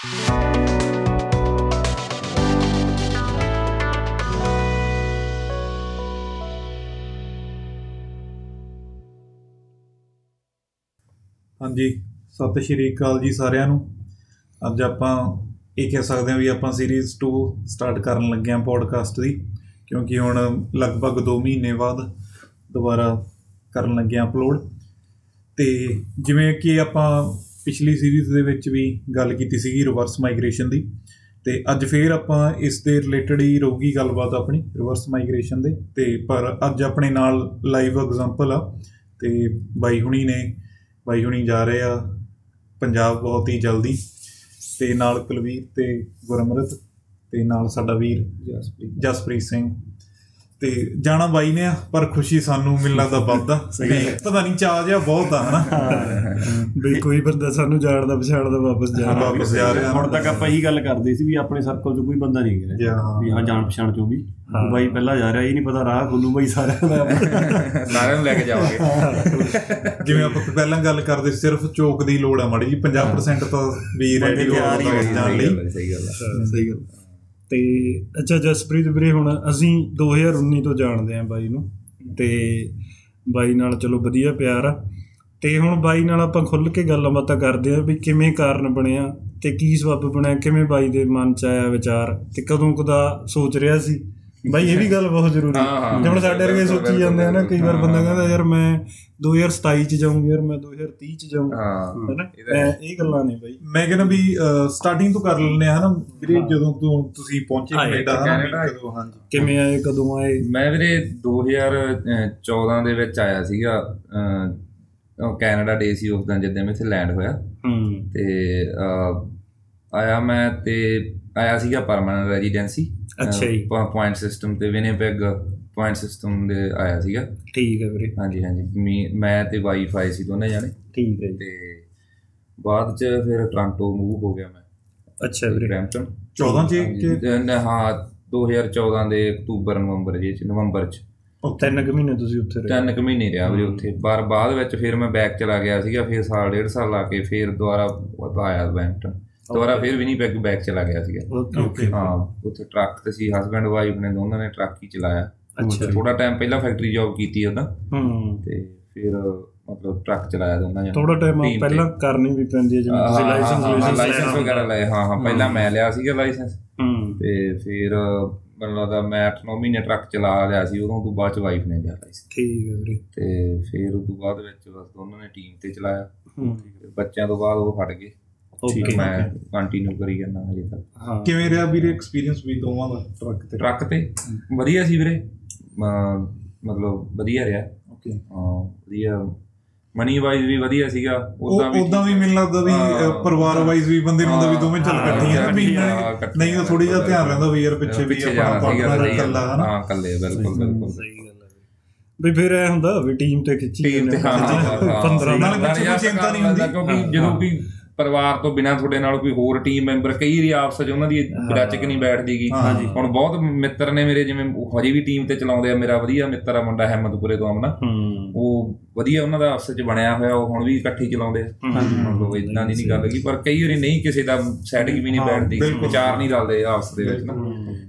ਹਾਂਜੀ, ਸਤਿ ਸ਼੍ਰੀ ਅਕਾਲ ਜੀ ਸਾਰਿਆਂ ਨੂੰ। ਅੱਜ ਆਪਾਂ ਇਹ ਕਹਿ ਸਕਦੇ ਹਾਂ ਵੀ ਆਪਾਂ ਸੀਰੀਜ਼ 2 ਸਟਾਰਟ ਕਰਨ ਲੱਗੇ ਹਾਂ ਪੋਡਕਾਸਟ ਦੀ, ਕਿਉਂਕਿ ਹੁਣ ਲਗਭਗ 2 ਮਹੀਨੇ ਬਾਅਦ ਦੁਬਾਰਾ ਕਰਨ ਲੱਗੇ ਹਾਂ ਅਪਲੋਡ ਤੇ ਜਿਵੇਂ ਕਿ ਆਪਾਂ ਪਿਛਲੀ ਸੀਰੀਜ਼ ਦੇ ਵਿੱਚ ਵੀ ਗੱਲ ਕੀਤੀ ਸੀਗੀ ਰਿਵਰਸ ਮਾਈਗ੍ਰੇਸ਼ਨ ਦੀ। ਤੇ ਅੱਜ ਫੇਰ ਆਪਾਂ ਇਸ ਦੇ ਰਿਲੇਟਡ ਹੀ ਰਹੂਗੀ ਗੱਲਬਾਤ ਆਪਣੀ ਰਿਵਰਸ ਮਾਈਗ੍ਰੇਸ਼ਨ ਦੇ। ਤੇ ਪਰ ਅੱਜ ਆਪਣੇ ਨਾਲ ਲਾਈਵ ਐਗਜ਼ਾਮਪਲ ਆ। ਤੇ ਬਾਈ ਹੁਣੀ ਨੇ ਬਾਈ ਹੁਣੀ ਜਾ ਰਹੇ ਆ। ਪੰਜਾਬ ਬਹੁਤ ਹੀ ਜਲਦੀ। ਤੇ ਨਾਲ ਕੁਲਵੀਰ ਤੇ ਗੁਰਮਰਤ ਤੇ ਨਾਲ ਸਾਡਾ ਵੀਰ ਜਸਪ੍ਰੀਤ। ਜਸਪ੍ਰੀਤ ਸਿੰਘ। ਤੇ ਜਾਣਾ ਬਾਈ ਨੇ ਪਰ ਖੁਸ਼ੀ ਸਾਨੂੰ ਮਿਲਣਾ ਦਾ ਵੱਧਦਾ। ਪਤਾ ਨਹੀਂ ਚਾਹ ਜਿਹਾ ਬਹੁਤ ਆ ਹਨਾ? ਬਈ ਕੋਈ ਬੰਦਾ ਸਾਨੂੰ ਜਾਣਦਾ ਪਛਾਣਦਾ ਵਾਪਸ ਜਾ ਰਿਹਾ। ਵਾਪਸ ਜਾ ਰਿਹਾ। ਹੁਣ ਤੱਕ ਆਪਾਂ ਇਹੀ ਗੱਲ ਕਰਦੇ ਸੀ ਵੀ ਆਪਣੇ ਸਰਕਲ 'ਚ ਕੋਈ ਬੰਦਾ ਨਹੀਂ ਗਿਆ ਵੀ ਹਾਂ ਜਾਣ ਪਛਾਣ 'ਚੋਂ ਵੀ। ਬਾਈ ਪਹਿਲਾਂ ਜਾ ਰਿਹਾ ਇਹ ਨਹੀਂ ਪਤਾ ਰਾਹ ਖੁੱਲੂ ਬਾਈ ਸਾਰਿਆਂ ਦਾ। ਸਾਰਿਆਂ ਨੂੰ ਲੈ ਕੇ ਜਾਵਾਂਗੇ। ਜਿਵੇਂ ਆਪਾਂ ਪਹਿਲਾਂ ਗੱਲ ਕਰਦੇ ਸੀ ਸਿਰਫ ਚੋਕ ਦੀ ਲੋੜ ਆ ਮਾੜੀ ਜੀ 50% ਤਾਂ ਵੀ ਰੈਡੀ ਹੋ ਜਾਣ ਲਈ। ਸਹੀ ਗੱਲ। ਸਹੀ ਗੱਲ ਤੇ ਅੱਛਾ ਜਸਪ੍ਰੀਤ ਵੀਰੇ, ਹੁਣ ਅਸੀਂ 2019 ਤੋਂ ਜਾਣਦੇ ਆਂ ਬਾਈ ਨੂੰ ਤੇ ਬਾਈ ਨਾਲ ਚਲੋ ਵਧੀਆ ਪਿਆਰ ਆ। ਤੇ ਹੁਣ ਬਾਈ ਨਾਲ ਆਪਾਂ ਖੁੱਲ ਕੇ ਗੱਲਾਂ ਬਾਤਾਂ ਕਰਦੇ ਆਂ ਵੀ ਕਿਵੇਂ ਕਾਰਨ ਬਣਿਆ ਤੇ ਕੀ ਸਬਬ ਬਣਿਆ, ਕਿਵੇਂ ਬਾਈ ਦੇ ਮਨ ਚ ਆਇਆ ਵਿਚਾਰ ਤੇ ਕਦੋਂ ਕਦਾ ਸੋਚ ਰਿਹਾ ਸੀ? ਬਾਈ ਇਹ ਵੀ ਗੱਲ ਬਹੁਤ ਜ਼ਰੂਰੀ ਹਾਂ, ਜਿਵੇਂ ਸਾਡੇ ਵਰਗੇ ਸੋਚੀ ਜਾਂਦੇ ਆ ਨਾ ਕਈ ਵਾਰ ਬੰਦਾ। ਕਹਿੰਦਾ ਯਾਰ ਮੈਂ 2027 ਚ ਜਾਊਂਗਾ ਯਾਰ ਮੈਂ 2030 ਚ ਜਾਊਂਗਾ। ਹਾਂ। ਹੈਨਾ ਇਹ ਗੱਲਾਂ ਨੇ ਬਾਈ। ਮੈਂ ਕਹਿੰਦਾ ਵੀ ਸਟਾਰਟਿੰਗ ਤੋਂ ਕਰ ਆ ਹਨਾ। ਵੀਰੇ ਜਦੋਂ ਤੋਂ ਤੁਸੀਂ ਪਹੁੰਚੇ ਕੈਨੇਡਾ ਹਨਾ। ਕਦੋਂ ਹਾਂਜੀ। ਕਿਵੇਂ ਆਏ ਕਦੋਂ ਆਏ? ਮੈਂ ਵੀਰੇ 2014 ਦੇ ਵਿੱਚ ਆਇਆ ਸੀਗਾ। ਕੈਨੇਡਾ ਡੇ ਸੀ ਉਸ ਦਿਨ ਜਦੋਂ ਮੈਂ ਇੱਥੇ ਲੈਂਡ ਹੋਇਆ। ਹੂੰ। ਤੇ ਆਇਆ ਮੈਂ ਤੇ ਆਇਆ ਸੀਗਾ ਪਰਮਨੈਂਟ ਰੈਜ਼ੀਡੈਂਸੀ ਅੱਛਾ ਜੀ। ਪੁਆਇੰਟ ਸਿਸਟਮ ਤੇ ਵਿਨੀਪੈਗ ਪੁਆਇੰਟ ਸਿਸਟਮ ਦੇ ਆਇਆ ਸੀਗਾ। ਠੀਕ ਹੈ ਵੀਰੇ। ਹਾਂਜੀ ਹਾਂਜੀ। ਮੀ- ਤੇ ਵਾਈਫਾਈ ਸੀ ਦੋਨੇ ਜਾਣੇ। ਠੀਕ ਹੈ ਤੇ ਬਾਅਦ ਚ ਫਿਰ ਟੋਰਾਂਟੋ ਮੂਵ ਹੋ ਗਿਆ ਮੈਂ। ਅੱਛਾ ਵੀਰੇ। ਬ੍ਰੈਂਪਟਨ 14 ਚ ਹਾਂ 2014 ਦੇ ਅਕਤੂਬਰ ਨਵੰਬਰ ਜੀ ਚ ਨਵੰਬਰ ਚ। ਤਿੰਨ ਕੁ ਮਹੀਨੇ ਤੁਸੀਂ ਉੱਥੇ ਰਹੇ। ਤਿੰਨ ਕੁ ਮਹੀਨੇ ਰਿਹਾ ਵੀਰੇ ਉੱਥੇ। ਪਰ ਬਾਅਦ ਵਿੱਚ ਫਿਰ ਮੈਂ ਬੈਕ ਚਲਾ ਗਿਆ ਸੀਗਾ ਫਿਰ ਸਾਲ ਡੇਢ ਸਾਲ ਲਾ ਕੇ ਫਿਰ ਦੁਬਾਰਾ ਉਹ ਆਇਆ ਬੈਂਟਨ ਦੁਬਾਰਾ ਫਿਰ ਵੀ ਨਹੀਂ ਬੈਕ ਬੈਕ ਚਲਾ ਗਿਆ ਸੀਗਾ। ਓਕੇ ਹਾਂ ਉੱਥੇ ਟਰੱਕ ਤੇ ਸੀ ਹਸਬੰਡ ਵਾਈਫ ਨੇ ਦੋਨਾਂ ਨੇ ਟਰੱਕ ਹੀ ਚਲਾਇਆ। ਅੱਛਾ। ਥੋੜਾ ਟਾਈਮ ਪਹਿਲਾਂ ਫੈਕਟਰੀ ਜੌਬ ਕੀਤੀ ਉਹਦਾ ਹੂੰ। ਤੇ ਫਿਰ ਮਤਲਬ ਟਰੱਕ ਚਲਾਇਆ ਦੋਨਾਂ ਜਣੇ ਥੋੜਾ ਟਾਈਮ। ਪਹਿਲਾਂ ਕਰਨੀ ਵੀ ਪੈਂਦੀ ਹੈ ਜਿਵੇਂ ਤੁਸੀਂ ਲਾਇਸੈਂਸ ਲਾਇਸੈਂਸ ਵਗੈਰਾ ਲਏ ਹਾਂ ਹਾਂ ਪਹਿਲਾਂ ਮੈਂ ਲਿਆ ਸੀਗਾ ਲਾਇਸੈਂਸ ਹੂੰ। ਤੇ ਫਿਰ ਮੈਨੂੰ ਲੱਗਦਾ ਮੈਂ 8-9 ਮਹੀਨੇ ਟਰੱਕ ਚਲਾ ਲਿਆ ਸੀ ਉਦੋਂ ਤੋਂ ਬਾਅਦ ਚ ਵਾਈਫ ਨੇ ਲਿਆ ਲਾਇਸੈਂਸ ਠੀਕ ਹੈ ਵੀਰੇ। ਤੇ ਫਿਰ ਉਸ ਤੋਂ ਬਾਅਦ ਵਿੱਚ ਬਸ ਦੋਨਾਂ ਨੇ ਟੀਮ ਤੇ ਚਲਾਇਆ। ਹੂੰ। ਬੱਚਿਆਂ ਤੋਂ ਬਾਅਦ ਉਹ ਹਟ ਗਏ। ਓਕੇ ਮੈਂ ਕੰਟੀਨਿਊ ਕਰੀ ਜਾਂਦਾ ਹਜੇ ਤੱਕ। ਹਾਂ। ਕਿਵੇਂ ਰਿਹਾ ਵੀਰੇ ਐਕਸਪੀਰੀਅੰਸ ਵੀ ਦੋਵਾਂ ਦਾ ਟਰੱਕ ਤੇ? ਟਰੱਕ ਤੇ ਵਧੀਆ ਸੀ ਵੀਰੇ। ਮਤਲਬ ਵਧੀਆ ਰਿਹਾ। ਓਕੇ ਹਾਂ ਵਧੀਆ। ਮਨੀ ਵਾਈਜ਼ ਵੀ ਵਧੀਆ ਸੀਗਾ। ਉਦਾਂ ਵੀ ਉਦਾਂ ਵੀ ਮੈਨੂੰ ਲੱਗਦਾ ਵੀ ਪਰਿਵਾਰ ਵਾਈਜ਼ ਵੀ ਬੰਦੇ ਨੂੰ ਹੁੰਦਾ ਵੀ ਦੋਵੇਂ ਚੱਲ ਇਕੱਠੀਆਂ ਨਾ। ਵੀ ਹਾਂ, ਨਹੀਂ- ਤਾਂ ਥੋੜੀ ਜਿਹਾ ਧਿਆਨ ਰਹਿੰਦਾ ਵੀ ਯਾਰ ਪਿੱਛੇ ਵੀ ਆਪਣਾ ਪਾਰਟਨਰ ਇਕੱਲਾ ਹਨਾ? ਹਾਂ ਇਕੱਲੇ ਬਿਲਕੁਲ ਬਿਲਕੁਲ। ਸਹੀ ਗੱਲ ਹੈ। ਵੀ ਫਿਰ ਇਹ ਹੁੰਦਾ ਵੀ ਟੀਮ ਤੇ ਖਿੱਚੀ ਟੀਮ ਤੇ ਹਾਂ 15 ਨਾਲੇ ਕੋਈ ਚਿੰਤਾ ਨਹੀਂ ਹੁੰਦੀ। ਕਿਉਂਕਿ ਜਦੋਂ ਕੋਈ ਪਰਿਵਾਰ ਤੋਂ ਬਿਨਾ ਤੁਹਾਡੇ ਨਾਲ ਕੋਈ ਹੋਰ ਟੀਮ ਮੈਂਬਰ ਕਈ ਵਾਰੀ ਆਪਸ ਵਿੱਚ ਉਹਨਾਂ ਦੀ ਰਚਕ ਨਹੀਂ ਬੈਠਦੀਗੀ। ਹੁਣ ਬਹੁਤ ਮਿੱਤਰ ਨੇ ਮੇਰੇ ਜਿਵੇਂ ਹਜੇ ਵੀ ਟੀਮ ਤੇ ਚਲਾਉਂਦੇ ਆ ਮੇਰਾ ਵਧੀਆ ਮਿੱਤਰ ਆ ਮੁੰਡਾ ਹਿੰਮਤਪੁਰੇ ਤੋਂ ਆਮਨਾ ਉਹ ਵਧੀਆ ਉਹਨਾਂ ਦਾ ਆਪਸ ਵਿੱਚ ਬਣਿਆ ਹੋਇਆ ਉਹ ਹੁਣ ਵੀ ਇਕੱਠੇ ਚਲਾਉਂਦੇ ਆ। ਮਤਲਬ ਇਦਾਂ ਦੀ ਨਹੀਂ ਗੱਲ ਹੈਗੀ ਪਰ ਕਈ ਵਾਰੀ ਨਹੀਂ ਕਿਸੇ ਦਾ ਸੈਟਿੰਗ ਵੀ ਨਹੀਂ ਬੈਠਦੀ। ਵਿਚਾਰ ਨਹੀਂ ਰਲਦੇ ਆਪਸ ਦੇ ਵਿੱਚ ਨਾ।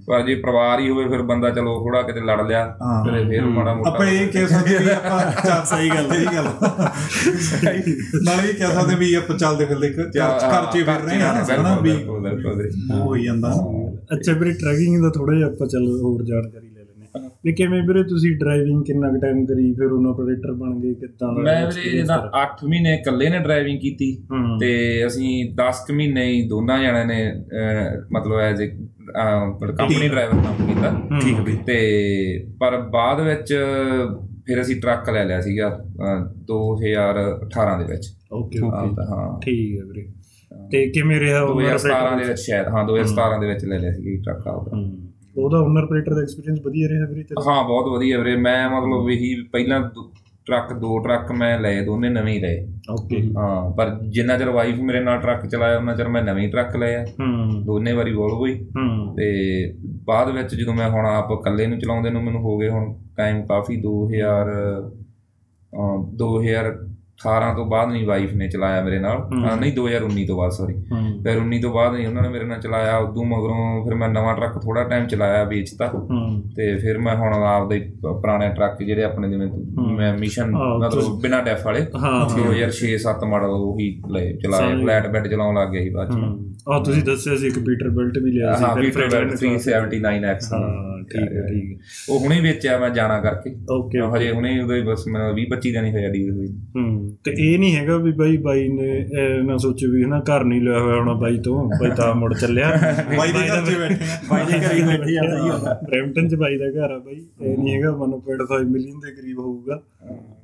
ਪਰ ਜੇ ਪਰਿਵਾਰ ਹੀ ਹੋਵੇ ਫਿਰ ਬੰਦਾ ਚਲੋ ਥੋੜਾ ਕਿਤੇ ਲੜ ਲਿਆ। ਫਿਰ ਫਿਰ ਮਾੜਾ ਮੋਟਾ ਆਪਾਂ ਇਹ ਕਹਿ ਸਕਦੇ ਵੀ ਆਪਾਂ ਚੱਲ ਸਹੀ ਗੱਲ ਸਹੀ ਗੱਲ ਨਾਲੇ ਇਹ ਕਹਿ ਸਕਦੇ ਵੀ ਆਪਾਂ ਚੱਲਦੇ ਫਿਰਦੇ ਘਰ ਘਰ ਚ ਹੀ ਫਿਰ ਰਹੇ ਹਾਂ ਹਨਾ ਵੀ ਹੋਈ ਜਾਂਦਾ ਅੱਛਾ ਵੀਰੇ ਟਰੈਕਿੰਗ ਦਾ ਥੋੜਾ ਜਿਹਾ ਆਪਾਂ ਚੱਲ ਹੋਰ ਜਾਣਕਾਰੀ ਲੈ ਲੈਂਦੇ ਹਾਂ। ਵੀ ਕਿਵੇਂ ਵੀਰੇ ਤੁਸੀਂ ਡਰਾਈਵਿੰਗ ਕਿੰਨਾ ਕੁ ਟਾਈਮ ਕਰੀ ਫਿਰ ਉਹਨਾਂ ਆਪਰੇਟਰ ਬਣ ਗਏ ਕਿੱਦਾਂ ਦਾ ਮੈਂ ਵੀਰੇ ਤੁਹਾਡਾ? 8 ਮਹੀਨੇ ਇਕੱਲੇ ਨੇ ਡਰਾਈਵਿੰਗ ਕੀਤੀ ਹੂੰ। ਤੇ ਅਸੀਂ 10 ਕੁ ਮਹੀਨੇ ਹੀ ਦੋਨਾਂ ਜਣਿਆਂ ਨੇ ਮਤਲਬ ਐਜ਼ ਅ ਕੰਪਨੀ ਡਰਾਈਵਰ ਕੰਮ ਕੀਤਾ। ਠੀਕ ਹੈ ਤੇ ਪਰ ਬਾਅਦ ਵਿੱਚ ਫਿਰ ਅਸੀਂ ਟਰੱਕ ਲੈ ਲਿਆ ਸੀਗਾ ਅਹ, 2018 ਦੇ ਵਿੱਚ। ਓਕੇ ਹਾਂ ਓਕੇ ਹਾਂ। ਠੀਕ ਹੈ ਵੀਰੇ। ਤੇ ਕਿਵੇਂ ਰਿਹਾ ਉਹ 2017 ਦੇ ਵਿੱਚ ਸ਼ਾਇਦ ਹਾਂ 2017 ਦੇ ਵਿੱਚ ਲੈ ਲਿਆ ਸੀ ਟਰੱਕ ਆਪਦਾ। ਉਹਦਾ ਓਨਰ ਆਪਰੇਟਰ ਦਾ ਐਕਸਪੀਰੀਅੰਸ ਵਧੀਆ ਰਿਹਾ ਵੀਰੇ ਤੇਰਾ? ਹਾਂ ਬਹੁਤ ਵਧੀਆ ਵੀਰੇ। ਮੈਂ ਮਤਲਬ ਇਹੀ ਪਹਿਲਾਂ ਟਰੱਕ ਦੋ ਟਰੱਕ ਮੈਂ ਲਏ ਦੋਨੇ ਨਵੇਂ ਹੀ ਲਏ। ਓਕੇ। ਹਾਂ ਪਰ ਜਿੰਨਾ ਚਿਰ ਵਾਈਫ ਮੇਰੇ ਨਾਲ ਟਰੱਕ ਚਲਾਇਆ ਉਹਨਾਂ ਚਿਰ ਮੈਂ ਨਵੇਂ ਹੀ ਟਰੱਕ ਲਏ ਆ। ਹੂੰ। ਦੋਨੇ ਵਾਰੀ ਵੋਲਵੋ ਹੀ। ਹੂੰ। ਤੇ ਬਾਅਦ ਵਿੱਚ ਜਦੋਂ ਮੈਂ ਹੁਣ ਆਪ ਇਕੱਲੇ ਨੂੰ ਚਲਾਉਂਦੇ ਨੂੰ ਮੈਨੂੰ ਹੋ ਗਏ ਹੁਣ ਟਾਈਮ ਕਾਫੀ 2000 ਅਹ, 18 ਤੋਂ ਬਾਅਦ ਨਹੀਂ ਵਾਈਫ ਨੇ ਚਲਾਇਆ ਮੇਰੇ ਨਾਲ। ਨਹੀਂ 2019 ਤੋਂ ਬਾਅਦ ਸੌਰੀ ਫਿਰ 19 ਤੋਂ ਬਾਅਦ ਨਹੀਂ ਉਹਨਾਂ ਨੇ ਮੇਰੇ ਨਾਲ ਚਲਾਇਆ। ਉਦੋਂ ਮਗਰੋਂ ਫਿਰ ਮੈਂ ਨਵਾਂ ਟਰੱਕ ਥੋੜਾ ਟਾਈਮ ਚਲਾਇਆ ਵੇਚਤਾ। ਤੇ ਫਿਰ ਮੈਂ ਹੁਣ ਆਪਦੇ ਪੁਰਾਣੇ ਟਰੱਕ ਜਿਹੜੇ ਆਪਣੇ ਜਿਵੇਂ ਮੈਂ ਮਿਸ਼ਨ ਮਤਲਬ ਬਿਨਾ ਡੈਫ ਵਾਲੇ। ਹਾਂ 2006-7 ਮਾਡਲ ਉਹੀ ਸਮਝ ਫਲੈਟ ਬੈੱਡ ਚਲਾਉਣ ਲੱਗ ਗਿਆ ਸੀ ਬਾਅਦ ਚ। ਆ ਤੁਸੀਂ ਦੱਸਿਆ ਸੀ ਇੱਕ ਪੀਟਰ ਬੈਲਟ ਵੀ ਲਿਆ ਸੀ। ਹਾਂ friend ਨੇ 379X ਹਾਂ ਠੀਕ ਹੈ ਠੀਕ ਹੈ। ਉਹ ਹੁਣੇ ਵੇਚਿਆ ਮੈਂ ਜਾਣਾ ਕਰਕੇ। ਓਕੇ ਹਜੇ ਹੁਣੇ ਉਹਦੇ ਬਸ ਮੈਂ 20 25 ਦਿਨ ਹੀ ਹੋਇਆ ਡੀਲ ਹੋਈ। ਹੂੰ। ਤੇ ਇਹ ਨਹੀਂ ਹੈਗਾ ਵੀ ਬਾਈ ਬਾਈ ਨੇ ਇਹ ਨਾ ਸੋਚੇ ਵੀ ਹਨਾ ਘਰ ਨਹੀਂ ਲਿਆ ਹੋਇਆ ਹੋਣਾ ਬਾਈ ਤੋਂ ਬਾਈ ਤਾਂ ਮੁੜ ਚੱਲਿਆ। ਬਾਈ ਦੇ ਘਰ 'ਚ ਬੈਠੇ ਬਾਈ ਦੇ ਘਰੇ ਬੈਠੇ ਆ ਸਹੀ ਆ। ਬ੍ਰੈਂਪਟਨ ਚ ਬਾਈ ਦਾ ਘਰ ਆ ਬਾਈ ਇਹ ਨਹੀਂ ਹੈਗਾ 1.5 ਮਿਲੀਅਨ ਦੇ ਕਰੀਬ ਹੋਊਗਾ।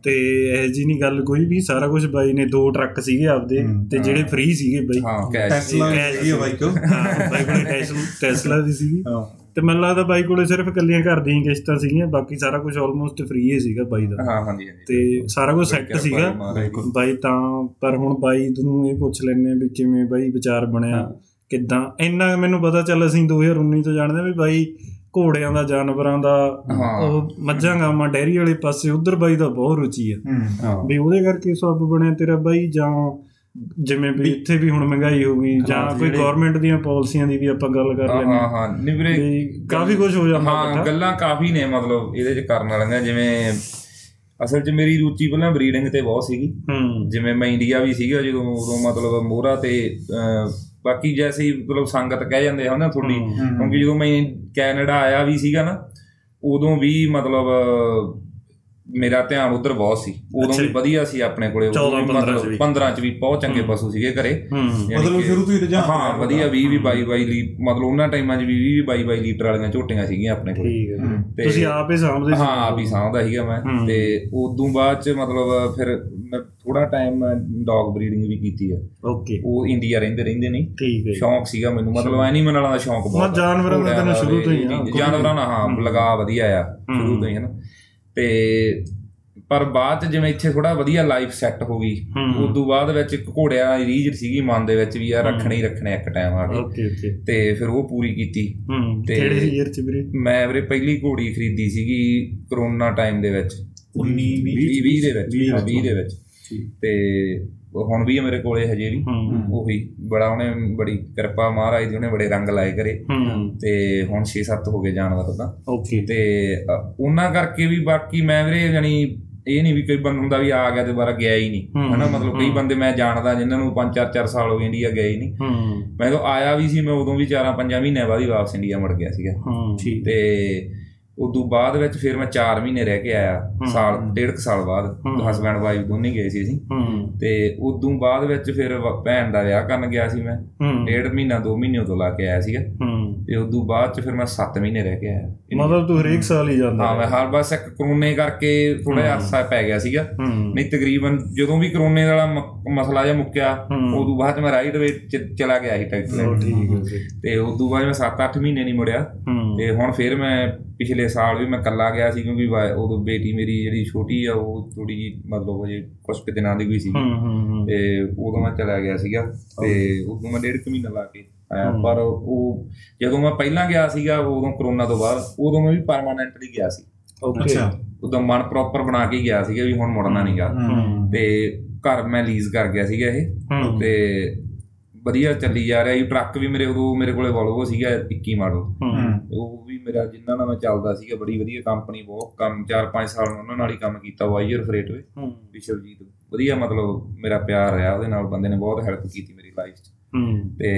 ਤੇ ਇਹ ਜੀ ਨਹੀਂ ਗੱਲ ਕੋਈ ਵੀ ਸਾਰਾ ਕੁਝ ਬਾਈ ਨੇ ਦੋ ਟਰੱਕ ਸੀਗੇ ਆਪਦੇ ਤੇ ਜਿਹੜੇ ਫ੍ਰੀ ਸੀਗੇ ਬਾਈ। ਹਾਂ ਟੈਸਲਾ ਆ ਬਾਈ ਕੋ ਹਾਂ ਬਾਈ ਕੋਲੇ ਟੈਸਲਾ ਟੈਸਲਾ ਦੀ ਸੀਗੀ। ਹਾਂ। ਤੇ ਮੈਨੂੰ ਲੱਗਦਾ ਬਾਈ ਕੋਲੇ ਸਿਰਫ ਇਕੱਲੀਆਂ ਘਰ ਦੀਆਂ ਕਿਸ਼ਤਾਂ ਸੀਗੀਆਂ ਬਾਕੀ ਸਾਰਾ ਕੁਝ ਆਲਮੋਸਟ ਫ੍ਰੀ ਹੀ ਸੀਗਾ ਬਾਈ ਦਾ। ਹਾਂ ਹਾਂਜੀ ਹਾਂਜੀ। ਤੇ ਸਾਰਾ ਕੁਝ ਸੈੱਟ ਸੀਗਾ। ਬਾਈ ਤਾਂ ਪਰ ਹੁਣ ਬਾਈ ਨੂੰ ਇਹ ਪੁੱਛ ਲੈਣੇ ਵੀ ਕਿਵੇਂ ਬਾਈ ਵਿਚਾਰ ਬਣਿਆ ਕਿੱਦਾਂ। ਇੰਨਾ ਮੈਨੂੰ ਪਤਾ ਚੱਲ ਅਸੀਂ 2019 ਤੋਂ ਜਾਣਦੇ ਹਾਂ ਵੀ ਬਾਈ ਘੋੜਿਆਂ ਦਾ ਜਾਨਵਰਾਂ ਦਾ। ਉਹ ਮੱਝਾਂ ਗਾਵਾਂ ਡੈਰੀ ਵਾਲੇ ਪਾਸੇ ਉਧਰ ਬਾਈ ਦਾ ਬਹੁਤ ਰੁਚੀ ਆ। ਵੀ ਉਹਦੇ ਕਰਕੇ ਸਭ ਬਣਿਆ ਤੇਰਾ ਬਾਈ ਜਾਂ ਜਿਵੇਂ ਵੀ ਇੱਥੇ ਵੀ ਹੁਣ ਮਹਿੰਗਾਈ ਹੋ ਗਈ ਜਾਂ ਕੋਈ ਗਵਰਨਮੈਂਟ ਦੀਆਂ ਪਾਲਿਸੀਆਂ ਦੀ ਵੀ ਆਪਾਂ ਗੱਲ ਕਰ ਲੈਂਦੇ ਹਾਂ ਹਾਂ ਨਹੀਂ ਵੀਰੇ ਕਾਫੀ ਕੁਝ ਹੋ ਜਾਂਦਾ ਹਾਂ। ਗੱਲਾਂ ਕਾਫੀ ਨੇ ਮਤਲਬ ਇਹਦੇ ਚ ਕਰਨ ਵਾਲੀਆਂ ਜਿਵੇਂ ਅਸਲ 'ਚ ਮੇਰੀ ਰੁਚੀ ਪਹਿਲਾਂ ਬਰੀਡਿੰਗ ਤੇ ਬਹੁਤ ਸੀਗੀ। ਹੂੰ। ਜਿਵੇਂ ਮੈਂ ਇੰਡੀਆ ਵੀ ਸੀਗਾ ਜਦੋਂ ਉਦੋਂ ਮਤਲਬ ਮੋਹਰਾ ਤੇ ਬਾਕੀ ਜੈਸੇ ਮਤਲਬ ਸੰਗਤ ਕਹਿ ਜਾਂਦੇ ਹਨ ਨਾ ਤੁਹਾਡੀ ਕਿਉਂਕਿ ਜਦੋਂ ਮੈਂ ਕੈਨੇਡਾ ਆਇਆ ਵੀ ਸੀਗਾ ਨਾ ਉਦੋਂ ਵੀ ਮਤਲਬ ਮੇਰਾ ਧਿਆਨ ਉਧਰ ਬਹੁਤ ਸੀ। ਉਦੋਂ ਵੀ। ਵਧੀਆ ਸੀ ਆਪਣੇ ਕੋਲੇ ਉਦੋਂ 14, ਵੀ 15 ਚ ਵੀ। 15 ਚ ਵੀ ਬਹੁਤ ਚੰਗੇ ਪਸ਼ੂ ਸੀਗੇ ਘਰੇ। ਹੂੰ। ਮਤਲਬ ਸ਼ੁਰੂ ਤੋਂ ਹੀ ਰੁਝਾਨ ਹਾਂ ਵਧੀਆ 20 ਵੀ 22 22 ਲੀ ਮਤਲਬ ਉਹਨਾਂ ਟਾਈਮਾਂ 'ਚ ਵੀ 20 22 22 ਲੀਟਰ ਵਾਲੀਆਂ ਝੋਟੀਆਂ ਸੀਗੀਆਂ ਆਪਣੇ ਕੋਲ। ਠੀਕ ਹੈ ਤੇ- ਤੁਸੀਂ ਆਪ ਹੀ ਸਾਂਭਦੇ ਸੀ। ਹਾਂ ਆਪ ਹੀ ਸਾਂਭਦਾ ਸੀਗਾ ਮੈਂ। ਹੂੰ। ਤੇ ਉਦੋਂ ਬਾਅਦ 'ਚ ਮਤਲਬ ਫਿਰ ਮੈਂ ਥੋੜਾ ਟਾਈਮ ਡੌਗ ਬਰੀਡਿੰਗ ਵੀ ਕੀਤੀ ਹੈ ਓਕੇ। ਉਹ ਇੰਡੀਆ ਰਹਿੰਦੇ ਰਹਿੰਦੇ ਨਹੀਂ। ਠੀਕ ਹੈ ਸ਼ੌਂਕ ਸੀਗਾ ਮੈਨੂੰ। ਮਤਲਬ ਐਨੀਮਲ ਵਾਲਾ ਸ਼ੌਂਕ ਬਹੁਤ ਹਾਂ, ਜਾਨਵਰਾਂ ਦਾ ਤੈਨੂੰ ਸ਼ੁਰੂ ਤੋਂ ਹੀ ਵੀ, ਜਾਨਵਰਾਂ ਨਾਲ ਹਾਂ ਹੂੰ। ਲਗਾ ਵਧੀਆ ਆ। ਸ਼ੁਰੂ ਤੋਂ ਹੀ ਹਨਾ ਤੇ ਪਰ ਬਾਅਦ ਚ ਜਿਵੇਂ ਇੱਥੇ ਥੋੜਾ ਵਧੀਆ ਲਾਈਫ ਸੈੱਟ ਹੋ ਗਈ ਹੂੰ। ਉਦੋਂ ਬਾਅਦ ਵਿੱਚ ਇੱਕ ਘੋੜਿਆਂ ਦੀ ਰੀਝ ਸੀਗੀ ਮਨ ਦੇ ਵਿੱਚ ਵੀ ਯਾਰ ਰੱਖਣੇ ਹੀ ਰੱਖਣੇ ਇੱਕ ਟਾਈਮ ਆ ਓਕੇ ਓਕੇ। ਤੇ ਫਿਰ ਉਹ ਪੂਰੀ ਕੀਤੀ। ਹੂੰ ਤੇ- ਕਿਹੜੇ ਈਅਰ ਚ ਵੀਰੇ? ਮੈਂ ਵੀਰੇ ਪਹਿਲੀ ਘੋੜੀ ਖਰੀਦੀ ਸੀਗੀ ਕਰੋਨਾ ਟਾਈਮ ਦੇ ਵਿੱਚ। 19 20 20 20 ਦੇ ਵਿੱਚ। ਵੀਹ ਹਾਂ, ਵਿੱਚ। 20 ਦੇ ਵਿੱਚ। ਤੇ ਹੁਣ ਵੀ ਆ ਮੇਰੇ ਕੋਲੇ ਹਜੇ ਵੀ। ਹੂੰ। ਉਹੀ ਬੜਾ ਉਹਨੇ ਬੜੀ ਕਿਰਪਾ ਮਹਾਰਾਜ ਦੀ ਉਹਨੇ ਬੜੇ ਰੰਗ ਲਾਏ ਕਰੇ ਹੂੰ। ਤੇ ਹੁਣ 6-7 ਹੋ ਗਏ ਜਾਨਵਰ ਤਾਂ ਓਕੇ। ਤੇ ਉਹਨਾਂ ਕਰਕੇ ਵੀ ਬਾਕੀ ਮੈਂ ਵੀਰੇ ਜਾਨੀ ਇਹ ਨਹੀਂ ਵੀ ਕੋਈ ਬੰਦਾ ਹੁੰਦਾ ਵੀ ਆ ਗਿਆ ਤੇ ਦੁਬਾਰਾ ਗਿਆ ਹੀ ਨਹੀਂ। ਹੂੰ, ਹਨਾ ਮਤਲਬ ਕਈ ਹੂੰ। ਬੰਦੇ ਮੈਂ ਜਾਣਦਾ ਜਿਨ੍ਹਾਂ ਨੂੰ 5-4 ਸਾਲ ਹੋ ਗਏ ਇੰਡੀਆ ਗਏ ਹੀ ਨਹੀਂ। ਹੂੰ। ਮੈਂ ਤਾਂ ਆਇਆ ਵੀ ਸੀ ਮੈਂ ਉਦੋਂ ਵੀ 4-5 ਮਹੀਨਿਆਂ ਬਾਅਦ ਹੀ ਵਾਪਸ ਇੰਡੀਆ ਮੁੜ ਗਿਆ ਸੀਗਾ। ਹੂੰ ਠੀਕ। ਤੇ ਉਦੋਂ ਬਾਅਦ ਵਿੱਚ ਫਿਰ ਮੈਂ 4 ਮਹੀਨੇ ਰਹਿ ਕੇ ਆਇਆ। ਸਾਲ ਡੇਢ ਕੁ ਸਾਲ ਬਾਅਦ। ਹਸਬੈਂਡ ਵਾਈਫ ਦੋਨੇ ਗਏ ਸੀ ਅਸੀਂ। ਤੇ ਉਦੋਂ ਬਾਅਦ ਵਿੱਚ ਫਿਰ ਵ- ਭੈਣ ਦਾ ਵਿਆਹ ਕਰਨ ਗਿਆ ਸੀ ਮੈਂ। ਡੇਢ ਮਹੀਨਾ 2 ਮਹੀਨੇ ਉਦੋਂ ਲਾ ਕੇ ਆਇਆ ਸੀਗਾ। ਤੇ ਉਦੋਂ ਬਾਅਦ ਚ ਫਿਰ ਮੈਂ 7 ਮਹੀਨੇ ਰਹਿ ਕੇ ਆਇਆ। ਮਤਲਬ ਤੂੰ ਹਰੇਕ ਸਾਲ ਹੀ ਜਾਂਦਾ ਹਾਂ ਮੈਂ ਹਰ ਬਸ ਇੱਕ ਕਰੋਨੇ ਕਰਕੇ ਥੋੜਾ ਜਿਹਾ ਅਰਸਾ ਪੈ ਗਿਆ ਸੀਗਾ। ਨਹੀਂ ਤਕਰੀਬਨ ਜਦੋਂ ਵੀ ਕਰੋਨੇ ਵਾਲਾ ਮਸਲਾ ਜਿਹਾ ਮੁੱਕਿਆ। ਉਦੋਂ ਬਾਅਦ ਮੈਂ ਰਾਈਟ ਵਿੱਚ ਚਲਾ ਗਿਆ ਸੀ ਟੈਕਸ। ਤੇ ਉਦੋਂ ਬਾਅਦ ਮੈਂ 7-8 ਮਹੀਨੇ ਨਹੀਂ ਮੁੜਿਆ। ਤੇ ਹੁਣ ਫਿਰ ਮੈਂ ਪਿਛਲੇ ਸਾਲ ਵੀ ਮੈਂ ਇਕੱਲਾ ਗਿਆ ਸੀ ਕਿਉਂਕਿ ਉਦੋਂ ਬੇਟੀ ਮੇਰੀ ਜਿਹੜੀ ਛੋਟੀ ਆ ਉਹ ਥੋੜੀ ਜਿਹੀ ਮਤਲਬ ਹਜੇ ਕੁਝ ਕੁ ਦਿਨਾਂ ਦੀ ਵੀ ਸੀ ਤੇ ਉਦੋਂ ਮੈਂ ਚਲਾ ਗਿਆ ਸੀਗਾ ਤੇ ਉਦੋਂ ਮੈਂ ਡੇਢ ਕੁ ਮਹੀਨਾ ਲਾ ਕੇ ਆਇਆ। ਪਰ ਉਹ ਜਦੋਂ ਮੈਂ ਪਹਿਲਾਂ ਗਿਆ ਸੀਗਾ ਉਦੋਂ ਕਰੋਨਾ ਤੋਂ ਬਾਅਦ ਉਦੋਂ ਮੈਂ ਵੀ ਪਰਮਾਨੈਂਟਲੀ ਗਿਆ ਸੀ। ਓਕੇ ਉਦੋਂ ਮਨ ਪ੍ਰੋਪਰ ਬਣਾ ਕੇ ਗਿਆ ਸੀਗਾ ਵੀ ਹੁਣ ਮੁੜਨਾ ਨਹੀਂਗਾ ਤੇ ਘਰ ਮੈਂ ਲੀਜ਼ ਕਰ ਗਿਆ ਸੀਗਾ ਇਹ। ਤੇ ਵਧੀਆ ਚੱਲੀ ਜਾ ਰਿਹਾ ਇਹ ਟਰੱਕ ਵੀ ਮੇਰੇ ਉਦੋਂ ਮੇਰੇ ਕੋਲੇ ਵੋਲਵੋ ਸੀਗਾ 21 ਮਾਡਲ। ਹੂੰ। ਉਹ ਵੀ ਮੇਰਾ ਜਿੰਨਾ ਨਾਲ ਮੈਂ ਚੱਲਦਾ ਸੀਗਾ ਬੜੀ ਵਧੀਆ ਕੰਪਨੀ ਬਹੁਤ ਕੰਮ 4-5 ਸਾਲ ਉਹਨਾਂ ਨਾਲ ਹੀ ਕੰਮ ਕੀਤਾ ਵਾਈਅਰ ਫਰੇਟ ਵੇ ਹੂੰ। ਵਿਸ਼ਵਜੀਤ ਵਧੀਆ ਮਤਲਬ ਮੇਰਾ ਪਿਆਰ ਰਿਹਾ ਉਹਦੇ ਨਾਲ ਬੰਦੇ ਨੇ ਬਹੁਤ ਹੈਲਪ ਕੀਤੀ ਮੇਰੀ ਲਾਈਫ 'ਚ। ਹੂੰ। ਤੇ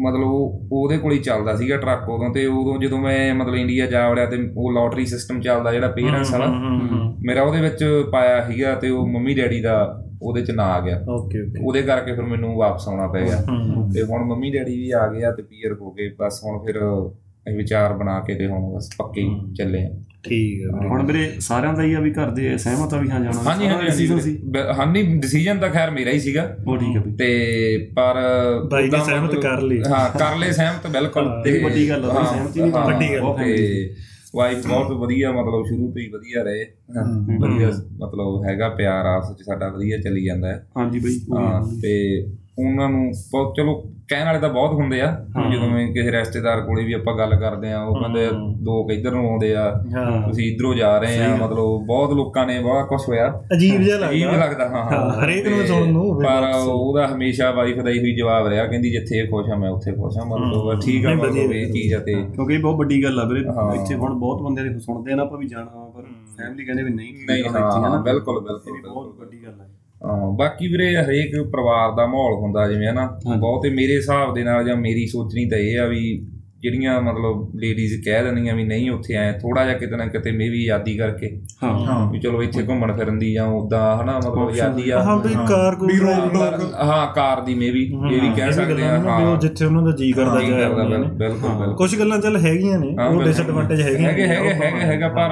ਮਤਲਬ ਉਹ ਉਹਦੇ ਕੋਲ ਹੀ ਚੱਲਦਾ ਸੀਗਾ ਟਰੱਕ ਉਦੋਂ ਤੇ ਉਦੋਂ ਜਦੋਂ ਮੈਂ ਮਤਲਬ ਇੰਡੀਆ ਜਾ ਵੜਿਆ ਤੇ ਉਹ ਲੋਟਰੀ ਸਿਸਟਮ ਚੱਲਦਾ ਜਿਹੜਾ ਪੇਰੈਂਟਸ ਵਾਲਾ ਮੇਰਾ ਉਹਦੇ ਵਿੱਚ ਪਾਇਆ ਸੀਗਾ ਤੇ ਉਹ ਮੰਮੀ ਡੈਡੀ ਦਾ ਉਹਦੇ ਚ ਨਾ ਆ ਗਿਆ। Okay okay. ਉਹਦੇ ਕਰਕੇ ਫਿਰ ਮੈਨੂੰ ਵਾਪਸ ਆਉਣਾ ਪੈ ਗਿਆ। ਹੂੰ ਤੇ ਹੁਣ ਮੰਮੀ ਡੈਡੀ ਵੀ ਆ ਗਏ ਆ ਤੇ ਪੀਅਰ ਹੋ ਗਏ। ਬਸ ਹੁਣ ਫਿਰ ਇਹ ਵਿਚਾਰ ਬਣਾ ਕੇ ਤੇ ਹੁਣ ਬਸ ਪੱਕੇ ਹੀ ਚੱਲੇ ਆ। ਠੀਕ ਹੈ ਵੀਰੇ। ਹੁਣ ਮੇਰੇ ਸਾਰਿਆਂ ਦਾ ਹੀ ਆ ਵੀ ਘਰ ਦੇ ਸਹਿਮਤ ਆ ਵੀ ਹਾਂ ਜਾਣਾ। ਹਾਂਜੀ ਹਾਂਜੀ decision ਸੀ। ਹਾਂ ਨਹੀਂ ਡਿਸੀਜਨ ਤਾਂ ਖੈਰ ਮੇਰਾ ਹੀ ਸੀਗਾ। ਉਹ ਠੀਕ ਹੈ ਬਈ ਤੇ ਪਰ ਬਾਈ ਨੇ ਸਹਿਮਤ ਕਰ ਲਈ। ਹਾਂ ਕਰ ਲਏ ਸਹਿਮਤ ਬਿਲਕੁਲ। ਹਾਂ, ਇਹ ਵੱਡੀ ਗੱਲ ਆ, ਹਾਂ, ਸਹਿਮਤੀ ਨਹੀਂ ਹਾਂ, ਵੱਡੀ ਗੱਲ ਤੇ ਵਾਈਫ ਬਹੁਤ ਵਧੀਆ ਮਤਲਬ ਸ਼ੁਰੂ ਤੋਂ ਹੀ ਵਧੀਆ ਰਹੇ। ਵਧੀਆ ਮਤਲਬ ਹੈਗਾ ਪਿਆਰ ਆਪਸ ਚ ਸਾਡਾ ਵਧੀਆ ਚੱਲੀ ਜਾਂਦਾ ਹੈ। ਹਾਂਜੀ ਬਈ ਹਾਂ ਤੇ ਉਹਨਾਂ ਨੂੰ ਬਹੁਤ ਚਲੋ ਕਹਿਣ ਵਾਲੇ ਤਾਂ ਬਹੁਤ ਹੁੰਦੇ ਆ ਜਦੋਂ ਮੈਂ ਕਿਸੇ ਰਿਸ਼ਤੇਦਾਰ ਕੋਲੇ ਵੀ ਆਪਾਂ ਗੱਲ ਕਰਦੇ ਆ ਉਹ ਕਹਿੰਦੇ ਆ, ਲੋਕ ਇੱਧਰ ਨੂੰ ਆਉਂਦੇ ਆ ਤੁਸੀਂ ਇਧਰੋਂ ਜਾ ਰਹੇ ਆ ਮਤਲਬ ਬਹੁਤ ਲੋਕਾਂ ਨੇ ਬਹੁਤ ਕੁਝ ਹੋਇਆ। ਅਜੀਬ ਜਿਹਾ ਅਜੀਬ ਲੱਗਦਾ। ਲੱਗਦਾ ਹਾਂ। ਹਾਂ, ਹਰੇਕ ਨੂੰ ਸੁਣਨ ਨੂੰ ਪਰ। ਉਹਦਾ ਹਮੇਸ਼ਾ ਵਾਈਫ ਦਾ ਹੀ ਜਵਾਬ ਰਿਹਾ ਕਹਿੰਦੀ ਜਿੱਥੇ ਖੁਸ਼ ਆ ਮੈਂ ਉੱਥੇ ਖੁਸ਼ ਆ ਮਤਲਬ ਠੀਕ ਆ ਮਤਲਬ ਇਹ ਚੀਜ਼ ਆ ਤੇ ਕਿਉਂਕਿ ਇਹ ਬਹੁਤ ਵੱਡੀ ਗੱਲ ਆ ਵੀਰੇ। ਇੱਥੇ ਹੁਣ ਬਹੁਤ ਬੰਦੇ ਦੇ ਸੁਣਦੇ ਆ ਨਾ ਆਪਾਂ ਵੀ ਜਾਣਾ ਪਰ ਫੈਮਿਲੀ ਕਹਿੰਦੇ ਵੀ ਨਹੀਂ ਨਹੀਂ ਹਾਂ। ਬਿਲਕੁਲ ਬਿਲਕੁਲ ਬਹੁਤ ਵੱਡੀ ਗੱਲ ਹਾਂ ਬਾਕੀ ਵੀਰੇ ਹਰੇਕ ਪਰਿਵਾਰ ਦਾ ਮਾਹੌਲ ਹੁੰਦਾ ਜਿਵੇਂ ਹਨਾ। ਬਹੁਤੇ ਮੇਰੇ ਹਿਸਾਬ ਦੇ ਨਾਲ ਜਾਂ ਮੇਰੀ ਸੋਚਣੀ ਤਾਂ ਇਹ ਆ ਵੀ ਜਿਹੜੀਆਂ ਮਤਲਬ ਲੇਡੀਜ਼ ਕਹਿ ਦਿੰਦੀਆਂ ਵੀ ਨਹੀਂ ਉੱਥੇ ਆਏ ਥੋੜਾ ਜਿਹਾ ਕਿਤੇ ਨਾ ਕਿਤੇ ਮੇਬੀ ਆਜ਼ਾਦੀ ਕਰਕੇ ਹਾਂ। ਵੀ ਚਲੋ ਇੱਥੇ ਘੁੰਮਣ ਫਿਰਨ ਦੀ ਜਾਂ ਉਦਾਂ ਹਨਾ ਮਤਲਬ ਆਜ਼ਾਦੀ ਆ। ਹਾਂ ਵੀ ਕਾਰ ਕੋ ਵੀ ਰੋਕ ਟੋਕ ਹਾਂ ਕਾਰ ਦੀ ਮੇਬੀ ਇਹ ਵੀ ਕਹਿ ਸਕਦੇ ਆ ਵੀ ਹਾਂ। ਜਿੱਥੇ ਉਹਨਾਂ ਦਾ ਜੀ ਕਰਦਾ ਜੀ ਜਾਇਆ ਕਰਦਾ ਹੁੰਦੀਆਂ ਬਿਲ- ਨੇ। ਬਿਲਕੁਲ ਬਿਲਕੁਲ। ਕੁਝ ਗੱਲਾਂ ਚੱਲ ਹੈਗੀਆਂ ਨੇ ਉਹ। ਡਿਸਐਡਵਾਂਟੇਜ ਹੈਗੀਆਂ ਹੈਗੇ ਹੈਗੇ ਹੈਗਾ ਪਰ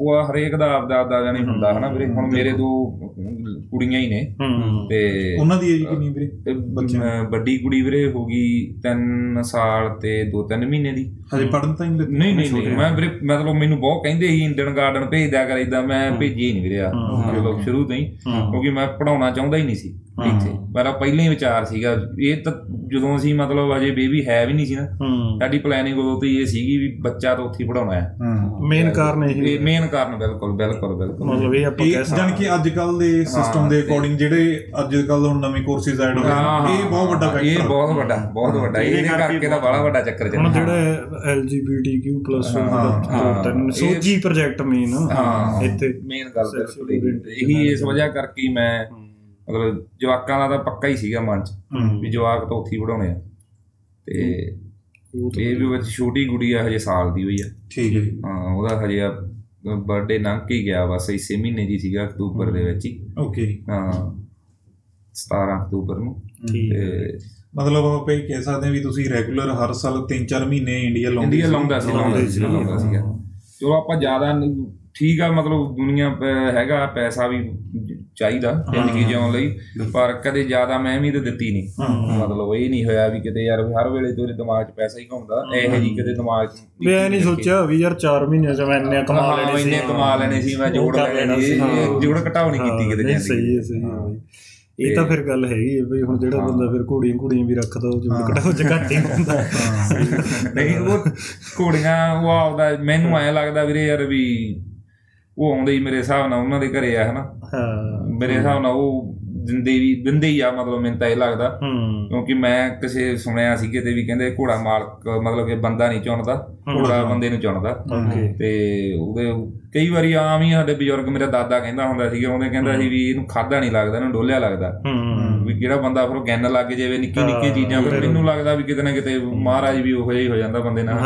ਉਹ ਹਰੇਕ ਦਾ ਆਪਦਾ ਆਪਦਾ ਜਾਨੀ ਹੁੰਦਾ ਹਨਾ ਵੀਰੇ। ਹੁਣ ਮੇਰੇ ਦੋ ਕੁੜੀਆਂ ਹੀ ਨੇ। ਤੇ ਉਹਨਾਂ ਦੀ ਏਜ ਕਿੰਨੀ ਵੀਰੇ? ਤੇ ਅਹ ਵੱਡੀ ਕੁੜੀ ਵੀਰੇ ਹੋ ਗਈ 3 ਸਾਲ ਤੇ 2-3 ਮਹੀਨੇ ਦੀ। ਹਜੇ ਪੜਨ ਤਾਂ ਨਹੀਂ ਨਹੀਂ ਨਹੀਂ ਮੈਂ ਵੀਰੇ ਮਤਲਬ ਮੈਨੂੰ ਬਹੁਤ ਕਹਿੰਦੇ ਸੀ ਇੰਡੀਅਨ ਗਾਰਡਨ ਭੇਜ ਦਿਆ ਕਰ ਇਦਾਂ ਮੈਂ ਭੇਜੀ ਹੀ ਨਹੀਂ ਵੀਰੇ ਆ। ਮਤਲਬ ਸ਼ੁਰੂ ਤੋਂ ਹੀ। ਕਿਉਂਕਿ ਮੈਂ ਪੜਾਉਣਾ ਚਾਹੁੰਦਾ ਹੀ ਨਹੀਂ ਸੀ ਇੱਥੇ। ਮੇਰਾ ਪਹਿਲਾਂ ਹੀ ਵਿਚਾਰ ਸੀਗਾ ਇਹ ਤਾਂ ਜਦੋਂ ਅਸੀਂ ਮਤਲਬ ਅਜੇ ਬੇਬੀ ਹੈ ਵੀ ਨਹੀਂ ਸੀ ਨਾ ਸਾਡੀ ਪਲੈਨਿੰਗ ਉਦੋਂ ਤੋਂ ਇਹ ਸੀਗੀ ਵੀ ਬੱਚਾ ਤਾਂ ਉੱਥੇ ਪੜਾਉਣਾ ਹੈ। ਮੇਨ ਕਾਰਨ ਇਹ ਇਹ ਮੇਨ ਕਾਰਨ ਬਿਲਕੁਲ ਬਿਲਕੁਲ ਬਿਲਕੁਲ। ਮਤਲਬ ਇਹ ਆਪਾਂ ਇਹ ਕਹਿ ਸਕਦੇ ਜਾਨ ਕਿ ਅੱਜ ਕੱਲ ਦੇ ਸਿਸਟਮ ਦੇ ਅਕੋਰਡਿੰਗ ਜਿਹੜੇ ਅੱਜ ਕੱਲ ਹੁਣ ਨਵੇਂ ਕੋਰਸਿਸ ਐਡ ਹੋਏ ਹਾਂ, ਨੇ, ਇਹ ਬਹੁਤ ਵੱਡਾ ਇਹ ਫੈਕਟਰ ਬਹੁਤ ਵੱਡਾ ਬਹੁਤ ਵੱਡਾ। ਇਹਦੇ ਕਰਕੇ ਤਾਂ ਬੜਾ ਵੱਡਾ ਚੱਕਰ ਹੁਣ ਚੱਲਦਾ ਜਿਹੜਾ LGBTQ+। ਤਿੰਨ ਸੋਜੀ ਪ੍ਰੋਜੈਕਟ ਮੇਨ ਹਾਂ। ਇੱਥੇ। ਮੇਨ ਗੱਲ ਬਿਲਕੁਲ ਇਹੀ। ਇਹੀ ਇਸ ਵਜ੍ਹਾ ਕਰਕੇ ਮੈਂ ਮਤਲਬ ਜਵਾਕਾਂ ਦਾ ਤਾਂ ਪੱਕਾ ਹੀ ਸੀਗਾ ਮਨ ਚ ਵੀ ਜਵਾਕ ਤਾਂ ਉੱਥੇ ਹੀ ਪੜਾਉਣੇ ਆ। ਤੇ ਇਹ ਵੀ ਵਿੱਚ ਛੋਟੀ ਗੁੜੀ ਆ ਹਜੇ ਸਾਲ ਦੀ ਹੋਈ ਆ। ਠੀਕ ਹੈ ਹਾਂ ਉਹਦਾ ਹਜੇ ਬਰਥਡੇ ਲੰਘ ਕੇ ਹੀ ਗਿਆ ਬਸ ਇਸੇ ਮਹੀਨੇ ਦੀ ਸੀਗਾ ਅਕਤੂਬਰ ਦੇ ਵਿੱਚ ਹੀ। ਓਕੇ। ਹਾਂ 17 ਅਕਤੂਬਰ ਨੂੰ। ਤੇ ਮਤਲਬ ਆਪਾਂ ਇਹ ਕਹਿ ਸਕਦੇ ਹਾਂ ਵੀ ਤੁਸੀਂ ਰੈਗੂਲਰ ਹਰ ਸਾਲ 3-4 ਮਹੀਨੇ ਇੰਡੀਆ ਲਾਉਂਦੇ ਇੰਡੀਆ ਲਾਉਂਦਾ ਸੀ ਲਾਉਂਦਾ ਸੀ ਲਾਉਂਦਾ ਸੀਗਾ। ਚਲੋ ਆਪਾਂ ਜ਼ਿਆਦਾ ਠੀਕ ਆ ਮਤਲਬ ਦੁਨੀਆ ਹੈਗਾ ਪੈਸਾ ਵੀ ਚਾਹੀਦਾ ਜ਼ਿੰਦਗੀ ਜਿਉਣ ਲਈ ਪਰ ਕਦੇ ਜ਼ਿਆਦਾ ਮੈਂ ਵੀ ਤਾਂ ਦਿੱਤੀ ਨਹੀਂ। ਮਤਲਬ ਇਹ ਨਹੀਂ ਹੋਇਆ ਵੀ ਕਿਤੇ ਯਾਰ ਹਰ ਵੇਲੇ ਤੇਰੇ ਦਿਮਾਗ 'ਚ ਪੈਸਾ ਹੀ ਘੁੰਮਦਾ ਇਹੋ ਜੀ ਕਿਤੇ ਦਿਮਾਗ 'ਚ ਵੀ ਐ ਨਹੀਂ ਸੋਚਿਆ ਵੀ ਯਾਰ 4 ਮਹੀਨਿਆਂ ਚ ਮੈਂ ਇੰਨੇ ਕਮਾ ਲੈਣੇ ਸੀ। ਇੰਨੇ ਕਮਾ ਲੈਣੇ ਸੀ ਮੈਂ ਜੋੜ ਲੈਣੇ ਸੀ ਜੋੜ ਨਹੀਂ ਕੀਤੀ ਕਿਤੇ ਜਾਂਦੀ। ਸਹੀ ਹੈ ਸਹੀ ਹੈ ਇਹ ਤਾਂ ਫਿਰ ਗੱਲ ਹੈਗੀ ਹੈ ਬਈ ਹੁਣ ਜਿਹੜਾ ਬੰਦਾ ਫਿਰ ਘੋੜੀਆਂ ਘੋੜੀਆਂ ਵੀ ਰੱਖਦਾ ਉਹ ਜੋੜ ਘਟਾਓ ਚ ਘੱਟ ਹੀ ਹੁੰਦਾ। ਨਹੀਂ ਉਹ ਘੋੜੀਆਂ ਉਹ ਆਪਦਾ ਮੈਨੂੰ ਐਂ ਲੱਗਦਾ ਵੀਰੇ ਯਾਰ ਵੀ ਉਹ ਆਉਂਦੇ ਹੀ ਮੇਰੇ ਹਿਸਾਬ ਨਾਲ ਉਹਨਾਂ ਦੇ ਘਰੇ ਆ ਹਨਾ? ਹਾਂ। ਮੇਰੇ ਹਿਸਾਬ ਨਾਲ ਉਹ ਦਿੰਦੇ ਵੀ ਦਿੰਦੇ ਹੀ ਆ ਮਤਲਬ ਮੈਨੂੰ ਤਾਂ ਇਹ ਲੱਗਦਾ। ਕਿਉਂਕਿ ਮੈਂ ਕਿਸੇ ਸੁਣਿਆ ਸੀ ਕਿਤੇ ਵੀ ਕਹਿੰਦੇ ਘੋੜਾ ਮਾਲਕ ਮਤਲਬ ਕਿ ਬੰਦਾ ਨਹੀਂ ਚੁਣਦਾ ਘੋੜਾ ਬੰਦੇ ਨੂੰ ਚੁਣਦਾ। ਤੇ ਉਹਦੇ ਕਈ ਵਾਰੀ ਆਮ ਹੀ ਸਾਡੇ ਬਜ਼ੁਰਗ ਮੇਰਾ ਦਾਦਾ ਕਹਿੰਦਾ ਹੁੰਦਾ ਸੀਗਾ ਉਹਨੇ ਕਹਿੰਦਾ ਸੀ ਵੀ ਇਹਨੂੰ ਖਾਦਾ ਨਹੀਂ ਲੱਗਦਾ ਇਹਨੂੰ ਡੋਲਿਆ ਲੱਗਦਾ। ਵੀ ਜਿਹੜਾ ਬੰਦਾ ਫਿਰ ਗਿਣ ਲੱਗ ਜਾਵੇ ਨਿੱਕੀ ਨਿੱਕੀ ਚੀਜ਼ਾਂ ਫਿਰ ਮੈਨੂੰ ਲੱਗਦਾ ਵੀ ਕਿਤੇ ਨਾ ਕਿਤੇ ਮਹਾਰਾਜ ਵੀ ਉਹੋ ਜਿਹਾ ਹੀ ਹੋ ਜਾਂਦਾ ਬੰਦੇ ਨਾਲ।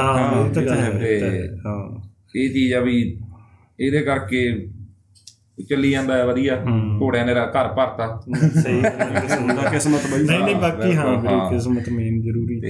ਹਾਂ। ਇਹ ਚੀਜ਼ ਆ ਵੀ ਇਹਦੇ ਕਰਕੇ ਚੱਲੀ ਜਾਂਦਾ ਹੈ ਵਧੀਆ। ਘੋੜਿਆਂ ਨੇ ਘਰ ਭਰਤਾ। ਸਹੀ ਕਿਸਮਤ ਦਾ ਕਿਸਮਤ ਬਈ। ਨਹੀਂ ਨਹੀਂ ਬਾਕੀ ਹਾਂ ਹਾਂ। ਕਿਸਮਤ ਮੇਨ ਜ਼ਰੂਰੀ।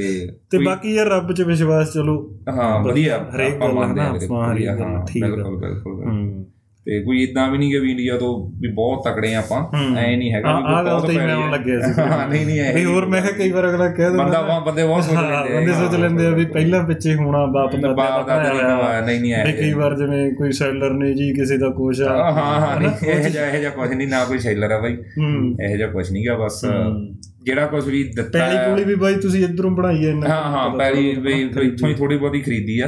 ਤੇ ਬਾਕੀ ਯਾਰ ਰੱਬ 'ਚ ਵਿਸ਼ਵਾਸ ਚਲੋ। ਹਾਂ ਵਧੀਆ। ਹਰੇਕ ਆਪਾਂ ਗੱਲ ਮੰਨਦੇ ਆ। ਬਿਲਕੁਲ ਬਿਲਕੁਲ ਬਿਲਕੁਲ। ਹੂੰ। ਤੇ ਕੋਈ ਇਦਾਂ ਵੀ ਨਹੀਂ ਕਿ ਵੀ ਇੰਡੀਆ ਤੋਂ ਵੀ ਬਹੁਤ ਤਕੜੇ ਆਪਾਂ। ਐ ਨਹੀਂ ਹੈਗਾ ਵੀ ਬਹੁਤ ਤੇ ਮੈਂ ਭੈੜੇ ਆਉਣ ਆ। ਲੱਗਿਆ ਸੀ। ਨਹੀਂ ਨਹੀਂ ਐ ਵੀ ਹੋਰ ਮੈਂ ਕਿਹਾ ਕਈ ਵਾਰ ਅਗਲਾ ਕਹਿ ਦਿੰਦਾ ਬੰਦਾ ਬਹੁਤ ਬੰਦੇ ਬਹੁਤ ਸੋਚ ਲੈਂਦੇ ਆ ਬੰਦੇ ਸੋਚ ਲੈਂਦੇ ਆ ਵੀ ਪਹਿਲਾਂ ਪਿੱਛੇ ਹੋਣਾ ਬਾਪ ਦਾ ਬਾਪ ਦਾ ਨਹੀਂ ਨਹੀਂ ਨਹੀਂ ਐ ਕਈ ਵਾਰ ਜਿਵੇਂ ਕੋਈ ਸੈਲਰ ਨੇ ਜੀ ਕਿਸੇ ਦਾ ਕੁਛ ਆ ਹਾਂ ਹਾਂ ਨਹੀਂ ਇਹ ਜਿਹਾ ਇਹ ਜਿਹਾ ਕੁਝ ਨਹੀਂ ਨਾ ਕੋਈ ਸ਼ੈਲਰ ਆ ਬਾਈ। ਇਹ ਜਿਹਾ ਕੁਝ ਨਹੀਂਗਾ ਬਸ ਜਿਹੜਾ ਕੁਝ ਵੀ ਦਿੱਤਾ ਹੈ- ਪੂਲੀ ਵੀ ਬਾਈ ਤੁਸੀਂ ਇਧਰੋਂ ਬਣਾਈ ਐ ਇੰਨਾ ਹਾਂ ਹਾਂ ਵੀ ਵੀ ਇੱਥੋਂ ਹੀ ਥੋੜੀ ਬਹੁਤੀ ਖਰੀਦੀ ਆ।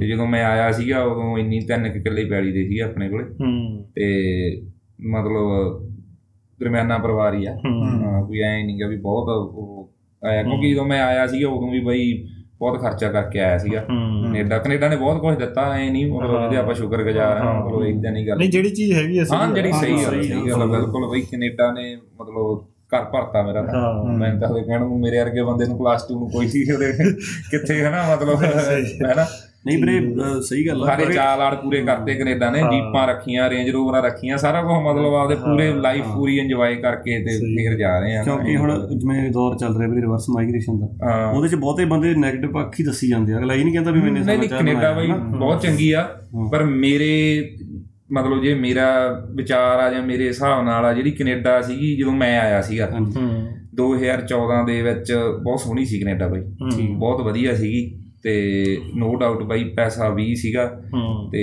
ਤੇ ਜਦੋਂ ਮੈਂ ਆਇਆ ਸੀਗਾ ਉਦੋਂ ਇੰਨੀ ਤਿੰਨ ਕਿੱਲੇ ਪੈਲੀ ਦੇ ਸੀ ਆਪਣੇ ਕੋਲੇ। ਤੇ ਮਤਲਬ ਦਰਮਿਆਨਾ ਪਰਿਵਾਰ ਹੀ ਆ। ਕੋਈ ਐ ਨਹੀਂਗਾ ਵੀ ਬਹੁਤ ਆਇਆ। ਕਿਉਂਕਿ ਜਦੋਂ ਮੈਂ ਆਇਆ ਸੀਗਾ ਉਦੋਂ ਵੀ ਬਈ ਬਹੁਤ ਖਰਚਾ ਕਰਕੇ ਆਇਆ ਸੀਗਾ। ਕੈਨੇਡਾ ਕੈਨੇਡਾ ਨੇ ਬਹੁਤ ਕੁਝ ਦਿੱਤਾ ਐ ਨਹੀਂ ਮਤਲਬ ਇਹਦੇ ਆਪਾਂ ਸ਼ੁਕਰਗੁਜ਼ਾਰ ਹਾਂ ਮਤਲਬ ਇਦਾਂ ਨਹੀਂ ਗੱਲ ਨਹੀਂ ਜਿਹੜੀ ਚੀਜ਼ ਹੈਗੀ ਅਸੀਂ ਹਾਂ ਜਿਹੜੀ ਸਹੀ ਹਾਂ, ਸਹੀ ਗੱਲ ਬਿਲਕੁਲ ਬਈ ਕੈਨੇਡਾ ਨੇ ਮਤਲਬ ਘਰ ਭਰਤਾ ਮੇਰਾ ਤਾਂ। ਹਾਂ। ਮੈਂ ਤਾਂ ਉਹਦੇ ਕਹਿਣ ਨੂੰ ਮੇਰੇ ਵਰਗੇ ਬੰਦੇ ਨੂੰ ਕਲਾਸ 2 ਨੂੰ ਕੋਈ ਸੀ ਉਹਦੇ ਕਿੱਥੇ ਹਨਾ ਮਤਲਬ ਹੈਨਾ ਨਹੀਂ ਵੀਰੇ ਸਹੀ ਗੱਲ ਆ। ਸਾਰੇ ਚਾਲ ਆੜ ਪੂਰੇ ਕਰਤੇ ਕੈਨੇਡਾ ਨੇ ਜੀਪਾਂ ਰੱਖੀਆਂ ਰੇਂਜ ਰੋਵਰਾਂ ਰੱਖੀਆਂ ਸਾਰਾ ਕੁਝ ਮਤਲਬ ਆਪਦੇ ਪੂਰੇ ਲਾਈਫ ਪੂਰੀ ਇੰਜੋਏ ਕਰਕੇ ਤੇ ਫੇਰ ਜਾ ਰਹੇ ਆ। ਕਿਉਂਕਿ ਹੁਣ ਜਿਵੇਂ ਦੌਰ ਚੱਲ ਰਿਹਾ ਵੀਰੇ ਰਿਵਰਸ ਮਾਈਗ੍ਰੇਸ਼ਨ ਦਾ ਹਾਂ। ਉਹਦੇ ਚ ਬਹੁਤੇ ਬੰਦੇ 네ਗੇਟਿਵ ਪੱਖ ਹੀ ਦੱਸੀ ਜਾਂਦੇ ਆ। ਅਗਲਾ ਇਹ ਨਹੀਂ ਕਹਿੰਦਾ ਵੀ ਮੈਨੇ ਨਹੀਂ ਨਹੀਂ ਕੈਨੇਡਾ ਬਈ ਬਹੁਤ ਚੰਗੀ ਆ ਪਰ ਮੇਰੇ ਮਤਲਬ ਜੇ ਮੇਰਾ ਵਿਚਾਰ ਆ ਜਾਂ ਮੇਰੇ ਹਿਸਾਬ ਨਾਲ ਆ ਜਿਹੜੀ ਕੈਨੇਡਾ ਸੀਗੀ ਜਦੋਂ ਮੈਂ ਆਇਆ ਸੀਗਾ ਹਾਂਜੀ। ਹੂੰ। 2014 ਦੇ ਵਿੱਚ ਬਹੁਤ ਸੋਹਣੀ ਸੀ ਕੈਨੇਡਾ ਬਈ। ਬਹੁਤ ਵਧੀਆ ਸੀਗੀ ਤੇ ਨੋ ਡਾਊਟ ਬਾਈ ਪੈਸਾ ਵੀ ਸੀਗਾ ਹੂੰ। ਤੇ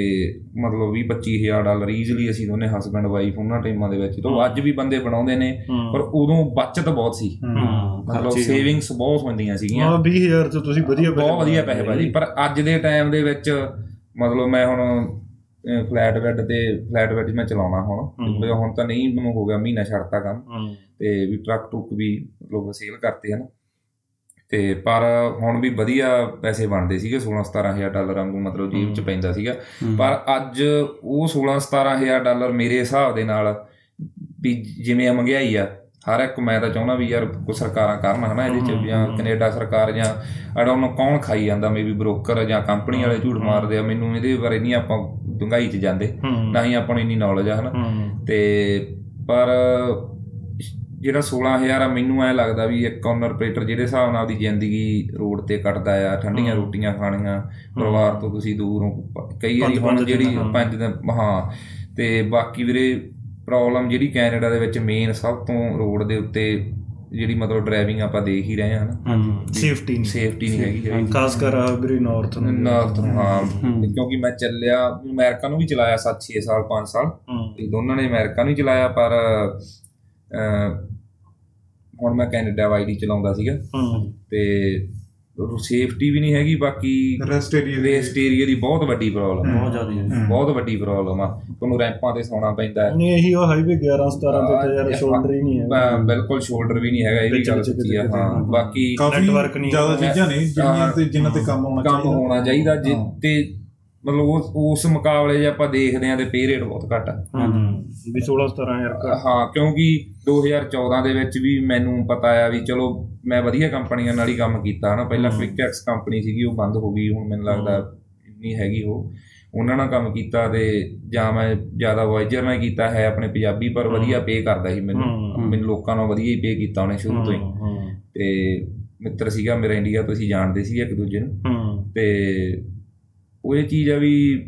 ਮਤਲਬ 20 25000 ਡਾਲਰ ਈਜ਼ੀਲੀ ਅਸੀਂ ਦੋਨੇ ਹਸਬੰਡ ਵਾਈਫ ਉਹਨਾਂ ਟਾਈਮਾਂ ਦੇ ਵਿੱਚ ਤੋਂ ਅੱਜ ਵੀ ਬੰਦੇ ਬਣਾਉਂਦੇ ਨੇ ਪਰ ਉਦੋਂ ਬਚਤ ਬਹੁਤ ਸੀ। ਮਤਲਬ ਸੇਵਿੰਗਸ ਬਹੁਤ ਹੁੰਦੀਆਂ ਸੀਗੀਆਂ। ਹਾਂ 20000 ਚ ਤੁਸੀਂ ਵਧੀਆ ਬਹੁਤ ਵਧੀਆ ਪੈਸੇ ਭਾਜੀ ਪਰ ਅੱਜ ਦੇ ਟਾਈਮ ਦੇ ਵਿੱਚ ਮਤਲਬ ਮੈਂ ਹੁਣ ਫਲੈਟ ਬੈੱਡ ਤੇ ਫਲੈਟ ਬੈੱਡ ਮੈਂ ਚਲਾਉਣਾ ਹੁਣ। ਤੇ ਹੁਣ ਤਾਂ ਨਹੀਂ ਮੈਨੂੰ ਹੋ ਗਿਆ ਮਹੀਨਾ ਛੱਡਤਾ ਕੰਮ। ਤੇ ਵੀ ਟਰੱਕ ਟਰੁੱਕ ਵੀ ਮਤਲਬ ਸੇਲ ਕਰਤੇ ਹਨ। ਤੇ ਪਰ ਹੁਣ ਵੀ ਵਧੀਆ ਪੈਸੇ ਬਣਦੇ ਸੀਗੇ 16 17000 ਡਾਲਰ ਵਾਂਗੂ ਮਤਲਬ ਜੇਬ 'ਚ ਪੈਂਦਾ ਸੀਗਾ। ਪਰ ਅੱਜ ਉਹ 16 17000 ਡਾਲਰ ਮੇਰੇ ਹਿਸਾਬ ਦੇ ਨਾਲ ਵੀ ਜਿਵੇਂ ਆ ਮਹਿੰਗਾਈ ਆ ਹਰ ਇੱਕ ਮੈਂ ਤਾਂ ਚਾਹੁੰਦਾ ਵੀ ਯਾਰ ਕੋ ਸਰਕਾਰਾਂ ਕਰਨ ਹਨਾ ਇਹਦੇ ਚ ਜਾਂ ਕੈਨੇਡਾ ਸਰਕਾਰ ਜਾਂ ਆਈ ਡੋਨਟ ਨੋ ਕੌਣ ਖਾਈ ਜਾਂਦਾ ਮੇਬੀ ਬ੍ਰੋਕਰ ਜਾਂ ਕੰਪਨੀ ਵਾਲੇ ਝੂਠ ਮਾਰਦੇ ਆ। ਮੈਨੂੰ ਇਹਦੇ ਬਾਰੇ ਨਹੀਂ ਆਪਾਂ ਡੂੰਘਾਈ ਚ ਜਾਂਦੇ ਨਾ ਹੀ ਆਪਾਂ ਨੂੰ ਇੰਨੀ ਨੌਲੇਜ ਆ ਹਨਾ। ਤੇ ਪਰ ਜਿਹੜਾ 16000 ਆ ਮੈਨੂੰ ਐ ਲੱਗਦਾ ਵੀ ਇੱਕ ਓਨਰ ਆਪਰੇਟਰ ਜਿਹੜੇ ਹਿਸਾਬ ਨਾਲ ਦੀ ਜ਼ਿੰਦਗੀ ਰੋਡ ਤੇ ਕੱਟਦਾ ਆ ਠੰਡੀਆਂ ਰੋਟੀਆਂ ਖਾਣੀਆਂ ਪਰਿਵਾਰ ਤੋਂ ਤੁਸੀਂ ਦੂਰ ਹੋ ਕਈ ਵਾਰੀ ਹੁਣ ਜਿਹੜੀ। ਪੰਜ ਦਿਨ ਹਾਂ ਤੇ ਬਾਕੀ ਵੀਰੇ ਪ੍ਰੋਬਲਮ ਜਿਹੜੀ ਕੈਨੇਡਾ ਦੇ ਵਿੱਚ ਮੇਨ ਸਭ ਤੋਂ ਰੋਡ ਦੇ ਉੱਤੇ ਜਿਹੜੀ ਮਤਲਬ ਡਰਾਈਵਿੰਗ ਆਪਾਂ ਦੇਖ ਹੀ ਰਹੇ ਹਾਂ ਨਾ ਸੇਫਟੀ ਨਹੀਂ। ਸੇਫਟੀ ਨਹੀਂ ਹੈਗੀ ਜਿਹੜੀ ਖਾਸ ਕਰ ਆ ਵੀਰੇ ਨਾਰਥ ਨੂੰ। ਨਾਰਥ ਨੂੰ ਹਾਂ। ਕਿਉਂਕਿ ਮੈਂ ਚੱਲਿਆ ਅਮਰੀਕਾ ਨੂੰ ਵੀ ਚਲਾਇਆ 7-6 ਸਾਲ 5 ਸਾਲ। ਤੇ ਦੋਨਾਂ ਨੇ ਅਮਰੀਕਾ ਨੂੰ ਚਲਾਇਆ ਪਰ ਹੁਣ ਮੈਂ ਕੈਨੇਡਾ ਵਾਈਡੀ ਚਲਾਉਂਦਾ ਸੀਗਾ। ਹੂੰ। ਤੇ ਸੇਫਟੀ ਵੀ ਨਹੀਂ ਹੈਗੀ ਬਾਕੀ ਰੈਸਟ ਏਰੀਆ ਰੇਸਟ ਏਰੀਆ ਦੀ ਬਹੁਤ ਵੱਡੀ ਪ੍ਰੋਬਲਮ ਬਹੁਤ ਜ਼ਿਆਦਾ ਹੈ। ਬਹੁਤ ਵੱਡੀ ਪ੍ਰੋਬਲਮ ਆ। ਤੁਹਾਨੂੰ ਰੈਂਪਾਂ ਤੇ ਸੌਣਾ ਪੈਂਦਾ ਹੈ। ਨਹੀਂ ਇਹੀ ਉਹ ਹਾਈਵੇ 11 17 ਤੇ ਤਾਂ ਯਾਰ ਸ਼ੋਲਡਰ ਹੀ। ਨਹੀਂ ਹੈ ਬਿਲਕੁਲ ਸ਼ੋਲਡਰ ਵੀ ਨਹੀਂ ਹੈਗਾ ਇਹ ਵੀ ਗੱਲ ਸੱਚੀ ਆ। ਹਾਂ। ਬਾਕੀ network ਨਹੀਂ ਜ਼ਿਆਦਾ। ਚੀਜ਼ਾਂ ਨੇ ਜਿਹੜੀਆਂ ਤੇ ਜਿਨ੍ਹਾਂ ਤੇ ਕੰਮ ਹੋਣਾ ਕੰਮ ਚਾਹੀਦਾ। ਹੋਣਾ ਚਾਹੀਦਾ ਜੇ ਹਾਂ। ਤੇ ਮਤਲਬ ਉਸ ਉਸ ਮੁਕਾਬਲੇ ਜੇ ਆਪਾਂ ਦੇਖਦੇ ਆ ਤੇ ਪੇ ਰੇਟ ਬਹੁਤ ਘੱਟ ਆ। ਹੂੰ। ਵੀ 16 17 ਯਾਰ। ਹਾਂ ਕਿਉਂਕਿ 2014 ਦੇ ਵਿੱਚ ਵੀ ਮੈਨੂੰ ਪਤਾ ਆ ਵੀ ਚਲੋ ਮੈਂ ਵਧੀਆ ਕੰਪਨੀਆਂ ਨਾਲ ਹੀ ਕੰਮ ਕੀਤਾ ਹਨਾ। ਪਹਿਲਾਂ ਕਵਿਕੈਕਸ ਕੰਪਨੀ ਸੀਗੀ ਉਹ ਬੰਦ ਹੋ ਗਈ ਹੁਣ ਮੈਨੂੰ ਲੱਗਦਾ ਨਹੀਂ ਹੈਗੀ ਉਹ। ਉਹਨਾਂ ਨਾਲ ਕੰਮ ਕੀਤਾ ਤੇ ਜਾਂ ਮੈਂ ਜ਼ਿਆਦਾ ਵੋਇਜਰ ਨਾਲ ਕੀਤਾ ਹੈ ਆਪਣੇ ਪੰਜਾਬੀ ਪਰ ਵਧੀਆ ਪੇ ਕਰਦਾ ਸੀ ਮੈਨੂੰ। ਮੈਨੂੰ ਲੋਕਾਂ ਨਾਲ ਵਧੀਆ ਹੀ ਪੇ ਕੀਤਾ ਉਹਨੇ ਸ਼ੁਰੂ ਤੋਂ ਹੀ। ਤੇ ਮਿੱਤਰ ਸੀਗਾ ਮੇਰਾ ਇੰਡੀਆ ਤੋਂ ਅਸੀਂ ਜਾਣਦੇ ਸੀ ਇੱਕ ਦੂਜੇ ਨੂੰ। ਤੇ ਉਹ ਇਹ ਚੀਜ਼ ਆ ਵੀ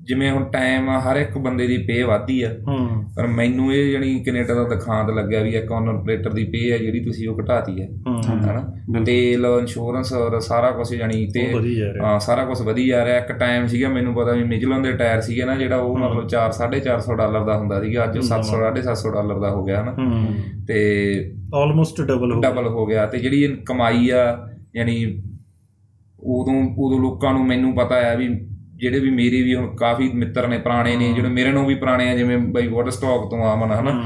ਜਿਵੇਂ ਹੁਣ ਟਾਈਮ ਆ ਹਰ ਇੱਕ ਬੰਦੇ ਦੀ ਪੇ ਵਧਦੀ ਆ। ਹੂੰ। ਪਰ ਮੈਨੂੰ ਇਹ ਜਣੀ ਕੈਨੇਡਾ ਦਾ ਦਿਖਾਂਤ ਲੱਗਿਆ ਵੀ ਇੱਕ ਓਨਰ ਆਪਰੇਟਰ ਦੀ ਪੇ ਹੈ ਜਿਹੜੀ ਤੁਸੀਂ ਉਹ ਘਟਾਤੀ ਹੈ ਹੂੰ। ਹਨਾ? ਤੇਲ ਇੰਸ਼ੋਰੈਂਸ ਔਰ ਸਾਰਾ ਕੁਝ ਜਣੀ ਤੇ ਹਾਂ ਸਾਰਾ ਕੁਝ ਵਧੀ ਜਾ ਰਿਹਾ। ਇੱਕ ਟਾਈਮ ਸੀਗਾ ਮੈਨੂੰ ਪਤਾ ਵੀ ਮਿਜਲਨ ਦੇ ਟਾਇਰ ਸੀਗੇ ਨਾ ਜਿਹੜਾ ਉਹ ਮਤਲਬ 4 450 ਡਾਲਰ ਦਾ ਹੁੰਦਾ ਸੀਗਾ। ਅੱਜ ਉਹ 700 750 ਡਾਲਰ ਦਾ ਹੋ ਗਿਆ ਹਨਾ? ਹੂੰ। ਤੇ ਆਲਮੋਸਟ ਡਬਲ ਹੋ ਗਿਆ। ਡਬਲ ਹੋ ਗਿਆ ਤੇ ਜਿਹੜੀ ਇਹ ਕਮਾਈ ਆ ਯਾਨੀ ਉਦੋਂ ਉਦੋਂ ਲੋਕਾਂ ਨੂੰ ਮੈਨੂੰ ਪਤਾ ਆ ਵੀ ਜਿਹੜੇ ਵੀ ਮੇਰੇ ਵੀ ਹੁਣ ਕਾਫੀ ਮਿੱਤਰ ਨੇ ਪੁਰਾਣੇ ਨੇ ਜਿਹੜੇ ਮੇਰੇ ਨਾਲੋਂ ਵੀ ਪੁਰਾਣੇ ਆ ਜਿਵੇਂ ਬਾਈ ਵਾਟਰ ਸਟਾਕ ਤੋਂ ਆਮਨ ਹਨਾ? ਹੂੰ।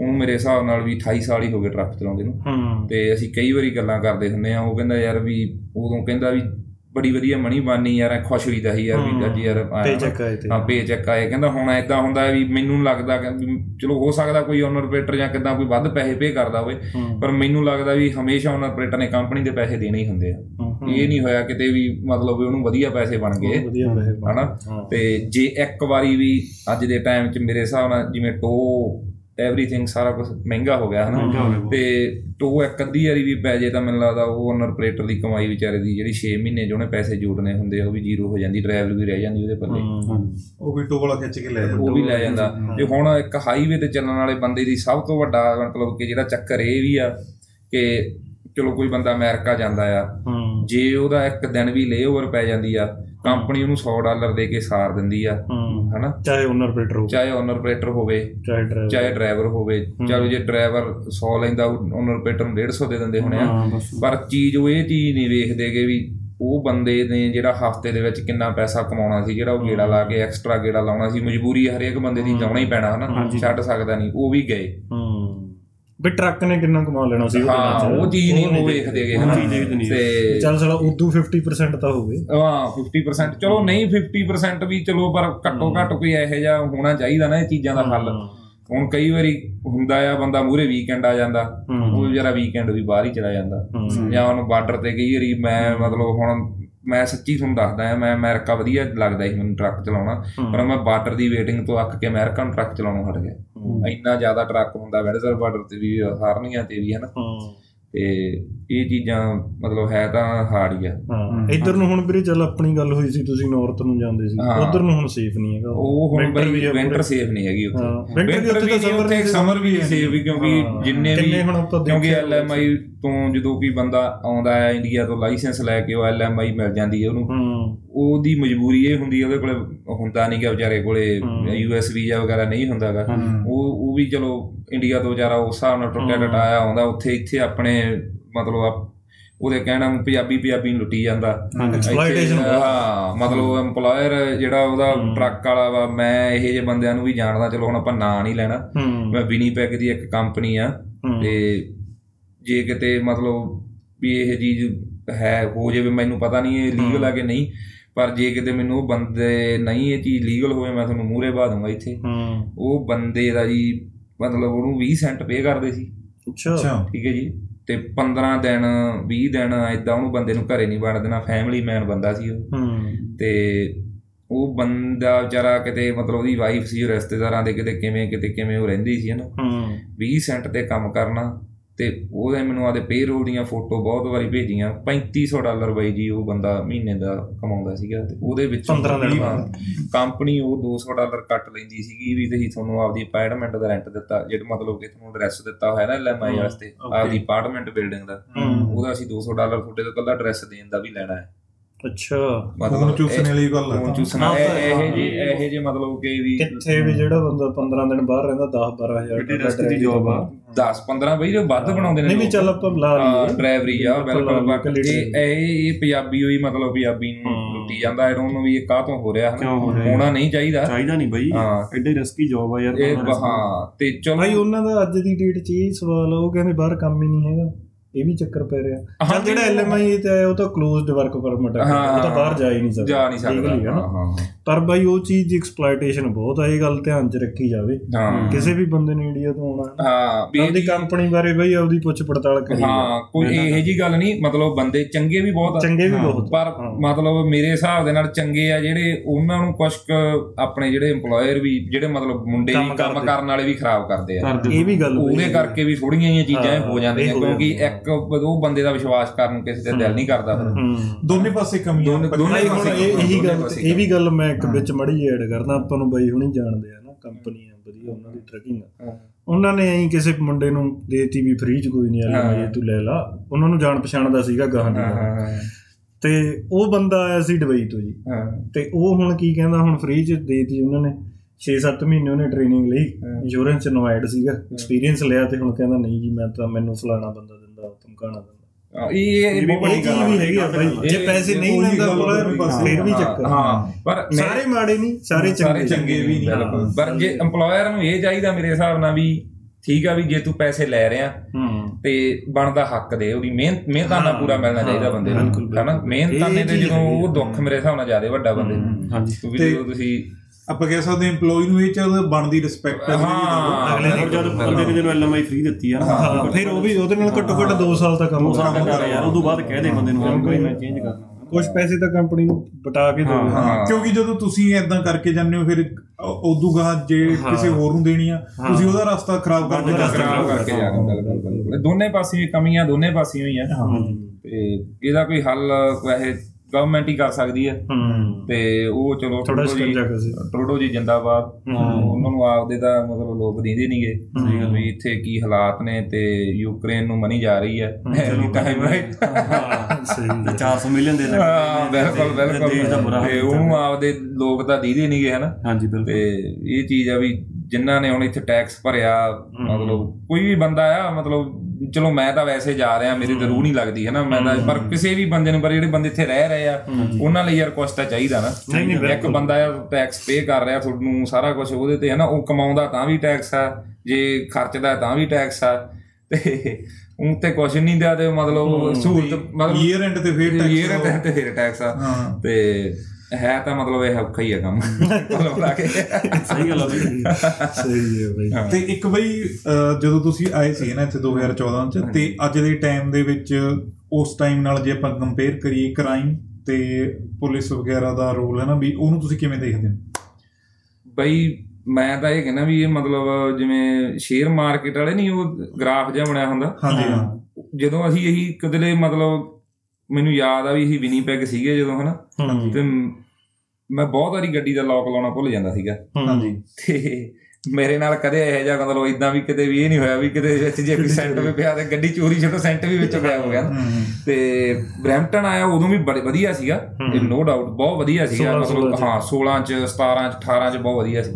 ਉਹਨੂੰ ਮੇਰੇ ਹਿਸਾਬ ਨਾਲ ਵੀ 28 ਸਾਲ ਹੀ ਹੋ ਗਏ ਟਰੱਕ ਚਲਾਉਂਦੇ ਨੂੰ। ਤੇ ਅਸੀਂ ਕਈ ਵਾਰੀ ਗੱਲਾਂ ਕਰਦੇ ਹੁੰਦੇ ਆ ਉਹ ਕਹਿੰਦਾ ਯਾਰ ਵੀ ਉਦੋਂ ਕਹਿੰਦਾ ਵੀ ਬੜੀ ਵਧੀਆ ਮਣੀ ਬਾਨੀ ਯਾਰ ਖੁਸ਼ ਹੋਈਦਾ ਸੀ ਯਾਰ ਵੀ ਅੱਜ ਯਾਰ ਆਇਆ ਪੇ ਨਾ। ਚੈੱਕ ਆਏ ਤੇ। ਹਾਂ ਪੇ ਚੈੱਕ ਆਏ। ਕਹਿੰਦਾ ਹੁਣ ਐਦਾਂ ਹੁੰਦਾ ਵੀ ਮੈਨੂੰ ਲੱਗਦਾ ਕਿ ਚਲੋ ਹੋ ਸਕਦਾ ਕੋਈ ਓਨਰ ਆਪਰੇਟਰ ਜਾਂ ਕਿਦਾਂ ਕੋਈ ਵੱਧ ਪੈਸੇ ਪੇ ਕਰਦਾ ਹੋਵੇ ਪਰ ਮੈਨੂੰ ਲੱਗਦਾ ਵੀ ਹਮੇਸ਼ਾ ਓਨਰ ਆਪਰੇਟਰ ਨੇ ਕੰਪਨੀ ਦੇ ਪੈਸੇ ਦੇਣੇ ਹੀ ਹੁੰਦੇ ਆ। ਇਹ ਨਹੀਂ ਹੋਇਆ ਕਿਤੇ ਵੀ ਮਤਲਬ ਵੀ ਉਹਨੂੰ ਵਧੀਆ ਪੈਸੇ ਬਣ ਗਏ। ਹਨਾ? ਤੇ ਜੇ ਇੱਕ ਵਾਰੀ ਵੀ ਅੱਜ ਦੇ ਟਾਈਮ 'ਚ ਮੇਰੇ ਹਿਸਾਬ ਨਾਲ ਜਿਵੇਂ ਟੋ ਐਵਰੀਥਿੰਗ ਸਾਰਾ ਕੁਝ ਮਹਿੰਗਾ ਹੋ ਗਿਆ ਹਨਾ। ਤੇ ਟੋ ਇੱਕ ਅੱਧੀ ਵਾਰੀ ਵੀ ਪੈ ਜੇ ਤਾਂ ਮੈਨੂੰ ਲੱਗਦਾ ਉਹ ਓਨਰ ਆਪਰੇਟਰ ਦੀ ਕਮਾਈ ਵਿਚਾਰੇ ਦੀ ਜਿਹੜੀ 6 ਮਹੀਨੇ 'ਚ ਉਹਨੇ ਪੈਸੇ ਜੋੜਨੇ ਹੁੰਦੇ ਉਹ ਵੀ ਜ਼ੀਰੋ ਹੋ ਜਾਂਦੀ ਡਰਾਈਵਰ ਵੀ ਰਹਿ ਜਾਂਦੀ ਉਹਦੇ ਪੱਲੇ। ਉਹ ਵੀ ਟੋਲਾ ਖਿੱਚ ਕੇ ਲੈ ਜਾਂਦਾ ਉਹ ਵੀ ਲੈ ਜਾਂਦਾ। ਤੇ ਹੁਣ ਇੱਕ ਹਾਈਵੇ ਤੇ ਚੱਲਣ ਵਾਲੇ ਬੰਦੇ ਦੀ ਸਭ ਤੋਂ ਵੱਡਾ ਮਤਲਬ ਕਿ ਜਿਹੜਾ ਚੱਕਰ ਇਹ ਵੀ ਆ ਕਿ ਚਲੋ ਕੋਈ ਬੰਦਾ ਅਮਰੀਕਾ ਜਾਂਦਾ ਆ ਜੇ ਉਹਦਾ ਇੱਕ ਦਿਨ ਵੀ ਲੇਓਵਰ ਪੈ ਜਾਂਦੀ ਆ ਕੰਪਨੀ ਉਹਨੂੰ 100 ਡਾਲਰ ਦੇ ਕੇ ਸਾਰ ਦਿੰਦੀ ਆ ਹਨਾ? ਚਾਹੇ ਓਨਰ ਆਪਰੇਟਰ ਹੋ ਚਾਹੇ ਓਨਰ ਆਪਰੇਟਰ ਹੋਵੇ ਚਾਹੇ ਡਰਾਈਵਰ ਚਾਹੇ ਡਰਾਈਵਰ ਹੋਵੇ ਚਲੋ ਜੇ ਡਰਾਈਵਰ 100 ਲੈਂਦਾ ਓਨਰ ਆਪਰੇਟਰ ਨੂੰ 150 ਦੇ ਦਿੰਦੇ ਹੋਣੇ ਆ। ਪਰ ਚੀਜ਼ ਉਹ ਇਹ ਚੀਜ਼ ਨਹੀਂ ਵੇਖਦੇਗੇ ਵੀ ਉਹ ਬੰਦੇ ਨੇ ਜਿਹੜਾ ਹਫ਼ਤੇ ਦੇ ਵਿੱਚ ਕਿੰਨਾ ਪੈਸਾ ਕਮਾਉਣਾ ਸੀ ਜਿਹੜਾ ਉਹ ਗੇੜਾ ਲਾ ਕੇ ਐਕਸਟਰਾ ਗੇੜਾ ਲਾਉਣਾ ਸੀ। ਮਜਬੂਰੀ ਹਰੇਕ ਬੰਦੇ ਦੀ ਲਾਉਣਾ ਹੀ ਪੈਣਾ ਹਨਾ? ਛੱਡ ਸਕਦਾ ਨਹੀਂ ਉਹ ਵੀ ਗਏ। ਹੂੰ। ਵੀ ਟਰੱਕ ਨੇ ਕਿੰਨਾ ਕਮਾ ਲੈਣਾ ਸੀ ਹਾਂ ਉਹ ਚੀਜ਼ ਨਹੀਂ ਉਹ ਵੇਖਦੇਗੇ ਹਨਾ। ਤੇ ਚੱਲ ਸਾਲਾ ਉਦੋਂ 50% ਤਾਂ ਹੋਵੇ। ਹਾਂ 50% ਚਲੋ ਨਹੀਂ 50% ਵੀ ਚਲੋ ਪਰ ਘੱਟੋ ਘੱਟ ਕੋਈ ਇਹੋ ਜਿਹਾ ਹੋਣਾ ਚਾਹੀਦਾ ਨਾ ਇਹ ਚੀਜ਼ਾਂ ਦਾ ਹੱਲ। ਹੁਣ ਕਈ ਵਾਰੀ ਹੁੰਦਾ ਆ ਬੰਦਾ ਮੂਰੇ ਵੀਕਐਂਡ ਆ ਜਾਂਦਾ। ਉਹ ਜਿਹੜਾ ਵੀਕਐਂਡ ਵੀ ਬਾਹਰ ਹੀ ਚਲਾ ਜਾਂਦਾ। ਜਾਂ ਉਹਨੂੰ ਬਾਰਡਰ ਤੇ ਕਈ ਵਾਰੀ ਮੈਂ ਮਤਲਬ ਹੁਣ ਮੈਂ ਸੱਚੀ ਤੁਹਾਨੂੰ ਦੱਸਦਾ ਆ ਮੈਂ ਅਮਰੀਕਾ ਵਧੀਆ ਲੱਗਦਾ ਸੀ ਮੈਨੂੰ ਟਰੱਕ ਚਲਾਉਣਾ ਪਰ ਮੈਂ ਬਾਰਡਰ ਦੀ ਵੇਟਿੰਗ ਤੋਂ ਅੱਕ ਕੇ ਅਮਰੀਕਨ ਟਰੱਕ ਚਲਾਉਣੋਂ ਹਟ ਗਿਆ। ਇੰਨਾ ਜ਼ਿਆਦਾ ਟਰੱਕ ਹੁੰਦਾ ਵੈਡਜ਼ਰ ਬਾਰਡਰ ਤੇ ਵੀ ਹਾਰਨੀਆਂ ਤੇ ਵੀ ਹਨਾ? ਤੇ ਇਹ ਚੀਜ਼ਾਂ ਮਤਲਬ ਹੈ ਤਾਂ ਹਾਰਡ ਹੀ ਆ ਹਾਂ ਇੱਧਰ ਨੂੰ ਹੁਣ ਵੀਰੇ ਚੱਲ ਆਪਣੀ ਗੱਲ ਹੋਈ ਸੀ ਤੁਸੀਂ ਨਾਰਥ ਨੂੰ ਜਾਂਦੇ ਸੀ। ਉਧਰ ਨੂੰ ਹੁਣ ਸੇਫ ਨਹੀਂ ਹੈਗਾ ਉਹ ਹੁਣ Winter ਬਈ ਵੀ ਵਿੰਟਰ। ਸੇਫ ਨਹੀਂ ਹੈਗੀ ਉੱਥੇ ਵੀ ਵਿੰਟਰ ਉੱਥੇ ਵੀ ਉੱਥੇ ਵੀ ਸਮਰ ਵੀ ਸੇਫ ਵੀ ਕਿਉਂਕਿ। ਜਿੰਨੇ ਵੀ ਕਿਉਂਕਿ ਐਲਐਮਆਈ ਤੋਂ ਜਦੋਂ ਕੋਈ ਬੰਦਾ ਆਉਂਦਾ ਹੈ ਇੰਡੀਆ ਤੋਂ ਲਾਇਸੈਂਸ ਲੈ ਕੇ ਉਹ ਐਲਐਮਆਈ ਮਿਲ ਜਾਂਦੀ ਹੈ ਉਹਨੂੰ ਹੂੰ ਉਹਦੀ ਮਜਬੂਰੀ ਇਹ ਹੁੰਦੀ ਹੈ ਉਹਦੇ ਕੋਲੇ ਹੁੰਦਾ ਨਹੀਂ ਗਾ ਵਿਚਾਰੇ ਕੋਲੇ। ਯੂਐਸ ਵੀਜ਼ਾ ਵਗੈਰਾ ਨਹੀਂ ਹੁੰਦਾਗਾ। ਉਹ ਉਹ ਵੀ ਚਲੋ ਇੰਡੀਆ ਤੋਂ ਵਿਚਾਰਾ ਉਸ ਹਿਸਾਬ ਨਾਲ ਟੁੱਟਿਆ। ਟਟਾਇਆ ਆਉਂਦਾ ਉੱਥੇ ਇੱਥੇ ਆਪਣੇ ਮਤਲਬ ਆਪ- ਉਹਦੇ ਕਹਿਣਾ ਪੰਜਾਬੀ ਪੰਜਾਬੀ ਨੂੰ ਲੁੱਟੀ ਜਾਂਦਾ। ਬਹੁਤ। ਹਾਂ ਮਤਲਬ EMPLOYER ਜਿਹੜਾ ਉਹਦਾ। ਟਰੱਕ ਵਾਲਾ ਵਾ ਮੈਂ ਇਹੋ ਜਿਹੇ ਬੰਦਿਆਂ ਨੂੰ ਵੀ ਜਾਣਦਾ ਚਲੋ ਹੁਣ ਆਪਾਂ ਨਾਂ ਨਹੀਂ ਲੈਣਾ। ਮੈਂ ਵਿਨੀਪੈਗ ਦੀ ਇੱਕ ਕੰਪਨੀ ਆ। ਤੇ ਜੇ ਕਿਤੇ ਮਤਲਬ ਵੀ ਇਹ ਚੀਜ਼ ਹੈ ਹੋ ਜਾਵੇ ਮੈਨੂੰ ਪਤਾ ਨਹੀਂ ਇਹ ਲੀਗਲ ਆ ਕਿ ਨਹੀਂ ਪਰ ਜੇ ਕਿਤੇ ਮੈਨੂੰ ਉਹ ਬੰਦੇ ਨਹੀਂ ਇਹ ਚੀਜ਼ ਲੀਗਲ ਹੋਵੇ ਮੈਂ ਤੁਹਾਨੂੰ ਮੂਹਰੇ ਪਾ ਦੂੰਗਾ ਇੱਥੇ। ਉਹ ਬੰਦੇ ਦਾ ਜੀ ਮਤਲਬ ਉਹਨੂੰ 20 ਸੈਂਟ ਪੇ ਕਰਦੇ ਸੀ। ਅੱਛਾ। ਠੀਕ ਹੈ ਜੀ। ਤੇ 15 ਦਿਨ 20 ਦਿਨ ਐਦਾਂ ਉਹਨੂੰ ਬੰਦੇ ਨੂੰ ਘਰੇ ਨਹੀਂ ਵੜ ਦੇਣਾ ਫੈਮਿਲੀ ਮੈਨ ਬੰਦਾ ਸੀ ਉਹ। ਹੂੰ। ਤੇ ਉਹ ਬੰਦਾ ਵਿਚਾਰਾ ਕਿਤੇ ਮਤਲਬ ਉਹਦੀ ਵਾਈਫ ਸੀ ਰਿਸ਼ਤੇਦਾਰਾਂ ਦੇ ਕਿਤੇ ਕਿਵੇਂ ਕਿਤੇ ਕਿਵੇਂ ਉਹ ਰਹਿੰਦੀ ਸੀ ਹਨਾ। ਹੂੰ। 20 ਸੈਂਟ ਤੇ ਕੰਮ ਕਰਨਾ। ਤੇ ਉਹਦੇ ਮੈਨੂੰ ਆਦੇ ਪੇਰੋਲ ਦੀਆਂ ਫੋਟੋ ਬਹੁਤ ਵਾਰੀ ਭੇਜੀਆਂ 3500 ਡਾਲਰ ਬਾਈ ਜੀ ਉਹ ਬੰਦਾ ਮਹੀਨੇ ਦਾ ਕਮਾਉਂਦਾ ਸੀਗਾ ਤੇ ਉਹਦੇ ਵਿੱਚ 15 ਦਿਨ ਬਾਅਦ। ਕੰਪਨੀ ਉਹ 200 ਡਾਲਰ ਕੱਟ ਲੈਂਦੀ ਸੀਗੀ ਵੀ ਤੁਸੀਂ ਤੁਹਾਨੂੰ ਆਪਦੀ ਅਪਾਰਟਮੈਂਟ ਦਾ ਰੈਂਟ ਦਿੱਤਾ ਜਿਹੜਾ ਮਤਲਬ ਕਿ ਤੁਹਾਨੂੰ ਐਡਰੈਸ ਦਿੱਤਾ ਹੋਇਆ ਨਾ ਐਲਐਮਆਈ ਵਾਸਤੇ। ਆਪਦੀ ਅਪਾਰਟਮੈਂਟ ਬਿਲਡਿੰਗ ਦਾ ਉਹਦਾ ਅਸੀਂ 200 ਡਾਲਰ ਤੁਹਾਡੇ ਤੋਂ ਕੱਲਾ ਐਡਰੈਸ ਦੇਣ ਦਾ ਵੀ ਲੈਣਾ ਹੈ ਅੱਛਾ ਫੋਨ ਚੂਸਣ ਵਾਲੀ ਗੱਲ ਫੋਨ ਹੈ ਚੂਸਣਾ ਇਹ। ਜੇ ਇਹ ਜੇ ਮਤਲਬ ਕਿ ਵੀ ਕਿੱਥੇ ਵੀ ਜਿਹੜਾ ਬੰਦਾ 15 ਦਿਨ ਬਾਹਰ ਰਹਿੰਦਾ 10 12000 ਕਿੱਡੀ risk ਦੀ job ਆ। 10 15 ਬਈ ਜੋ ਵੱਧ ਬਣਾਉਂਦੇ ਨੇ ਨਹੀਂ ਵੀ। ਚੱਲ ਆਪਾਂ ਲਾ ਲਈਏ ਡਰਾਈਵਰੀ ਆ ਬਿਲਕੁਲ ਲਾ ਬਟ ਲਈਏ ਕਿ ਇਹ ਇਹ ਪੰਜਾਬੀ ਹੋਈ ਮਤਲਬ ਪੰਜਾਬੀ ਨੂੰ। ਲੁੱਟੀ ਜਾਂਦਾ ਆਈ ਡੋਨਟ ਨੋ ਵੀ ਇਹ ਕਾਹ ਤੋਂ ਹੋ ਰਿਹਾ ਹਨਾ। ਕਿਉਂ ਹੋ ਰਿਹਾ ਹੋਣਾ ਨਹੀਂ ਚਾਹੀਦਾ ਚਾਹੀਦਾ ਨਹੀਂ ਬਈ ਹਾਂ। ਐਡੀ ਰਿਸਕੀ ਜੌਬ ਆ ਯਾਰ ਇਹ ਹਾਂ ਤੇ ਚਲੋ ਭਾਈ ਉਹਨਾਂ ਦਾ ਅੱਜ ਦੀ ਡੇਟ 'ਚ ਇਹ ਸਵਾਲ ਆ ਉਹ ਕਹਿੰਦੇ ਬਾਹਰ ਕੰਮ ਹੀ ਨਹੀਂ ਹੈਗਾ ਇਹ ਵੀ ਚੱਕਰ ਪੈ ਰਿਹਾ। ਹਾਂ, ਜਿਹੜਾ ਐਲਐਮਆਈ ਤੇ ਆਇਆ ਉਹ ਤਾਂ ਕਲੋਜ਼ਡ ਵਰਕ ਪਰਮਿਟ ਹੈ। ਉਹ ਤਾਂ ਬਾਹਰ ਜਾ ਹੀ ਨਹੀਂ ਸਕਦਾ। ਜਾ ਨਹੀਂ ਸਕਦਾ। ਹਾਂ। ਹਾਂ। ਪਰ ਬਾਈ ਉਹ ਚੀਜ਼ ਦੀ ਐਕਸਪਲੋਇਟੇਸ਼ਨ ਬਹੁਤ ਆ ਇਹ ਗੱਲ ਧਿਆਨ 'ਚ ਰੱਖੀ ਜਾਵੇ। ਹਾਂ। ਕਿਸੇ ਵੀ ਬੰਦੇ ਨੇ ਇੰਡੀਆ ਤੋਂ ਆਉਣਾ। ਹੈ ਵੀ ਇਹਦੀ- ਕੰਪਨੀ ਬਾਰੇ ਬਈ ਆਪਦੀ ਪੁੱਛ ਪੜਤਾਲ ਕਰੀ ਹਾਂ ਕੋਈ ਇਹ ਜੀ ਗੱਲ ਨਹੀਂ ਮਤਲਬ ਬੰਦੇ ਚੰਗੇ ਵੀ ਬਹੁਤ ਆ। ਚੰਗੇ ਵੀ ਬਹੁਤ ਪਰ। ਮਤਲਬ ਮੇਰੇ ਹਿਸਾਬ ਦੇ ਨਾਲ ਚੰਗੇ ਆ ਜਿਹੜੇ ਉਹਨਾਂ ਨੂੰ ਕੁਛ ਕੁ ਆਪਣੇ ਜਿਹੜੇ EMPLOYER ਵੀ ਜਿਹੜੇ ਮਤਲਬ ਮੁੰਡੇ ਵੀ ਕੰਮ। ਕਰਨ ਵਾਲੇ ਵੀ ਖਰਾਬ ਕਰਦੇ ਆ। ਇਹ ਵੀ ਗੱਲ ਉਹਦੇ ਕਰਕੇ ਵੀ ਥੋੜੀਆਂ ਜਿਹੀਆਂ ਚੀਜ਼ਾਂ ਹਾਂ, ਜਾਂਦੀਆਂ ਕਿਉਂਕਿ। ਇੱਕ ਉਹ ਬੰਦੇ ਦਾ ਵਿਸ਼ਵਾਸ ਕਰਨ ਕਿਸੇ ਤੇ ਦਿਲ ਨਹੀਂ ਕਰਦਾ। ਦੋਨੇ ਪਾਸੇ ਕਮੀਆਂ ਦੋਨੇ- ਪਾਸੇ ਇਹ ਗੱਲ ਇਹ ਵੀ ਗੱਲ ਮੈਂ ਇੱਕ ਵਿੱਚ ਮੜੀ ਐਡ ਕਰਦਾ ਆਪਾਂ ਨੂੰ ਬਾਈ ਹੁਣੀ ਜਾਣਦੇ ਆ ਨਾ ਕੰਪਨੀ ਆ ਵਧੀਆ ਉਹਨਾਂ ਦੀ ਟਰਕਿੰਗ ਆ। ਉਹਨਾਂ ਨੇ ਐਂ ਕਿਸੇ ਮੁੰਡੇ ਨੂੰ ਦੇਤੀ ਵੀ ਫ੍ਰੀ ਚ ਕੋਈ ਨਹੀਂ ਆਇਆ ਹਾਂ। ਇਹ ਤੂੰ ਲੈ ਲਾ। ਉਹਨਾਂ ਨੂੰ ਜਾਣ ਪਛਾਣ ਦਾ ਸੀਗਾ ਗਾਹਾਂ। ਦੀ ਤੇ ਉਹ ਬੰਦਾ ਆਇਆ ਸੀ ਦੁਬਈ ਤੋਂ ਜੀ। ਤੇ ਉਹ ਹੁਣ ਕੀ ਕਹਿੰਦਾ ਹੁਣ ਫ੍ਰੀ ਚ ਦੇਤੀ ਉਹਨਾਂ ਨੇ। 6-7 ਮਹੀਨੇ ਉਹਨੇ ਟ੍ਰੇਨਿੰਗ ਲਈ। ਇੰਸ਼ੋਰੈਂਸ ਚ ਨਵਾਇਡ ਸੀਗਾ। ਐਕਸਪੀਰੀਅੰਸ ਲਿਆ ਤੇ ਹੁਣ ਕਹਿੰਦਾ ਨਹੀਂ ਜੀ ਮੈਂ ਤਾਂ ਮੈਨੂੰ ਫਲਾਣਾ ਬੰਦਾ ਦਿੰਦਾ ਧਮਕਾਣਾ ਦਿੰਦਾ। ਇਹ ਇਹ ਵੀ ਬੜੀ ਚੀਜ਼ ਵੀ ਹੈਗੀ ਆ ਬਾਈ ਜੇ ਪੈਸੇ ਨਹੀਂ ਲੈਂਦਾ ਗੱਲ ਪਾਸੇ। ਫਿਰ ਵੀ ਚੱਕਰ ਹਾਂ ਪਰ ਸਾਰੇ ਮਾੜੇ ਨਹੀਂ ਸਾਰੇ ਚੰਗੇ ਚੰਗੇ ਵੀ ਨਹੀਂ। ਪਰ ਜੇ EMPLOYER ਨੂੰ ਇਹ ਚਾਹੀਦਾ ਮੇਰੇ ਹਿਸਾਬ ਨਾਲ ਵੀ ਠੀਕ ਆ ਵੀ ਜੇ ਤੂੰ ਪੈਸੇ ਲੈ ਰਿਹਾ ਹੂੰ। ਤੇ ਬਣਦਾ ਹੱਕ ਦੇ ਉਹਦੀ ਮਿਹਨਤ ਮਿਹਨਤਾਂ ਨਾਲ ਹਾਂ, ਪੂਰਾ ਮਿਲਣਾ ਚਾਹੀਦਾ ਬੰਦੇ ਨੂੰ। ਹੈਨਾ? ਮਿਹਨਤਾਂ ਇਹ ਨੇ ਤੇ ਚੀਜ਼ ਜਦੋਂ। ਉਹ ਦੁੱਖ ਮੇਰੇ ਹਿਸਾਬ ਨਾਲ ਜ਼ਿਆਦਾ ਵੱਡਾ ਬੰਦੇ ਨੂੰ। ਹਾਂਜੀ। ਤੇ- ਜਦੋਂ ਤੁਸੀਂ ਆਪਾਂ ਕਹਿ ਸਕਦੇ ਹਾਂ EMPLOYE ਨੂੰ ਇਹ ਚਾਹੀਦਾ ਬਣਦੀ ਰਿਸਪੈਕਟ ਹਾਂ, ਅਗਲੇ ਔਰ ਜਦ ਬੰਦੇ ਨੇ ਜਿਹਨੂੰ ਐਲਐਮਆਈ ਫ੍ਰੀ ਦਿੱਤੀ ਆ ਨਾ ਹਾਂ। ਫਿਰ ਉਹ ਵੀ ਉਹਦੇ ਨਾਲ ਘੱਟੋ ਘੱਟ 2 ਸਾਲ ਤੱਕ ਕੰਮ ਉਹ ਸਾਲ ਕਰਨਾ। ਦਾ ਕਰ ਯਾਰ ਉਦੋਂ ਬਾਅਦ ਕਹਿ ਦੇ ਬੰਦੇ ਨੂੰ ਹਾਂ। ਕੋਈ ਮੈਂ ਚੇਂਜ ਕਰਨਾ। ਕੁਝ ਪੈਸੇ ਤਾਂ ਕੰਪਨੀ ਨੂੰ ਬਟਾ ਕੇ ਦੋ ਹਾਂ, ਹਾਂ। ਕਿਉਂਕਿ ਜਦੋਂ ਤੁਸੀਂ ਐਦਾਂ ਕਰਕੇ ਜਾਂਦੇ ਹੋ ਫਿਰ ਉਦੋਂ ਗਾਂ ਜੇ ਕਿਸੇ ਹੋਰ ਨੂੰ ਦੇਣੀ ਆ ਤੁਸੀਂ ਉਹਦਾ ਰਸਤਾ ਖਰਾਬ ਕਰ ਦਿੰਦੇ ਰਸਤਾ ਖਰਾਬ ਕਰਕੇ ਜਾ ਰਿਹਾ ਬਿਲਕੁਲ ਬਿਲਕੁਲ ਦੋਨੇ ਪਾਸੇ ਕਮੀਆਂ ਦੋਨੇ ਪਾਸਿਓਂ ਹੀ। ਆ ਤੇ ਇਹਦਾ ਕੋਈ ਹੱਲ ਵੈਸੇ ਗਵਰਨਮੈਂਟ ਹੀ ਕਰ ਸਕਦੀ ਹੈ। ਤੇ ਉਹ ਚਲੋ ਥੋੜਾ ਸਕੰਜਾ ਕਿਸੇ ਟਰੂਡੋ ਜੀ ਜਿੰਦਾਬਾਦ। ਉਹਨਾਂ ਨੂੰ ਆਪਦੇ ਤਾਂ ਮਤਲਬ ਲੋਕ ਦਿੰਦੇ ਨਹੀਂਗੇ ਵੀ ਇੱਥੇ ਕੀ ਹਾਲਾਤ ਨੇ ਤੇ ਯੂਕਰੇਨ ਨੂੰ ਮਨੀ ਜਾ ਰਹੀ ਹੈ। ਐਨੀ ਟਾਈਮ ਰਾਈਟ ਸਹੀ ਤੇ 400 ਮਿਲੀਅਨ ਦੇ ਲੱਗੇ। ਹਾਂ ਬਿਲਕੁਲ ਬਿਲਕੁਲ। ਦਾ ਤੇ ਉਹਨੂੰ ਆਪਦੇ ਲੋਕ ਤਾਂ ਦੀਦੇ ਨਹੀਂਗੇ ਹਨਾ। ਹਾਂਜੀ ਬਿਲਕੁਲ। ਤੇ ਇਹ ਚੀਜ਼ ਆ ਵੀ ਜਿਨ੍ਹਾਂ ਨੇ ਹੁਣ ਇੱਥੇ ਟੈਕਸ ਭਰਿਆ ਮਤਲਬ ਕੋਈ ਵੀ ਬੰਦਾ ਆ ਮਤਲਬ ਚਲੋ ਮੈਂ ਤਾਂ ਵੈਸੇ ਜਾ ਰਿਹਾ ਮੇਰੀ ਤਾਂ ਰੂਹ ਨਹੀਂ ਲੱਗਦੀ ਹੈ ਨਾ ਮੈਂ ਤਾਂ ਪਰ ਕਿਸੇ ਵੀ ਬੰਦੇ ਨੂੰ ਪਰ ਜਿਹੜੇ ਬੰਦੇ ਇੱਥੇ ਰਹਿ ਰਹੇ ਆ ਉਹਨਾਂ ਲਈ ਯਾਰ ਕੁਛ ਤਾਂ ਚਾਹੀਦਾ ਨਾ। ਇੱਕ। ਬੰਦਾ ਆ ਟੈਕਸ ਪੇ ਕਰ ਰਿਹਾ ਤੁਹਾਨੂੰ ਸਾਰਾ ਕੁਝ ਉਹਦੇ ਤੇ ਹੈ ਨਾ ਉਹ ਕਮਾਉਂਦਾ ਤਾਂ ਵੀ ਟੈਕਸ ਆ ਜੇ ਖਰਚਦਾ ਤਾਂ ਵੀ ਟੈਕਸ ਆ। ਤੇ ਉਹ ਤੇ ਕੁਝ ਨਹੀਂ ਦਿਆ ਤੇ ਮਤਲਬ ਸਹੂਲਤ ਮਤਲਬ ਈਅਰ ਐਂਡ ਤੇ ਫਿਰ ਟੈਕਸ ਤੇ ਫਿਰ ਟੈਕਸ ਆ। ਤੇ ਹੈ ਤਾਂ ਮਤਲਬ ਇਹ ਔਖਾ ਹੀ ਆ ਕੰਮ ਮਤਲਬ ਲਾ ਕੇ ਸਹੀ ਗੱਲ ਆ ਬਈ ਸਹੀ ਹੈ ਬਈ ਤੇ ਇੱਕ ਬਈ ਜਦੋਂ ਤੁਸੀਂ ਆਏ ਸੀ ਨਾ ਇੱਥੇ 2014 ਚ ਤੇ ਅੱਜ ਦੇ ਟਾਈਮ ਦੇ ਵਿੱਚ ਉਸ ਟਾਈਮ ਨਾਲ ਜੇ ਆਪਾਂ ਕੰਪੇਅਰ ਕਰੀਏ ਕ੍ਰਾਈਮ ਤੇ ਪੁਲਿਸ ਵਗੈਰਾ ਦਾ ਰੋਲ ਹੈ ਨਾ ਵੀ ਉਹਨੂੰ ਤੁਸੀਂ ਕਿਵੇਂ ਦੇਖਦੇ ਹੋ? ਬਈ ਮੈਂ ਤਾਂ ਇਹ ਕਹਿੰਦਾ ਵੀ ਇਹ ਮਤਲਬ ਜਿਵੇਂ ਸ਼ੇਅਰ ਮਾਰਕੀਟ ਵਾਲੇ ਨਹੀਂ ਉਹ ਗ੍ਰਾਫ ਜਿਹਾ ਬਣਿਆ ਹੁੰਦਾ। ਹਾਂਜੀ ਹਾਂ। ਜਦੋਂ ਅਸੀਂ ਇਹੀ ਕਦਲੇ ਮਤਲਬ ਮੈਨੂੰ ਯਾਦ ਆ ਵੀ ਅਸੀਂ ਵਿਨੀਪੈਗ ਸੀਗੇ ਜਦੋਂ ਹਨਾ। ਹੂੰ ਤੇ ਮ- ਬਹੁਤ ਵਾਰੀ ਗੱਡੀ ਦਾ ਲੌਕ ਲਾਉਣਾ ਭੁੱਲ ਜਾਂਦਾ ਸੀਗਾ। ਹਾਂਜੀ। ਤੇ ਮੇਰੇ ਨਾਲ ਕਦੇ ਇਹੋ ਜਿਹਾ ਮਤਲਬ ਇਦਾਂ ਵੀ ਕਿਤੇ ਵੀ ਇਹ ਨਹੀਂ ਹੋਇਆ ਵੀ ਕਿਤੇ ਵਿੱਚ ਜੇ ਕੋਈ ਸੈਂਟ ਵੀ ਪਿਆ ਤੇ ਗੱਡੀ ਚੋਰੀ ਛੱਡੋ ਸੈਂਟ ਵੀ ਵਿੱਚ ਪਿਆ ਹੋ ਗਿਆ। ਤੇ ਬ੍ਰੈਂਪਟਨ ਆਇਆ ਉਦੋਂ ਵੀ ਬੜੇ ਵਧੀਆ ਸੀਗਾ। ਨੋ ਡਾਊਟ ਬਹੁਤ ਵਧੀਆ ਸੀਗਾ। 16 ਮਤਲਬ। ਹਾਂ 16 ਚ 17 ਚ 18 ਚ ਬਹੁਤ ਵਧੀਆ ਸੀ।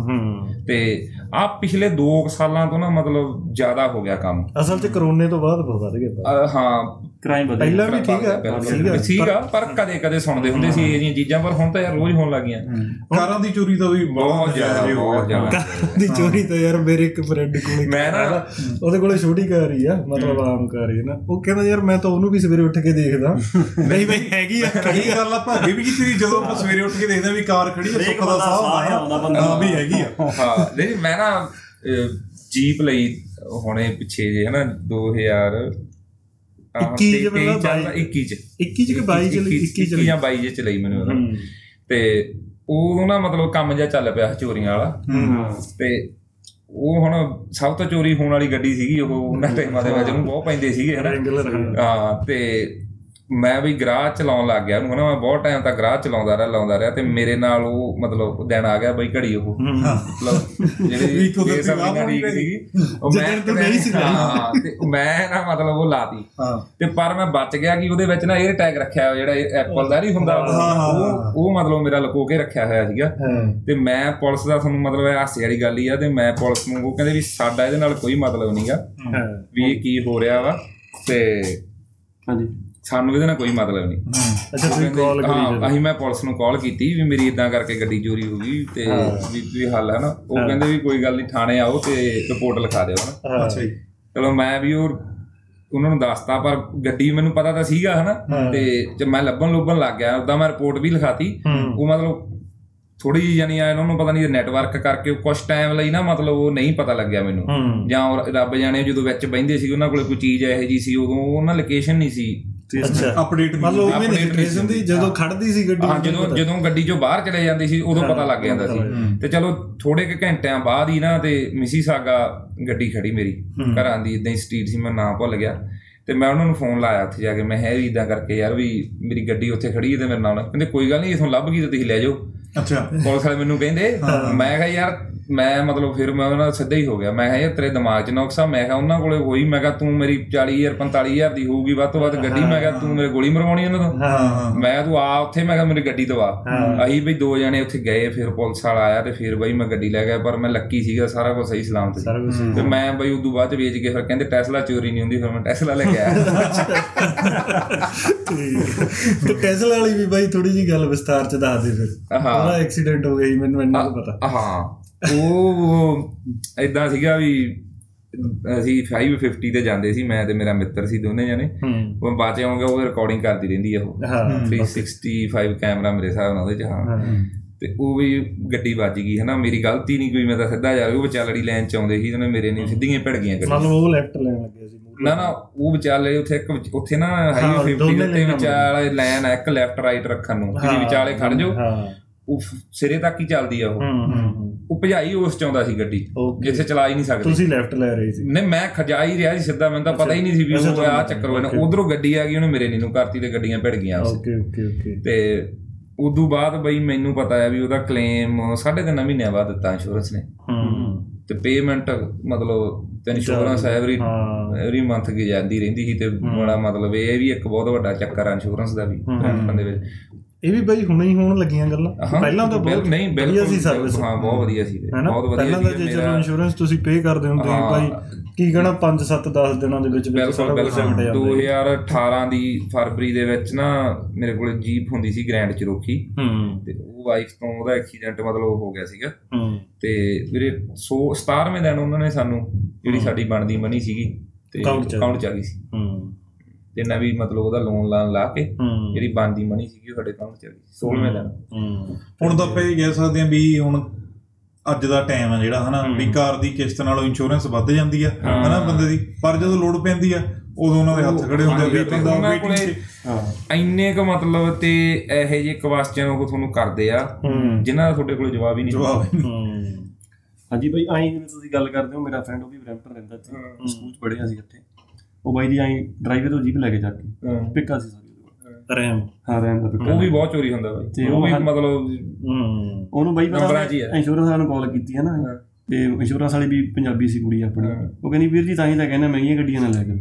ਤੇ ਆ ਪਿਛਲੇ 2 ਸਾਲਾਂ ਤੋਂ ਨਾ ਮਤਲਬ ਜ਼ਿਆਦਾ ਹੋ ਗਿਆ ਕੰਮ। ਅਸਲ 'ਚ ਕਰੋਨੇ ਤੋਂ ਬਾਅਦ ਬਹੁਤ ਵੱਧ ਗਿਆ। ਹਾਂ ਕ੍ਰਾਈਮ ਵਧਿਆ ਪਹਿਲਾਂ ਵੀ ਠੀਕ ਆ। ਸੀਗਾ ਪਰ ਕਦੇ ਕਦੇ ਸੁਣਦੇ ਹੁੰਦੇ ਸੀ ਇਹ ਜਿਹੀਆਂ ਚੀਜ਼ਾਂ ਪਰ ਹੁਣ ਤਾਂ ਯਾਰ ਰੋਜ਼ ਹੋਣ ਲੱਗੀਆਂ। ਕਾਰਾਂ ਦੀ ਚੋਰੀ ਤਾਂ ਵੀ ਬਹੁਤ ਜ਼ਿਆਦਾ ਹੋ ਬਹੁਤ। ਜ਼ਿਆਦਾ। ਕਾਰ ਦੀ ਚੋਰੀ ਤਾਂ ਯਾਰ ਮੇਰੇ ਇੱਕ ਫਰੈਂਡ ਕੋਲੇ ਮੈਂ ਨਾ- ਆ, ਉਹਦੇ ਕੋਲੇ ਛੋਟੀ ਕਾਰ ਹੀ ਆ ਮਤਲਬ ਆਮ ਕਾਰ ਹੀ ਆ ਨਾ। ਉਹ ਕਹਿੰਦਾ ਯਾਰ ਮੈਂ ਤਾਂ ਉਹਨੂੰ ਵੀ ਸਵੇਰੇ ਉੱਠ ਕੇ ਦੇਖਦਾ। ਨਹੀਂ ਬਈ ਹੈਗੀ ਆ ਕਈ ਗੱਲ ਆਪਾਂ ਅੱਗੇ ਵੀ ਕੀਤੀ ਜਦੋਂ ਆਪਾਂ ਸਵੇਰੇ ਉੱਠ ਕੇ ਦੇਖਦੇ ਆ ਵੀ ਕਾਰ ਖੜੀ ਹੈ ਹਰੇਕ ਸੁੱਖ ਦਾ ਸਾਹ ਆਉਂਦਾ ਬੰਦਾ। ਵੀ ਹੈਗੀ ਆ। ਹਾਂ। ਨਹੀਂ ਮੈਂ ਨਾ ਜੀਪ ਲਈ ਹੁਣੇ ਪਿੱਛੇ ਜੇ ਹਨਾ 2000 ਆਹ, 21 ਚ ਮਤਲਬ ਚੱਲ- ਬਾਈ- 21 ਚ। 21 ਚ ਕਿ 22 ਚ ਲਈ 21 ਚ 21 ਲਈ? ਜਾਂ 22 ਚ ਲਈ ਮੈਨੂੰ ਉਦੋਂ। ਤੇ ਉਹ ਨਾ ਮਤਲਬ ਕੰਮ ਜਿਹਾ ਚੱਲ ਪਿਆ ਚੋਰੀਆਂ ਵਾਲਾ। ਤੇ ਉਹ ਹੁਣ ਸਭ ਤੋਂ ਚੋਰੀ ਹੋਣ ਵਾਲੀ ਗੱਡੀ ਸੀਗੀ ਉਹ ਉਹਨਾਂ ਟਾਈਮਾਂ ਦੇ ਵਿੱਚ ਉਹਨੂੰ ਬਹੁਤ ਪੈਂਦੇ ਸੀਗੇ ਹਾਂ ਤੇ ਮੈਂ ਵੀ ਗਰਾਹ ਚਲਾਉਣ ਲੱਗ ਗਿਆ। ਉਹਨੂੰ ਹਨਾ ਮੈਂ ਬਹੁਤ ਟਾਈਮ ਤੱਕ ਗਰਾਹ ਚਲਾਉਂਦਾ ਰਿਹਾ ਲਾਉਂਦਾ ਰਿਹਾ ਤੇ ਮੇਰੇ ਨਾਲ ਉਹ ਮਤਲਬ ਦਿਨ ਆ ਗਿਆ ਬਈ ਘੜੀ ਉਹ। ਮਤਲਬ ਜਿਹੜੀ ਇਹ ਸਭ ਗਈ। ਸੀਗੀ। ਉਹ ਮੈਂ ਤੂੰ ਨਹੀਂ ਸੀ ਹਾਂ ਤੇ ਮੈਂ ਨਾ ਮਤਲਬ ਉਹ ਲਾਤੀ। ਹਾਂ। ਤੇ ਪਰ ਮੈਂ ਬਚ ਗਿਆ ਕਿ ਉਹਦੇ ਵਿੱਚ ਨਾ 에ਅਰ ਟੈਗ ਰੱਖਿਆ ਹੋਇਆ ਜਿਹੜਾ ਐਪਲ ਦਾ ਨਹੀਂ ਹੁੰਦਾ। ਉਹ ਉਹ ਮਤਲਬ ਮੇਰਾ ਲੁਕੋ ਕੇ ਰੱਖਿਆ ਹੋਇਆ ਸੀਗਾ। ਤੇ ਮੈਂ ਪੁਲਿਸ ਦਾ ਤੁਹਾਨੂੰ ਮਤਲਬ ਇਹ ਹਾਸੇ ਵਾਲੀ ਗੱਲ ਹੀ ਆ ਤੇ ਮੈਂ ਪੁਲਿਸ ਨੂੰ ਉਹ ਕਹਿੰਦੇ ਵੀ ਸਾਡਾ ਇਹਦੇ ਨਾਲ ਕੋਈ ਮਤਲਬ ਨਹੀਂਗਾ ਵੀ ਇਹ ਕੀ ਹੋ ਰਿਹਾ ਵਾ ਤੇ ਹਾਂਜੀ। ਸਾਨੂੰ ਇਹਦੇ ਨਾਲ ਕੋਈ ਮਤਲਬ ਨਹੀਂ। ਅੱਛਾ ਤੁਸੀਂ ਕਾਲ ਕਰੀ ਹਾਂ ਅਸੀਂ ਮੈਂ ਪੁਲਿਸ ਨੂੰ ਕਾਲ ਕੀਤੀ ਵੀ ਮੇਰੀ ਇਦਾਂ ਕਰਕੇ ਗੱਡੀ ਚੋਰੀ ਹੋ ਗਈ ਤੇ ਵੀ ਵੀ ਹੱਲ ਹੈ ਨਾ। ਉਹ ਕਹਿੰਦੇ ਵੀ ਕੋਈ ਗੱਲ ਨਹੀਂ ਥਾਣੇ ਆਓ ਤੇ ਰਿਪੋਰਟ ਲਿਖਾ ਦਿਓ ਹਨਾ। ਅੱਛਾ ਜੀ। ਚਲੋ ਮੈਂ ਵੀ ਉਹ ਉਹਨਾਂ ਨੂੰ ਦੱਸਤਾ ਪਰ ਗੱਡੀ ਮੈਨੂੰ ਪਤਾ ਤਾਂ ਸੀਗਾ ਹਨਾ। ਤੇ ਜਦ ਮੈਂ ਲੱਭਣ ਲੁੱਭਣ ਲੱਗ ਗਿਆ ਉਦਾਂ ਮੈਂ ਰਿਪੋਰਟ ਵੀ ਲਿਖਾਤੀ। ਉਹ ਮਤਲਬ ਥੋੜੀ ਜਿਹੀ ਜਾਨੀ ਆ ਇਹਨਾਂ ਨੂੰ ਪਤਾ ਨਹੀਂ ਨੈਟਵਰਕ ਕਰਕੇ ਕੁਝ ਟਾਈਮ ਲਈ ਨਾ ਮਤਲਬ ਉਹ ਨਹੀਂ ਪਤਾ ਲੱਗਿਆ ਮੈਨੂੰ। ਜਾਂ ਰੱਬ ਜਾਣੇ ਜਦੋਂ ਵਿੱਚ ਬੈੰਦੇ ਸੀ ਉਹਨਾਂ ਕੋਲੇ ਕੋਈ ਚੀਜ਼ ਇਹੋ ਜੀ ਸੀ ਉਦੋਂ ਉਹਨਾਂ ਲੋਕੇਸ਼ਨ ਨਹੀਂ ਸੀ। ਅਪਡੇਟ ਮਤਲਬ ਉਹ ਵੀ ਟ੍ਰੇਸ ਹੁੰਦੀ ਜਦੋਂ ਖੜਦੀ ਸੀ ਗੱਡੀ ਹਾਂ ਜਦੋਂ ਜਦੋਂ ਗੱਡੀ ਚੋਂ ਬਾਹਰ ਚਲੇ ਜਾਂਦੀ ਸੀ ਉਦੋਂ ਪਤਾ ਲੱਗ ਜਾਂਦਾ ਸੀ। ਤੇ ਚਲੋ ਥੋੜੇ ਕੁ ਘੰਟਿਆਂ ਬਾਅਦ ਹੀ ਨਾ ਤੇ ਮਿਸੀਸਾਗਾ ਗੱਡੀ ਖੜੀ ਮੇਰੀ ਘਰਾਂ ਦੀ ਇਦਾਂ ਹੀ ਸਟਰੀਟ ਸੀ ਮੈਂ ਨਾਂ ਭੁੱਲ ਗਿਆ। ਤੇ ਮੈਂ ਉਹਨਾਂ ਨੂੰ ਫੋਨ ਲਾਇਆ ਉੱਥੇ ਜਾ ਕੇ ਮੈਂ ਹੈ ਵੀ ਇਦਾਂ ਕਰਕੇ ਯਾਰ ਵੀ ਮੇਰੀ ਗੱਡੀ ਉੱਥੇ ਖੜੀ ਹੈ ਤੇ ਮੇਰੇ ਨਾਲ। ਕਹਿੰਦੇ ਕੋਈ ਗੱਲ ਨਹੀਂ ਇਥੋਂ ਲੱਭ ਗਈ ਤੇ ਤੁਸੀਂ ਲੈ ਜਾਓ। ਅੱਛਾ। ਪੁਲਿਸ ਵਾਲੇ ਮੈਨੂੰ ਕਹਿੰਦੇ ਮੈਂ ਕਿਹਾ ਯਾਰ ਮੈਂ ਮਤਲਬ ਫਿਰ ਮੈਂ ਉਹਨਾਂ ਨਾਲ ਸਿੱਧਾ ਹੀ ਹੋ ਗਿਆ। ਮੈਂ ਕਿਹਾ ਯਾਰ ਤੇਰੇ ਦਿਮਾਗ 'ਚ ਨੁਕਸਾ? ਮੈਂ ਕਿਹਾ ਉਹਨਾਂ ਕੋਲੇ ਹੋਈ? ਮੈਂ ਕਿਹਾ ਤੂੰ ਮੇਰੀ 40000 45000 ਦੀ ਹੋਊਗੀ ਵੱਧ ਤੋਂ ਵੱਧ ਗੱਡੀ। ਮੈਂ ਕਿਹਾ ਤੂੰ ਮੇਰੇ ਗੋਲੀ ਮਰਵਾਉਣੀ ਉਹਨਾਂ ਤੋਂ ਹਾਂ ਮੈਂ ਤੂੰ ਆ ਉੱਥੇ? ਮੈਂ ਕਿਹਾ ਮੇਰੀ ਗੱਡੀ ਦਵਾ ਅਸੀਂ ਬਈ ਦੋ ਜਣੇ ਉੱਥੇ ਗਏ ਫਿਰ ਪੁਲਿਸ ਵਾਲਾ ਆਇਆ ਤੇ ਫਿਰ ਬਈ ਮੈਂ ਗੱਡੀ ਲੈ ਗਿਆ ਪਰ ਮੈਂ ਲੱਕੀ ਸੀਗਾ ਸਾਰਾ ਕੁਝ ਸਹੀ ਸਲਾਮਤ ਸੀ। ਤੇ ਮੈਂ ਬਈ ਉਦੋਂ ਬਾਅਦ ਵੇਚ ਕੇ ਫਿਰ ਕਹਿੰਦੇ ਟੈਸਲਾ ਚੋਰੀ ਨਹੀਂ ਹੁੰਦੀ ਫਿਰ ਮੈਂ ਟੈਸਲਾ ਲੈ ਕੇ ਆਇਆ। ਤੇ ਟੈਸਲਾ ਵਾਲੀ ਵੀ ਬਾਈ ਥੋੜੀ ਜੀ ਗੱਲ ਵਿਸਤਾਰ ਚ ਦੱਸ ਦੇ ਫਿਰ। ਉਹਦਾ ਐਕਸੀਡੈਂਟ ਹੋ ਗਿਆ ਮੈਨੂੰ ਇੰਨਾ ਪਤਾ। ਹਾਂ। ਉਹ ਇਦਾਂ ਸੀਗਾ ਵੀ ਅਸੀਂ 550 ਤੇ ਜਾਂਦੇ ਸੀ ਮੈਂ ਤੇ ਮੇਰਾ ਮਿੱਤਰ ਸੀ ਦੋਨੇ ਜਣੇ। ਉਹ ਬਾਅਦ ਚ ਆਉਂਗੇ ਉਹ ਰਿਕਾਰਡਿੰਗ ਕਰਦੀ ਰਹਿੰਦੀ ਆ ਉਹ। ਹਾਂ 365 ਕੈਮਰਾ ਮੇਰੇ ਹਿਸਾਬ ਨਾਲ ਉਹਦੇ ਚ ਹਾਂ। ਤੇ ਉਹ ਵੀ ਗੱਡੀ ਵੱਜ ਗਈ ਹਨਾ। ਮੇਰੀ ਗਲਤੀ ਨਹੀਂ ਕੋਈ ਮੈਂ ਤਾਂ ਸਿੱਧਾ ਜਾ ਰਿਹਾ ਉਹ ਵਿਚਾਲੜੀ ਲਾਈਨ ਚ ਆਉਂਦੇ ਸੀ ਉਹਨੇ ਮੇਰੇ ਨਹੀਂ ਸਿੱਧੀਆਂ ਭਿੜ ਗਈਆਂ ਗੱਡੀ ਮਤਲਬ ਉਹ ਲੈਫਟ ਲੈਣ ਲੱਗੇ ਸੀ। ਨਾ ਨਾ ਉਹ ਵਿਚਾਲੇ ਉੱਥੇ ਇੱਕ ਉੱਥੇ ਨਾ ਹਾਈਵੇ 50 ਦੋਨੇ ਦੇ ਉੱਤੇ ਵਿਚਾਲੇ ਲਾਈਨ ਆ ਇੱਕ ਲੈਫਟ ਰਾਈਟ ਰੱਖਣ ਨੂੰ ਹਾਂ, ਵਿਚਾਲੇ ਖੜ ਜਾਓ। ਉਹ ਸਿਰੇ ਤੱਕ ਹੀ ਚੱਲਦੀ ਆ ਉਹ। ਹੂੰ ਹੂੰ। ਉਹ ਭਜਾਈ ਉਸ ਚ ਆਉਂਦਾ ਸੀ ਗੱਡੀ ਜਿੱਥੇ ਚਲਾ ਹੀ ਨਹੀਂ ਸਕਦੀ। ਤੁਸੀਂ ਲੈਫਟ ਲੈ ਰਹੇ ਸੀ। ਨਹੀਂ ਮੈਂ ਖਜਾ ਹੀ ਰਿਹਾ ਸੀ ਸਿੱਧਾ ਮੈਨੂੰ ਤਾਂ ਪਤਾ ਹੀ ਨਹੀਂ ਸੀ ਵੀ ਉਹ ਆ ਚੱਕਰ ਹੋਇਆ. ਉਧਰੋਂ ਗੱਡੀ ਆ ਗਈ ਉਹਨੇ ਮੇਰੇ ਨੀਨੂੰ ਕਰਤੀ ਤੇ ਗੱਡੀਆਂ ਭਿੜ ਗਈਆਂ ਉਸ ਓਕੇ ਓਕੇ ਓਕੇ ਤੇ ਉਦੋਂ ਬਾਅਦ ਬਈ ਮੈਨੂੰ ਪਤਾ ਹੈ ਵੀ ਉਹਦਾ ਕਲੇਮ ਸਾਢੇ ਤਿੰਨ ਮਹੀਨਿਆਂ ਬਾਅਦ ਦਿੱਤਾ ਇੰਸ਼ੋਰੈਂਸ ਨੇ। ਹੂੰ। ਤੇ ਪੇਮੈਂਟ ਮਤਲਬ ਤੇ ਇੰਸ਼ੋਰੈਂਸ ਐਵਰੀ ਐਵਰੀ ਮੰਥ ਕੀ ਜਾਂਦੀ ਰਹਿੰਦੀ ਸੀ ਤੇ ਬੜਾ ਮਤਲਬ ਇਹ ਵੀ ਇੱਕ ਬਹੁਤ ਵੱਡਾ ਚੱਕਰ ਆ ਇੰਸ਼ੋਰੈਂਸ ਦਾ ਵੀ। ਬੈਂਕਾਂ ਦੇ ਵਿੱਚ। ਇਹ ਵੀ ਬਾਈ ਹੁਣੇ ਹੀ ਹੋਣ ਲੱਗੀਆਂ ਗੱਲਾਂ। ਪਹਿਲਾਂ ਤਾਂ ਬਹੁਤ ਨਹੀਂ ਵਧੀਆ ਬਿਲਕੁਲ ਸੀ ਸਰਵਿਸ ਹਾਂ ਬਹੁਤ ਵਧੀਆ ਸੀ ਬਹੁਤ ਵਧੀਆ ਪਹਿਲਾਂ ਤਾਂ ਜੇ ਚਲੋ ਇੰਸ਼ੋਰੈਂਸ ਤੁਸੀਂ ਪੇ ਕਰਦੇ ਹੁੰਦੇ ਹਾਂ। ਭਾਈ ਕੀ ਕਹਣਾ 5 7 10 ਦਿਨਾਂ ਦੇ ਵਿੱਚ ਵਿੱਚ ਸਾਰਾ ਕੁਝ ਸਿਮਟ ਜਾਂਦਾ 2018 ਦੀ ਫਰਵਰੀ ਦੇ ਵਿੱਚ ਨਾ ਮੇਰੇ ਕੋਲ ਜੀਪ ਹੁੰਦੀ ਸੀ ਗ੍ਰੈਂਡ ਚਰੋਕੀ ਹੂੰ। ਤੇ ਉਹ ਵਾਈਫ ਤੋਂ ਉਹਦਾ ਐਕਸੀਡੈਂਟ ਮਤਲਬ ਹੋ ਗਿਆ ਸੀਗਾ। ਹੂੰ। ਤੇ ਵੀਰੇ 100 17ਵੇਂ ਦਿਨ ਉਹਨਾਂ ਨੇ ਸਾਨੂੰ ਜਿਹੜੀ ਸਾਡੀ ਬਣਦੀ ਮਨੀ ਸੀਗੀ ਤੇ ਅਕਾਊਂਟ ਚ ਆ ਗਈ ਸੀ। ਹੂੰ। ਤੇ ਨਾ ਵੀ ਮਤਲਬ ਉਹਦਾ ਲੋਨ ਲਾਣ ਲਾ ਕੇ ਜਿਹੜੀ ਬਣਦੀ ਮਨੀ ਸੀਗੀ ਉਹ ਸਾਡੇ ਅਕਾਊਂਟ ਚ ਆ ਗਈ 16ਵੇਂ ਦਿਨ। ਹੂੰ। ਹੁਣ ਤਾਂ ਆਪਾਂ ਇਹ ਕਹਿ ਸਕਦੇ ਹਾਂ ਵੀ ਹੁਣ ਅੱਜ ਦਾ ਟਾਈਮ ਆ ਜਿਹੜਾ ਹਨਾ ਵੀ ਕਾਰ ਦੀ ਕਿਸ਼ਤ ਨਾਲੋਂ ਇੰਸ਼ੋਰੈਂਸ ਵੱਧ ਜਾਂਦੀ ਆ ਹਨਾ ਬੰਦੇ ਦੀ। ਪਰ ਜਦੋਂ ਲੋਡ ਪੈਂਦੀ ਆ ਉਦੋਂ ਉਹਨਾਂ ਦੇ ਹੱਥ ਖੜੇ ਹੁੰਦੇ ਆ ਵੀ ਬੰਦਾ ਵੇਟਿੰਗ 'ਚ ਹਾਂ। ਇੰਨੇ ਕ ਮਤਲਬ ਤੇ ਇਹੋ ਜਿਹੇ ਕੁਐਸਚਨ ਉਹ ਤੁਹਾਨੂੰ ਕਰਦੇ ਆ ਜਿਨ੍ਹਾਂ ਦਾ ਤੁਹਾਡੇ ਕੋਲ ਜਵਾਬ ਹੀ ਨਹੀਂ ਜਵਾਬ ਹਾਂਜੀ ਬਾਈ ਆਈ ਜਿਵੇਂ ਤੁਸੀਂ ਗੱਲ ਕਰਦੇ ਹੋ ਮੇਰਾ ਫਰੈਂਡ ਉਹ ਵੀ ਬਰੈਂਪਟਨ ਰਹਿੰਦਾ ਇੱਥੇ ਸਕੂਲ ਚ ਪੜ੍ਹੇ ਅਸੀਂ ਇਕੱਠੇ ਉਹ ਬਾਈ ਦੀ ਆਈ ਡਰਾਈਵਰ ਤੋਂ ਜੀਪ ਲੈ ਕੇ ਜਾ ਕੇ। ਹਾਂ। ਪਿੱਕਾ ਸੀ ਸਾਰੀ ਉਹਦੇ ਕੋਲ ਰੈਮ ਹਾਂ ਰੈਮ ਦਾ ਪਿੱਕਾ। ਉਹ ਵੀ ਬਹੁਤ ਚੋਰੀ ਹੁੰਦਾ ਬਾਈ। ਤੇ ਉਹ ਵੀ ਉਹ ਮਤਲਬ ਹੂੰ। ਉਹਨੂੰ ਬਾਈ ਨੰਬਰਾਂ 'ਚ ਹੀ ਆ। ਇੰਸ਼ੋਰੈਂਸ ਵਾਲਿਆਂ ਨੂੰ ਕਾਲ ਕੀਤੀ ਹੈ ਨਾ। ਤੇ ਇੰਸ਼ੋਰੈਂਸ ਵਾਲੀ ਵੀ ਪੰਜਾਬੀ ਸੀ ਕੁੜੀ ਆਪਣੀ। ਉਹ ਕਹਿੰਦੀ ਵੀਰ ਜੀ ਤਾਂ ਹੀ ਤਾਂ ਕਹਿੰਦਾ ਮਹਿੰਗੀਆਂ ਗੱਡੀਆਂ ਨਾ ਲੈ ਕੇ।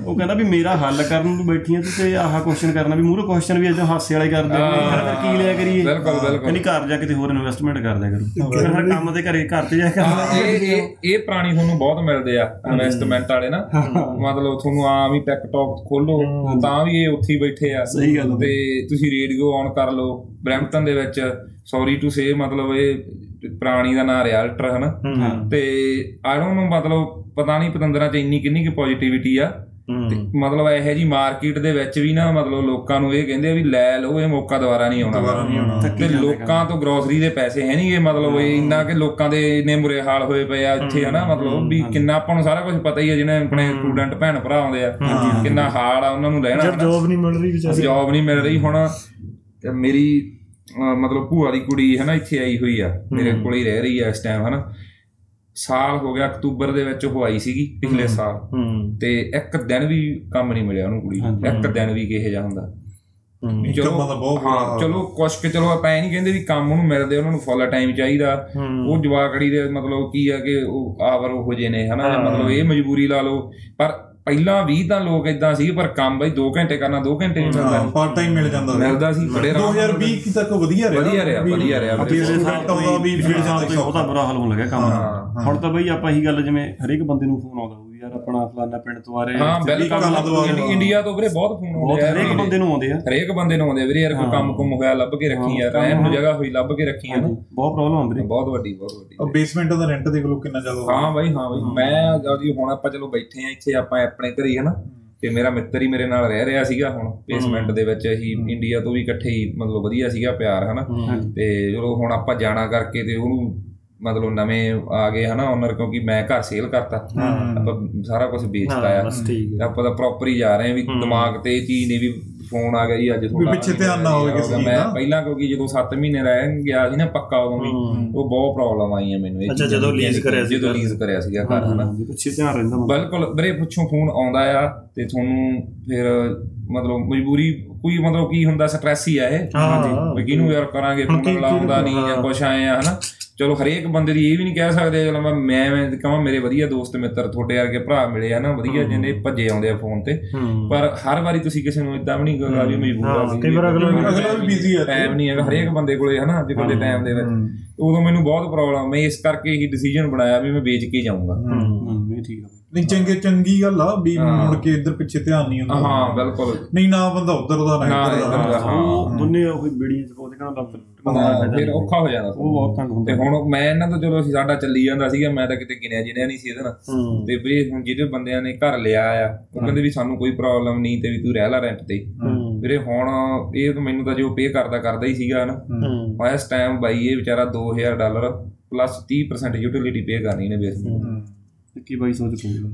ਉਹ ਕਹਿੰਦਾ ਵੀ ਮੇਰਾ ਹੱਲ ਕਰਨ ਨੂੰ ਬੈਠੀਆਂ ਤੂੰ ਆਹ ਕੁਐਸਚਨ ਕਰਨਾ ਵੀ ਮੂਹਰੇ ਕੁਐਸਚਨ ਵੀ ਅਜਾ ਹਾਸੇ ਵਾਲੇ ਕਰਦੇ ਫਿਰ ਕੀ ਲਿਆ ਕਰੀਏ? ਬਿਲਕੁਲ, ਬਿਲਕੁਲ। ਕਹਿੰਦੀ ਘਰ ਜਾ ਕੇ ਤੇ ਹੋਰ ਇਨਵੈਸਟਮੈਂਟ ਕਰ ਦਿਆ ਕਰੋ। ਫਿਰ ਮੈਂ ਕੰਮ ਤੇ ਘਰੇ ਘਰ ਤੇ ਜਾ ਕੇ ਇਹ ਇਹ ਇਹ ਪ੍ਰਾਣੀ ਤੁਹਾਨੂੰ ਬਹੁਤ ਮਿਲਦੇ ਆ ਇਨਵੈਸਟਮੈਂਟ ਵਾਲੇ ਨਾ। ਮਤਲਬ ਤੁਹਾਨੂੰ ਆਮ ਹੀ ਟਿਕਟੌਕ ਖੋਲੋ ਤਾਂ ਵੀ ਇਹ ਉੱਥੇ ਹੀ ਬੈਠੇ ਆ। ਸਹੀ ਗੱਲ। ਤੇ ਤੁਸੀਂ ਰੇਡੀਓ ਔਨ ਕਰ ਲਓ ਬ੍ਰੈਂਪਟਨ ਦੇ ਵਿੱਚ ਸੌਰੀ ਟੂ ਸੇ ਮਤਲਬ ਇਹ ਪ੍ਰਾਣੀ ਦਾ ਨਾਂ ਰਿਆਲਟਰ ਹਨਾ? ਤੇ ਆਈ ਡੋਨਟ ਨੋ ਮਤਲਬ ਪਤਾ ਨਹੀਂ ਪਤੰਦਰਾਂ ਚ ਇੰਨੀ ਕਿੰਨੀ ਕਿ ਪੋਜ਼ਿਟਿਵਿਟੀ ਆ। ਤੇ ਮਤਲਬ ਇਹੋ ਜੀ ਮਾਰਕੀਟ ਦੇ ਵਿੱਚ ਵੀ ਨਾ ਮਤਲਬ ਲੋਕਾਂ ਨੂੰ ਇਹ ਕਹਿੰਦੇ ਆ ਵੀ ਲੈ ਲਓ ਇਹ ਮੌਕਾ ਦੁਬਾਰਾ ਨਹੀਂ ਆਉਣਾ। ਦੁਬਾਰਾ ਨਹੀਂ ਆਉਣਾ। ਤੇ ਲੋਕਾਂ ਤੋਂ ਗਰੋਸਰੀ ਦੇ ਪੈਸੇ ਹੈ ਨਹੀਂਗੇ ਮਤਲਬ ਇਹ ਇੰਨਾ ਕਿ ਲੋਕਾਂ ਦੇ ਇੰਨੇ ਬੁਰੇ ਹਾਲ ਹੋਏ ਪਏ ਆ ਇੱਥੇ ਹਨਾ? ਮਤਲਬ ਵੀ ਕਿੰਨਾ ਆਪਾਂ ਨੂੰ ਸਾਰਾ ਕੁਝ ਪਤਾ ਹੀ ਆ ਜਿਹਨੇ ਆਪਣੇ ਸਟੂਡੈਂਟ ਭੈਣ ਭਰਾ ਆਉਂਦੇ ਆ ਕਿੰਨਾ ਹਾਲ ਆ ਉਹਨਾਂ ਨੂੰ ਰਹਿਣਾ ਜਦ ਜੋਬ ਨਹੀਂ ਮਿਲ ਰਹੀ ਵਿਚਾਰੀ। ਜੌਬ ਨਹੀਂ ਮਿਲ ਰਹੀ ਹੁਣ ਤੇ ਮੇਰੀ ਮਤਲਬ ਭੂਆ ਦੀ ਕੁੜੀ ਹੈ ਨਾ ਇੱਥੇ ਆਈ ਹੋਈ ਆ ਮੇਰੇ ਕੋਲ ਹੀ ਰਹਿ ਰਹੀ ਆ ਇਸ ਟਾਈਮ ਹਨਾ। ਸਾਲ ਹੋ ਗਿਆ ਅਕਤੂਬਰ ਦੇ ਵਿੱਚ ਉਹ ਆਈ ਸੀਗੀ ਪਿਛਲੇ ਸਾਲ। ਹੂੰ। ਤੇ ਇੱਕ ਦਿਨ ਵੀ ਕੰਮ ਨਹੀਂ ਮਿਲਿਆ ਉਹਨੂੰ ਕੁੜੀ ਨੂੰ। ਇੱਕ ਦਿਨ ਵੀ ਕਿਹੋ ਜਿਹਾ ਹੁੰਦਾ। ਹੂੰ। ਚਲੋ ਹਾਂ। ਚਲੋ ਕੁਛ ਕਿ ਚਲੋ ਆਪਾਂ ਇਹ ਨਹੀਂ ਕਹਿੰਦੇ ਵੀ ਕੰਮ ਉਹਨੂੰ ਮਿਲਦੇ ਉਹਨਾਂ ਨੂੰ ਫੁੱਲ ਟਾਈਮ ਚਾਹੀਦਾ। ਹੂੰ। ਉਹ ਜਵਾਕੜੀ ਦੇ ਮਤਲਬ ਕੀ ਆ ਕਿ ਉਹ ਆਵਰ ਉਹ ਜੇ ਨੇ ਹਨਾ। ਜਾਂ ਮਤਲਬ ਇਹ ਮਜਬੂਰੀ ਲਾ ਲਓ। ਪਰ ਪਹਿਲਾਂ ਵੀ ਤਾਂ ਲੋਕ ਇਦਾਂ ਸੀ ਪਰ ਕੰਮ ਬਈ 2 ਘੰਟੇ ਕਰਨਾ 2 ਘੰਟੇ ਨਹੀਂ ਮਿਲਦਾ। ਪਾਰਟ ਟਾਈਮ ਮਿਲ ਜਾਂਦਾ। ਮਿਲਦਾ ਸੀ ਬੜੇ ਆਰਾਮ ਨਾਲ 2020 ਤੱਕ ਵਧੀਆ ਰਿਹਾ। ਵਧੀਆ ਰਿਹਾ, ਵਧੀਆ ਰਿਹਾ। ਆਪੇ ਸਟੂਡੈਂਟ ਆਉਂਦਾ ਵੀ ਮਿਲ ਜਾਂਦਾ ਸੀ। ਉਹਦਾ ਬੁਰਾ ਹਾਲ ਹੋਣ ਲੱਗਿਆ ਕੰਮ। ਹੁਣ ਤਾਂ ਬਈ ਆਪਾਂ ਇਹੀ ਗੱਲ ਜਿਵੇਂ ਹਰੇਕ ਬੰਦੇ ਨੂੰ ਫੋਨ ਆਉਂਦਾ ਹੋਊ। ਯਾਰ ਆਪਣਾ ਫਲਾਨਾ ਪਿੰਡ ਤੋਂ ਆ ਰਹੇ ਹਾਂ ਕੰਮ ਬਿਲਕੁਲ। ਦਵਾ ਇੰਡੀ- ਇੰਡੀਆ ਤੋਂ ਵੀਰੇ ਬਹੁਤ ਫੋਨ ਆਉਂਦੇ ਆ ਹਰੇਕ ਬੰਦੇ ਨੂੰ ਆਉਂਦੇ ਆ। ਹਰੇਕ ਬੰਦੇ ਨੂੰ ਆਉਂਦੇ ਆ ਵੀਰੇ ਯਾਰ ਕੋਈ ਕੰਮ ਕੁਮ ਹੋਇਆ ਲੱਭ ਕੇ ਰੱਖੀ ਯਾਰ ਰਹਿਣ ਨੂੰ ਜਗ੍ਹਾ ਹੋਈ ਲੱਭ ਕੇ ਰੱਖੀ ਆ ਨਾ। ਬਹੁਤ ਪ੍ਰੋਬਲਮ ਆਉਂਦੀ ਨੇ ਬਹੁਤ ਵੱਡੀ ਬਹੁਤ ਵੱਡੀ। ਉਹ ਬੇਸਮੈਂਟ ਦਾ ਰੈਂਟ ਦੇਖ ਲਓ ਕਿੰਨਾ ਜ਼ਿਆਦਾ ਹਾਂ ਬਾਈ ਹਾਂ ਬਾਈ। ਮੈਂ ਜਦ ਹੁਣ ਆਪਾਂ ਚਲੋ ਬੈਠੇ ਆ ਇੱਥੇ ਆਪਾਂ ਆਪਣੇ ਘਰੇ ਹੀ ਹਨਾ ਤੇ ਮੇਰਾ ਮਿੱਤਰ ਹੀ ਮੇਰੇ ਨਾਲ ਰਹਿ ਰਿਹਾ ਸੀਗਾ ਹੁਣ ਬੇਸਮੈਂਟ ਦੇ ਵਿੱਚ ਅਸੀਂ ਇੰਡੀਆ ਤੋਂ ਵੀ ਇਕੱਠੇ ਹੀ ਮਤਲਬ ਵਧੀਆ ਸੀਗਾ ਪਿਆਰ ਹਨਾ। ਤੇ ਚਲੋ ਹੁਣ ਆਪਾਂ ਜਾਣਾ ਕਰਕੇ ਤੇ ਉਹਨੂੰ ਮਤਲਬ ਨਵੇਂ ਆ ਗਏ ਹਨਾ ਓਨਰ ਕਿਉਂਕਿ ਮੈਂ ਘਰ ਸੇਲ ਕਰਤਾ। ਆਪਾਂ ਸਾਰਾ ਕੁਝ ਵੇਚਤਾ ਆ। ਆਪਾਂ ਤਾਂ ਪ੍ਰੋਪਰ ਹੀ ਜਾ ਰਹੇ ਆ ਵੀ ਦਿਮਾਗ ਤੇ ਇਹ ਚੀਜ਼ ਨਹੀਂ ਵੀ ਫੋਨ ਆ ਗਿਆ ਜੀ ਅੱਜ ਤੁਹਾਡਾ ਪਿੱਛੇ ਧਿਆਨ ਨਾ ਹੋਵੇ ਕਿਸੇ ਮੈਂ। ਪਹਿਲਾਂ ਕਿਉਂਕਿ ਜਦੋਂ 7 ਮਹੀਨੇ ਰਹਿ ਗਿਆ ਸੀ ਨਾ ਪੱਕਾ ਉਦੋਂ ਵੀ ਉਹ ਬਹੁਤ ਪ੍ਰੋਬਲਮ ਆਈਆਂ ਮੈਨੂੰ ਇਹ ਅੱਛਾ, ਜਦੋਂ lease ਕਰਿਆ ਸੀ ਜਦੋਂ। ਲੀਜ਼ ਕਰਿਆ ਸੀਗਾ ਘਰ ਹਨਾ। ਪਿੱਛੇ ਧਿਆਨ ਰਹਿੰਦਾ। ਬਿਲਕੁਲ ਵੀਰੇ ਪੁੱਛੋ ਫੋਨ ਆਉਂਦਾ ਆ ਤੇ ਤੁਹਾਨੂੰ ਫਿਰ ਮਤਲਬ ਮਜਬੂਰੀ ਕੋਈ ਮਤਲਬ ਕੀ ਹੁੰਦਾ ਸਟ੍ਰੈਸ ਹੀ ਆ ਇਹ। ਹਾਂ ਵੀ ਕਿਹਨੂੰ ਯਾਰ ਕਰਾਂਗੇ ਫੋਨ ਲਾਉਂਦਾ ਨਹੀਂ ਜਾਂ। ਕੁਛ ਆਏ ਆ ਹਨਾ। ਚਲੋ ਹਰੇਕ ਬੰਦੇ ਦੀ ਇਹ ਵੀ ਨਹੀਂ ਕਹਿ ਸਕਦੇ ਚਲੋ ਮੈਂ ਮੈਂ ਕਹਾਂ ਮੇਰੇ ਵਧੀਆ ਦੋਸਤ ਮਿੱਤਰ ਤੁਹਾਡੇ ਵਰਗੇ ਭਰਾ ਮਿਲੇ ਆ ਨਾ ਵਧੀਆ ਜਿਹਨੇ ਭੱਜੇ ਆਉਂਦੇ ਆ ਫੋਨ ਤੇ। ਪਰ ਹਰ ਵਾਰੀ ਤੁਸੀਂ ਕਿਸੇ ਨੂੰ ਇਦਾਂ ਵੀ ਨਹੀਂ ਕਹੋਗਾ ਵੀ ਮਜਬੂਰ ਆ ਹਾਂ, ਕਈ ਵਾਰ ਅਗਲਾ ਵੀ- ਅਗਲਾ ਵੀ busy ਆ। ਟਾਈਮ ਨਹੀਂ ਹੈਗਾ ਹਰੇਕ ਬੰਦੇ ਕੋਲੇ ਹਨਾ ਅੱਜ ਕੱਲ੍ਹ ਦੇ ਟਾਈਮ ਦੇ ਵਿੱਚ। ਉਦੋਂ ਮੈਨੂੰ ਬਹੁਤ ਪ੍ਰੋਬਲਮ ਮੈਂ ਇਸ ਕਰਕੇ ਹੀ ਡਿਸੀਜਨ ਬਣਾਇਆ ਵੀ ਮੈਂ ਵੇਚ ਕੇ ਜਾਊਂਗਾ। ਹੂੰ ਇਹ ਠੀਕ ਆ। ਨਹੀਂ ਚੰਗੇ ਚੰਗੀ ਗੱਲ ਆ ਵੀ ਮੁੜ ਕੇ ਇੱਧਰ ਪਿੱਛੇ ਧਿਆਨ ਨਹੀਂ ਹੁੰਦਾ। ਹਾਂ ਬਿਲਕੁਲ। ਨਹੀਂ ਨਾ ਬੰਦਾ ਉੱਧਰ ਦਾ ਨਾ ਇੱਧਰ ਦਾ। ਉਹ ਦੋਨੇ ਉਹ ਬੀੜੀਆਂ ਚ ਪਾਉਂਦੇ ਕਹਿੰਦਾ ਲੱਤ ਫਿਰ ਔਖਾ ਹੋ ਜਾਂਦਾ। ਉਹ ਬਹੁਤ ਤੰਗ ਹੁੰਦਾ। ਤੇ ਹੁਣ ਮੈਂ ਇਹਨਾਂ ਤੋਂ ਚਲੋ ਅਸੀਂ ਸਾਡਾ ਚੱਲੀ ਜਾਂਦਾ ਸੀਗਾ ਮੈਂ ਤਾਂ ਕਿਤੇ ਗਿਣਿਆ ਜਿਣਿਆ ਨਹੀਂ ਸੀ ਇਹਦੇ ਨਾਲ। ਤੇ ਵੀਰੇ ਹੁਣ ਜਿਹੜੇ ਬੰਦਿਆਂ ਨੇ ਘਰ ਲਿਆ ਆ ਉਹ ਕਹਿੰਦੇ ਵੀ ਸਾਨੂੰ ਕੋਈ ਪ੍ਰੋਬਲਮ ਨਹੀਂ ਤੇ ਵੀ ਤੂੰ ਰਹਿ ਲੈ ਰੈਂਟ ਤੇ। ਵੀਰੇ ਹੁਣ ਇਹ ਤਾਂ ਮੈਨੂੰ ਤਾਂ ਜੋ ਪੇ ਕਰਦਾ ਕਰਦਾ ਹੀ ਸੀਗਾ ਨਾ ਇਸ ਟਾਈਮ ਬਾਈ ਇਹ ਵਿਚਾਰਾ 2000 ਡਾਲਰ ਪਲੱਸ 30% ਯੂਟਿਲਿਟੀ ਪੇ ਕਰਨੀ ਨੇ ਬੇਸ ਨੂੰ। ਕੀ ਬਾਈ ਸੋਚ ਪਊਗਾ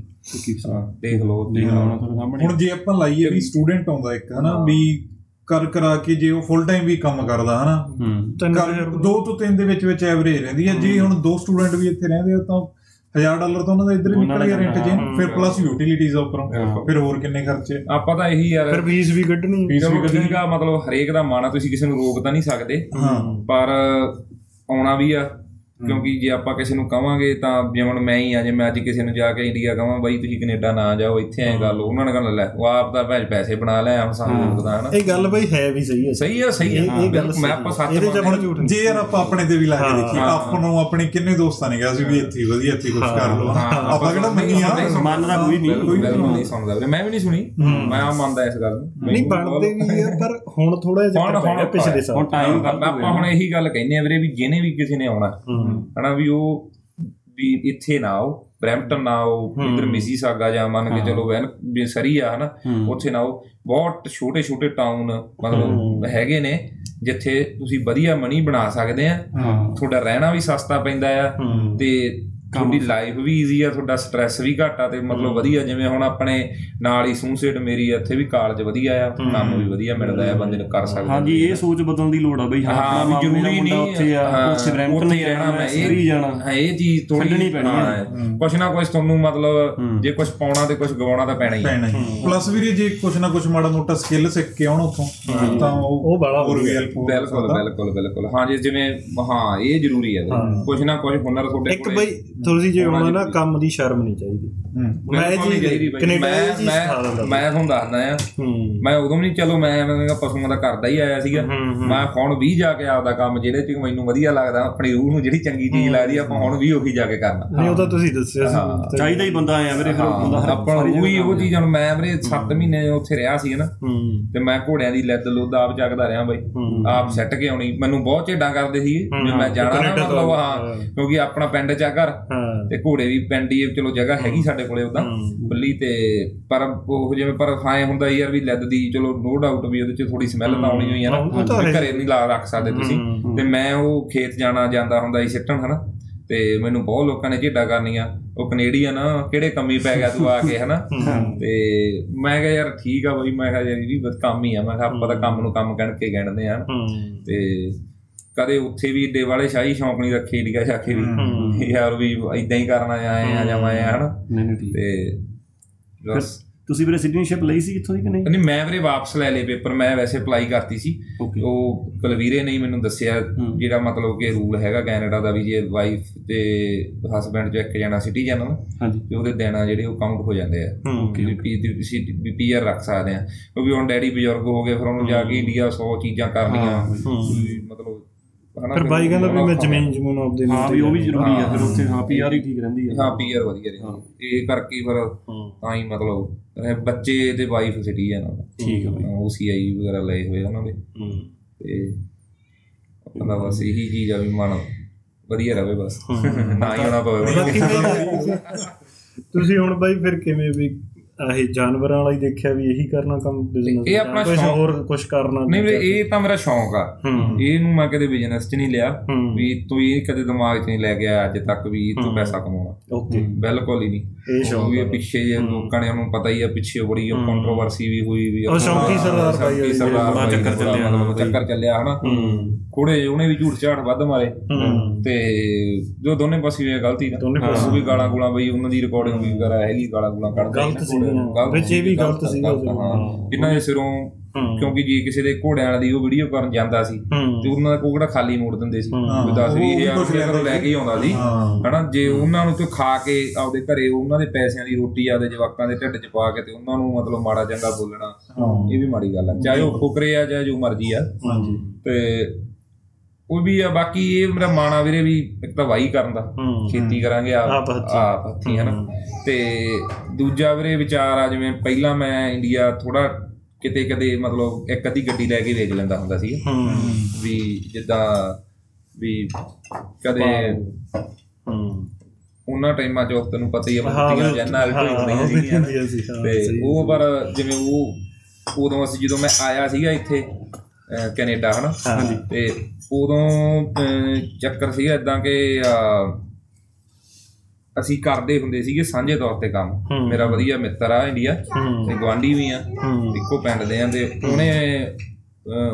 ਕੀ ਹਾਂ ਦੇਖ ਲਓ ਦੇਖ ਲਓ। ਤੁਹਾਡੇ ਸਾਹਮਣੇ। ਹੁਣ ਜੇ ਆਪਾਂ ਲਾਈਏ ਵੀ ਸਟੂਡੈਂਟ ਆਉਂਦਾ ਇੱਕ ਹਨਾ ਵੀ ਕਰ ਕਰਾ ਕੇ ਜੇ ਉਹ ਫੁੱਲ ਟਾਈਮ ਵੀ ਕੰਮ ਕਰਦਾ ਹਨਾ। ਹੂੰ। ਦੋ ਤੋਂ ਤਿੰਨ ਦੇ ਵਿੱਚ ਵਿੱਚ ਐਵਰੇਜ ਰਹਿੰਦੀ ਹੈ। ਜੇ ਹੁਣ ਦੋ ਸਟੂਡੈਂਟ ਵੀ ਇੱਥੇ ਰਹਿੰਦੇ ਆ ਤਾਂ 1000 ਡਾਲਰ ਤਾਂ ਉਹਨਾਂ ਦਾ ਇੱਧਰ ਹੀ ਨਿਕਲ ਗਿਆ ਦਾ ਰੈਂਟ 'ਚ। ਹਾਂ, ਫਿਰ ਪਲੱਸ ਯੂਟਿਲਿਟੀਜ਼ ਉੱਪਰੋਂ। ਫਿਰ ਹੋਰ ਕਿੰਨੇ ਖਰਚੇ? ਆਪਾਂ ਤਾਂ ਇਹੀ ਯਾਰ ਫਿਰ ਫੀਸ ਵੀ ਕੱਢਣੀ। ਫੀਸ ਵੀ ਕੱਢਣੀ। ਆ ਮਤਲਬ ਹਰੇਕ ਦਾ ਮਨ ਆ ਤੁਸੀਂ ਕਿਸੇ ਨੂੰ ਰੋਕ ਤਾਂ ਨਹੀਂ ਸਕਦੇ। ਹਾਂ। ਪਰ ਆਉਣਾ ਵੀ ਆ। ਕਿਉਂਕਿ ਜੇ ਆਪਾਂ ਕਿਸੇ ਨੂੰ ਕਵਾਂਗੇ ਤਾਂ ਜਿਵੇਂ ਹੁਣ ਮੈਂ ਹੀ ਆ ਜੇ ਮੈਂ ਅੱਜ ਕਿਸੇ ਨੂੰ ਜਾ ਕੇ ਇੰਡੀਆ ਕਵਾਂ ਬਾਈ ਤੁਸੀਂ ਕੈਨੇਡਾ ਨਾ ਜਾਓ ਇੱਥੇ ਐ ਗੱਲ ਉਹਨਾਂ ਨੇ ਕਹਿਣਾ ਲੈ ਉਹ ਆਪ ਤਾਂ ਭੈਜ ਪੈਸੇ ਬਣਾ ਲਿਆ ਹੁਣ ਸਾਨੂੰ ਰੋਕਦਾ ਹਨਾ। ਇਹ ਗੱਲ ਬਈ ਹੈ ਵੀ ਸਹੀ ਹੈ। ਸਹੀ ਆ ਸਹੀ ਆ ਇਹ- ਗੱਲ ਮੈਂ ਆਪਾਂ ਸੱਚ ਇਹਦੇ ਆਪਣਾ ਝੂਠ ਨਹੀਂ। ਜੇ ਯਾਰ ਆਪਾਂ ਆਪਣੇ ਤੇ ਵੀ ਲਾ ਕੇ ਹਾਂ, ਦੇਖੀਏ ਆਪਾਂ ਨੂੰ ਆਪਣੇ ਕਿੰਨੇ ਦੋਸਤਾਂ ਨੇ ਕਿਹਾ ਸੀ ਵੀ ਇੱਥੇ ਹੀ ਵਧੀਆ ਇੱਥੇ ਕੁਝ ਕਰ ਲਓ। ਹਾਂ, ਆਪਾਂ ਕਿਹੜਾ ਮੰਨੀ ਆ ਮੰਨਦਾ ਕੋਈ ਨਹੀਂ। ਬਿਲਕੁਲ ਨਹੀਂ। ਸੁਣਦਾ ਵੀਰੇ ਮੈਂ ਵੀ ਨਹੀਂ ਸੁਣੀ। ਮੈਂ ਆ ਮੰਨਦਾ ਇਸ ਗੱਲ ਨੂੰ। ਨਹੀਂ ਬਣਦੇ ਵੀ ਆ ਪਰ ਹੁਣ ਥੋੜਾ ਜਿਹਾ ਹੁਣ- ਹੁਣ ਪਿਛਲੇ ਹੁਣ ਸਾਲ। ਟਾਈਮ ਆਪਾਂ ਆਪਾਂ ਹੁਣ ਇਹੀ ਗੱਲ ਕਹਿੰਦੇ ਆ ਵੀਰੇ ਵੀ ਜਿਹਨੇ ਵੀ ਕਿਸੇ ਨੇ ਆਉਣਾ ਹਨਾ ਵੀ ਉਹ ਵੀ ਇੱਥੇ ਨਾ ਆਓ ਬ੍ਰੈਂਪਟਨ ਨਾ ਆਓ ਇਧਰ ਮਿਸੀਸਾਗਾ ਜਾਂ ਮੰਨ ਕੇ ਚਲੋ ਵੈਨ ਸਰੀ ਆ ਹਨਾ ਉੱਥੇ ਨਾ ਆਓ। ਬਹੁਤ ਛੋਟੇ ਛੋਟੇ ਟਾਊਨ ਮਤਲਬ ਹੈਗੇ ਨੇ ਜਿੱਥੇ ਤੁਸੀਂ ਵਧੀਆ ਮਨੀ ਬਣਾ ਸਕਦੇ ਆ। ਤੁਹਾਡਾ ਰਹਿਣਾ ਵੀ ਸਸਤਾ ਪੈਂਦਾ ਆ ਤੇ ਤੁਹਾਡੀ ਲਾਈਫ ਵੀ ਈਜ਼ੀ ਆ ਤੁਹਾਡਾ ਸਟ੍ਰੈਸ ਵੀ ਘੱਟ ਤੇ ਮਤਲਬ ਵਧੀਆ ਜਿਵੇਂ ਹੁਣ ਆਪਣੇ ਨਾਲ ਹੀ ਸੂਸੇਟ ਮੇਰੀ ਇੱਥੇ ਵੀ ਕਾਲਜ ਵਧੀਆ ਆ ਕੰਮ ਵੀ ਵਧੀਆ ਮਿਲਦਾ ਆ ਬੰਦੇ ਨੂੰ ਕਰ ਸਕਦਾ ਹਾਂਜੀ ਇਹ ਸੋਚ ਬਦਲਣ ਦੀ ਲੋੜ ਆ ਬਈ ਹਾਂ ਹਾਂ ਆਪਣਾ ਜ਼ਰੂਰੀ ਨਹੀਂ ਉੱਥੇ ਆ ਹਾਂ, ਉੱਥੇ ਬ੍ਰੈਂਪਟਨ ਉੱਥੇ ਹੀ ਰਹਿਣਾ ਮੈਂ ਇਹ- ਸਰੀ ਜਾਣਾ। ਹਾਂ ਇਹ ਚੀਜ਼ ਥੋੜੀ ਆ। ਕੁਛ ਨਾ ਕੁਛ ਤੁਹਾਨੂੰ ਮਤਲਬ ਜੇ ਕੁਛ ਪਾਉਣਾ ਤੇ ਕੁਛ ਗਵਾਉਣਾ ਤਾਂ ਪੈਣਾ ਹੀ ਹੀ ਪਲੱਸ ਵੀਰੇ ਜੇ ਕੁਛ ਨਾ ਕੁਛ ਮਾੜਾ ਮੋਟਾ ਸਕਿੱਲ ਸਿੱਖ ਕੇ ਆਉਣ ਉਥੋਂ ਤਾਂ ਉਹ ਉਹ ਬੜਾ ਹੋਰ ਵੀ ਵਧੀਆ। ਹੈਲਪ ਹੋ ਬਿਲਕੁਲ। ਬਿਲਕੁਲ ਬਿਲਕੁਲ। ਹਾਂ ਜਿਵੇਂ ਹਾਂ ਇਹ ਜ਼ਰੂਰੀ ਹੈ। ਬਈ। ਕੁਛ ਨਾ ਕੁਛ ਹੁਨਰ ਤੁਹਾਡੇ ਇੱਕ ਬਈ ਤੁਸੀਂ ਜੇ ਆਉਣਾ ਨਾ ਕੰਮ ਦੀ ਸ਼ਰਮ ਨਹੀਂ ਚਾਹੀਦੀ। ਹੂੰ। ਮੈਂ ਬਈ। ਕੈਨੇਡਾ ਇਹ ਮੈਂ ਮੈਂ ਤੁਹਾਨੂੰ ਦੱਸਦਾ ਆ ਹੂੰ। ਮੈਂ ਉਦੋਂ ਵੀ ਨਹੀਂ ਚਲੋ ਮੈਂ ਮੈਂ ਪਸ਼ੂਆਂ ਦਾ ਕਰਦਾ ਹੀ ਆਇਆ ਸੀਗਾ। ਹੂੰ, ਹੂੰ। ਮੈਂ ਹੁਣ ਵੀ ਜਾ ਕੇ ਆਪਦਾ ਕੰਮ ਜਿਹੜੇ ਚ ਮੈਨੂੰ ਵਧੀਆ ਲੱਗਦਾ ਆਪਣੀ ਰੂਹ ਨੂੰ ਜਿਹੜੀ ਚੰਗੀ ਚੀਜ਼ ਲੱਗਦੀ ਆ, ਆਪਾਂ ਹੁਣ ਵੀ ਉਹੀ ਜਾ ਕੇ ਕਰਨਾ। ਨਹੀਂ ਉਹ ਤਾਂ ਤੁਸੀਂ ਦੱਸਿਆ ਸੀ। ਚਾਹੀਦਾ ਹੀ ਬੰਦਾ ਆਇਆ ਵੀਰੇ ਫਿਰ ਉਹ ਬੰਦਾ ਆਪਾਂ ਉਹੀ ਜਗ੍ਹਾ ਉਹ ਚੀਜ਼ ਹੁਣ ਮੈਂ ਵੀਰੇ 7 ਮਹੀਨੇ ਉੱਥੇ ਰਿਹਾ ਸੀ ਨਾ ਹੂੰ। ਤੇ ਮੈਂ ਘੋੜਿਆਂ ਦੀ ਲੱਦ ਲੁੱਦ ਆਪ ਚੱਕਦਾ ਰਿਹਾ ਬਾਈ। ਹੂੰ। ਆਪ ਸੈੱਟ ਕੇ ਆਉਣੀ। ਮੈਨੂੰ ਬਹੁਤ ਝੇਡਾਂ ਕਰਦੇ ਸੀ। ਜੇ ਮੈਂ ਜਾਣਾ ਨਾ ਮਤਲਬ ਹਾਂ। ਹਾਂ ਕਿਉਂਕਿ ਆਪਣਾ ਪਿੰਡ ਚ ਆ ਘਰ। ਹਾਂ ਤੇ ਘੋੜੇ ਵੀ ਪਿੰਡ ਚਲੋ ਜਗ੍ਹਾ ਹੈਗੀ ਸਾਡੇ ਕੋਲੇ ਉਦਾਂ ਬੱਲੀ ਤੇ ਪਰ ਉਹ ਜਿਵੇਂ ਪਰ ਖਾਏ ਹੁੰਦਾ ਯਾਰ ਵੀ ਲੱਦ ਦੀ ਚਲੋ ਨੋ ਡਾਊਟ ਵੀ ਉਹਦੇ ਚ ਥੋੜੀ ਸਮੈਲ ਤਾਂ ਆਉਣੀ ਹੋਈ ਹੈ ਨਾ ਘਰੇ ਨਹੀਂ ਲਾ ਰੱਖ ਸਕਦੇ ਤੁਸੀਂ। ਤੇ ਮੈਂ ਉਹ ਖੇਤ ਜਾਣਾ ਜਾਂਦਾ ਹੁੰਦਾ ਸੀ ਸਿੱਟਣ ਹਨਾ। ਤੇ ਮੈਨੂੰ ਬਹੁਤ ਲੋਕਾਂ ਨੇ ਝੇਡਾ ਕਰਨੀਆਂ। ਉਹ ਕੈਨੇਡੀਅਨ ਕਿਹੜੇ ਕੰਮੀ ਪੈ ਗਿਆ ਤੂੰ ਆ ਕੇ ਹਨਾ। ਤੇ ਮੈਂ ਕਿਹਾ ਯਾਰ ਠੀਕ ਆ ਬਈ ਮੈਂ ਕਿਹਾ ਯਾਰ ਇਹ ਵੀ ਬਸ ਕੰਮ ਹੀ ਆ। ਮੈਂ ਕਿਹਾ ਆਪਾਂ ਤਾਂ ਕੰਮ ਨੂੰ ਕੰਮ ਕਹਿਣ ਕੇ ਗਿਣਦੇ ਆ। ਤੇ ਕਦੇ ਉੱਥੇ ਵੀ ਏਡੇ ਵਾਲੇ ਸ਼ਾਹੀ ਸ਼ੌਂਕ ਨਹੀਂ ਰੱਖੇ ਇੰਡੀਆ ਜਾ ਕੇ ਵੀ। ਯਾਰ ਵੀ ਇਦਾਂ ਹੀ ਕਰਨਾ ਆਏ ਆ ਜਾਂ ਮੈਂ ਆ ਹਨਾ? ਨਹੀਂ ਨਹੀਂ ਠੀਕ। ਤੇ ਬਸ। ਤੁਸੀਂ ਵੀਰੇ ਸਿਟੀਜ਼ਨਸ਼ਿਪ ਲਈ ਸੀ ਇੱਥੋਂ ਦੀ ਕਿ ਨਹੀਂ? ਨਹੀਂ ਮੈਂ ਵੀਰੇ ਵਾਪਸ ਲੈ ਲਏ ਪੇਪਰ ਮੈਂ ਵੈਸੇ ਅਪਲਾਈ ਕਰਤੀ ਸੀ। ਉਹ ਕੁਲਵੀਰੇ ਨੇ ਮੈਨੂੰ ਦੱਸਿਆ ਜਿਹੜਾ ਮਤਲਬ ਕਿ ਰੂਲ ਹੈਗਾ ਕੈਨੇਡਾ ਦਾ ਵੀ ਜੇ ਵਾਈਫ ਤੇ ਹਸਬੰਡ ਜੋ ਇੱਕ ਜਣਾ ਸਿਟੀਜ਼ਨ ਹਾਂਜੀ। ਤੇ ਉਹਦੇ ਦੇਣਾ ਜਿਹੜੇ ਉਹ ਕਾਊਂਟ ਹੋ ਜਾਂਦੇ ਆ। ਵੀ ਪੀਆਰ ਰੱਖ ਸਕਦੇ ਆ। ਕਿਉਂਕਿ ਹੁਣ ਡੈਡੀ ਬਜ਼ੁਰਗ ਹੋ ਗਏ ਫਿਰ ਉਹਨੂੰ ਜਾ ਕੇ ਇੰਡੀਆ 100 ਚੀਜ਼ਾਂ ਕਰਨੀਆਂ। ਮਤਲਬ ਫਿਰ ਬਾਈ ਕਹਿੰਦਾ ਵੀ ਮੈਂ ਜ਼ਮੀਨ ਜਮੂਨ ਆਪਦੇ ਹਾਂ ਵੀ ਉਹ ਵੀ ਜ਼ਰੂਰੀ ਆ। ਫਿਰ ਉੱਥੇ ਹਾਂ ਪੀਆਰ ਹੀ ਠੀਕ ਰਹਿੰਦੀ ਆ। ਹਾਂ ਪੀਆਰ ਵਧੀਆ ਰਹੀ ਇਹ ਕਰਕੇ ਫਿਰ ਤਾਂ ਹੀ ਮਤਲਬ ਇਹ ਬੱਚੇ ਤੇ ਵਾਈਫ ਸਿਟੀਜ਼ਨ ਆ ਠੀਕ ਆ ਬਾਈ। OCI ਵਗੈਰਾ ਲਏ ਹੋਏ ਆ ਉਹਨਾਂ ਦੇ। ਹੂੰ। ਤੇ ਆਪਣਾ ਬਸ ਇਹੀ ਚੀਜ਼ ਆ ਵੀ ਮਨ ਵਧੀਆ ਰਵੇ ਬਸ। ਨਾ ਹੀ ਹੋਣਾ ਪਵੇ। ਤੁਸੀਂ ਹੁਣ ਬਾਈ ਫਿਰ ਕਿਵੇਂ ਵੀ ਇਹ ਜਾਨਵਰਾਂ ਵਾਲਾ ਹੀ ਦੇਖਿਆ ਵੀ ਇਹੀ ਕਰਨਾ ਕੰਮ ਬਿਜ਼ਨਸ ਇਹ ਆਪਣਾ ਕੁਝ ਹੋਰ ਕੁਝ ਕਰਨਾ ਨਹੀਂ ਵੀਰੇ ਇਹ ਤਾਂ ਮੇਰਾ ਸ਼ੌਂਕ ਆ। ਹੂੰ। ਇਹਨੂੰ ਮੈਂ ਕਦੇ ਬਿਜ਼ਨਸ 'ਚ ਨਹੀਂ ਲਿਆ। ਵੀ ਤੂੰ ਇਹ ਕਦੇ ਦਿਮਾਗ 'ਚ ਨਹੀਂ ਲੈ ਕੇ ਆਇਆ ਅੱਜ ਤੱਕ ਵੀ ਤੂੰ। ਪੈਸਾ ਕਮਾਉਣਾ। ਓਕੇ। ਬਿਲਕੁਲ ਹੀ ਨਹੀਂ। ਇਹ ਸ਼ੌਂਕ ਵੀ। ਪਿੱਛੇ ਜੇ ਲੋਕਾਂ ਨੇ ਉਹਨੂੰ ਪਤਾ ਹੀ ਆ ਪਿੱਛੇ ਬੜੀ ਕੰਟਰੋਵਰਸੀ ਵੀ ਹੋਈ ਵੀ ਉਹ ਸ਼ੌਂਕੀ ਸਰਦਾਰ ਵਾਲੀ ਸਰਦਾਰ ਚੱਕਰ ਚੱਲਿਆ ਚੱਕਰ ਚੱਲਿਆ ਹਨਾ। ਕੋੜੇ ਉਹਨੇ ਵੀ ਝੂਠ ਝਾੜ ਵੱਧ ਮਾਰੇ। ਤੇ ਜੋ ਦੋਨੇ ਪਾਸੇ ਹੋਏ ਗਲਤੀ ਦਾ ਦੋਨੇ ਪਾਸੇ। ਵੀ ਗਾਲਾਂ ਗੂਲਾਂ ਬਈ ਉਹਨਾਂ ਦੀ ਰਿਕਾਰਡਿੰਗ ਵੀ ਵਗੈਰਾ ਹੈਗੀ ਗਾਲਾਂ ਗੂਲਾਂ ਕੱਢਦੇ। ਗਲਤ ਸੀਗੀਆਂ। ਵਿੱਚ ਇਹ ਵੀ ਗਲਤ ਸੀਗਾ ਗਲਤ, ਹਾਂ। ਜਿਨ੍ਹਾਂ ਦੇ ਸਿਰੋਂ। ਕਿਉਂਕਿ ਜੇ ਕਿਸੇ ਦੇ ਘੋੜਿਆਂ ਵਾਲੀ ਦੀ ਉਹ ਵੀਡੀਓ ਕਰਨ ਜਾਂਦਾ ਸੀ ਤੇ ਉਹਨਾਂ ਦਾ ਕੋਕੜਾ ਖਾਲੀ ਮੋੜ ਦਿੰਦੇ ਸੀ। ਕੋਈ 10 ਉਹ ਵੀ 20000 ਕੁਛ ਰੁਪਏ ਘਰੋਂ ਲੈ ਕੇ ਹੀ ਆਉਂਦਾ ਸੀ। ਹਨਾ ਜੇ ਉਹਨਾਂ ਨੂੰ ਤੇ ਖਾ ਕੇ ਆਪਦੇ ਘਰੇ ਉਹਨਾਂ ਦੇ ਪੈਸਿਆਂ ਦੀ ਰੋਟੀ ਆਪਦੇ ਜਵਾਕਾਂ ਦੇ ਢਿੱਡ 'ਚ ਪਾ ਕੇ ਤੇ ਉਹਨਾਂ ਨੂੰ ਮਤਲਬ ਮਾੜਾ ਚੰਗਾ ਬੋਲਣਾ ਇਹ ਵੀ ਮਾੜੀ ਗੱਲ ਆ। ਚਾਹੇ ਉਹ ਫੁਕਰੇ ਆ ਚਾਹੇ ਜੋ ਮਰਜ਼ੀ ਆ। ਹਾਂਜੀ। ਤੇ ਉਹ ਵੀ ਆ ਬਾਕੀ ਇਹ ਮੇਰਾ ਮਾਣਾ ਵੀਰੇ ਵੀ ਇੱਕ ਤਾਂ ਵਾਹੀ ਕਰਨ ਦਾ। ਹੂੰ ਖੇਤੀ ਕਰਾਂਗੇ ਆਪ ਆਪ ਹੱਥੀਂ। ਹੱਥੀਂ ਹਨਾ। ਤੇ ਦੂਜਾ ਵੀਰੇ ਵਿਚਾਰ ਆ ਜਿਵੇਂ ਪਹਿਲਾਂ ਮੈਂ ਇੰਡੀਆ ਥੋੜਾ ਕਿਤੇ ਕਦੇ ਮਤਲਬ ਇੱਕ ਅੱਧੀ ਗੱਡੀ ਲੈ ਕੇ ਵੇਚ ਲੈਂਦਾ ਹੁੰਦਾ ਸੀ ਹੂੰ। ਵੀ ਜਿੱਦਾਂ ਵੀ ਕਦੇ ਹੂੰ। ਉਹਨਾਂ ਟਾਈਮਾਂ 'ਚ ਤੈਨੂੰ ਪਤਾ ਹੀ ਆ ਹਾਂ, ਮੁੱਤੀਆਂ ਜੰਨਾਂ ਹੀ ਹੁੰਦੀਆਂ ਸੀ, ਹਾਂ, ਤੇ। ਉਹ ਪਰ ਜਿਵੇਂ ਉਹ ਉਦੋਂ ਅਸੀਂ ਜਦੋਂ ਮੈਂ ਆਇਆ ਸੀਗਾ ਇੱਥੇ ਕੈਨੇਡਾ ਹਨਾ। ਹਾਂਜੀ। ਤੇ ਉਦੋਂ ਚੱਕਰ ਸੀਗਾ ਇਦਾਂ ਕਿ ਅਸੀਂ ਕਰਦੇ ਹੁੰਦੇ ਸੀਗੇ ਸਾਂਝੇ ਤੌਰ ਤੇ ਕੰਮ। ਮੇਰਾ ਵਧੀਆ ਮਿੱਤਰ ਆ ਇੰਡੀਆ ਤੇ ਗਵਾਂਢੀ ਵੀ ਆ। ਇੱਕੋ ਪਿੰਡ ਦੇ ਆ ਤੇ ਉਹਨੇ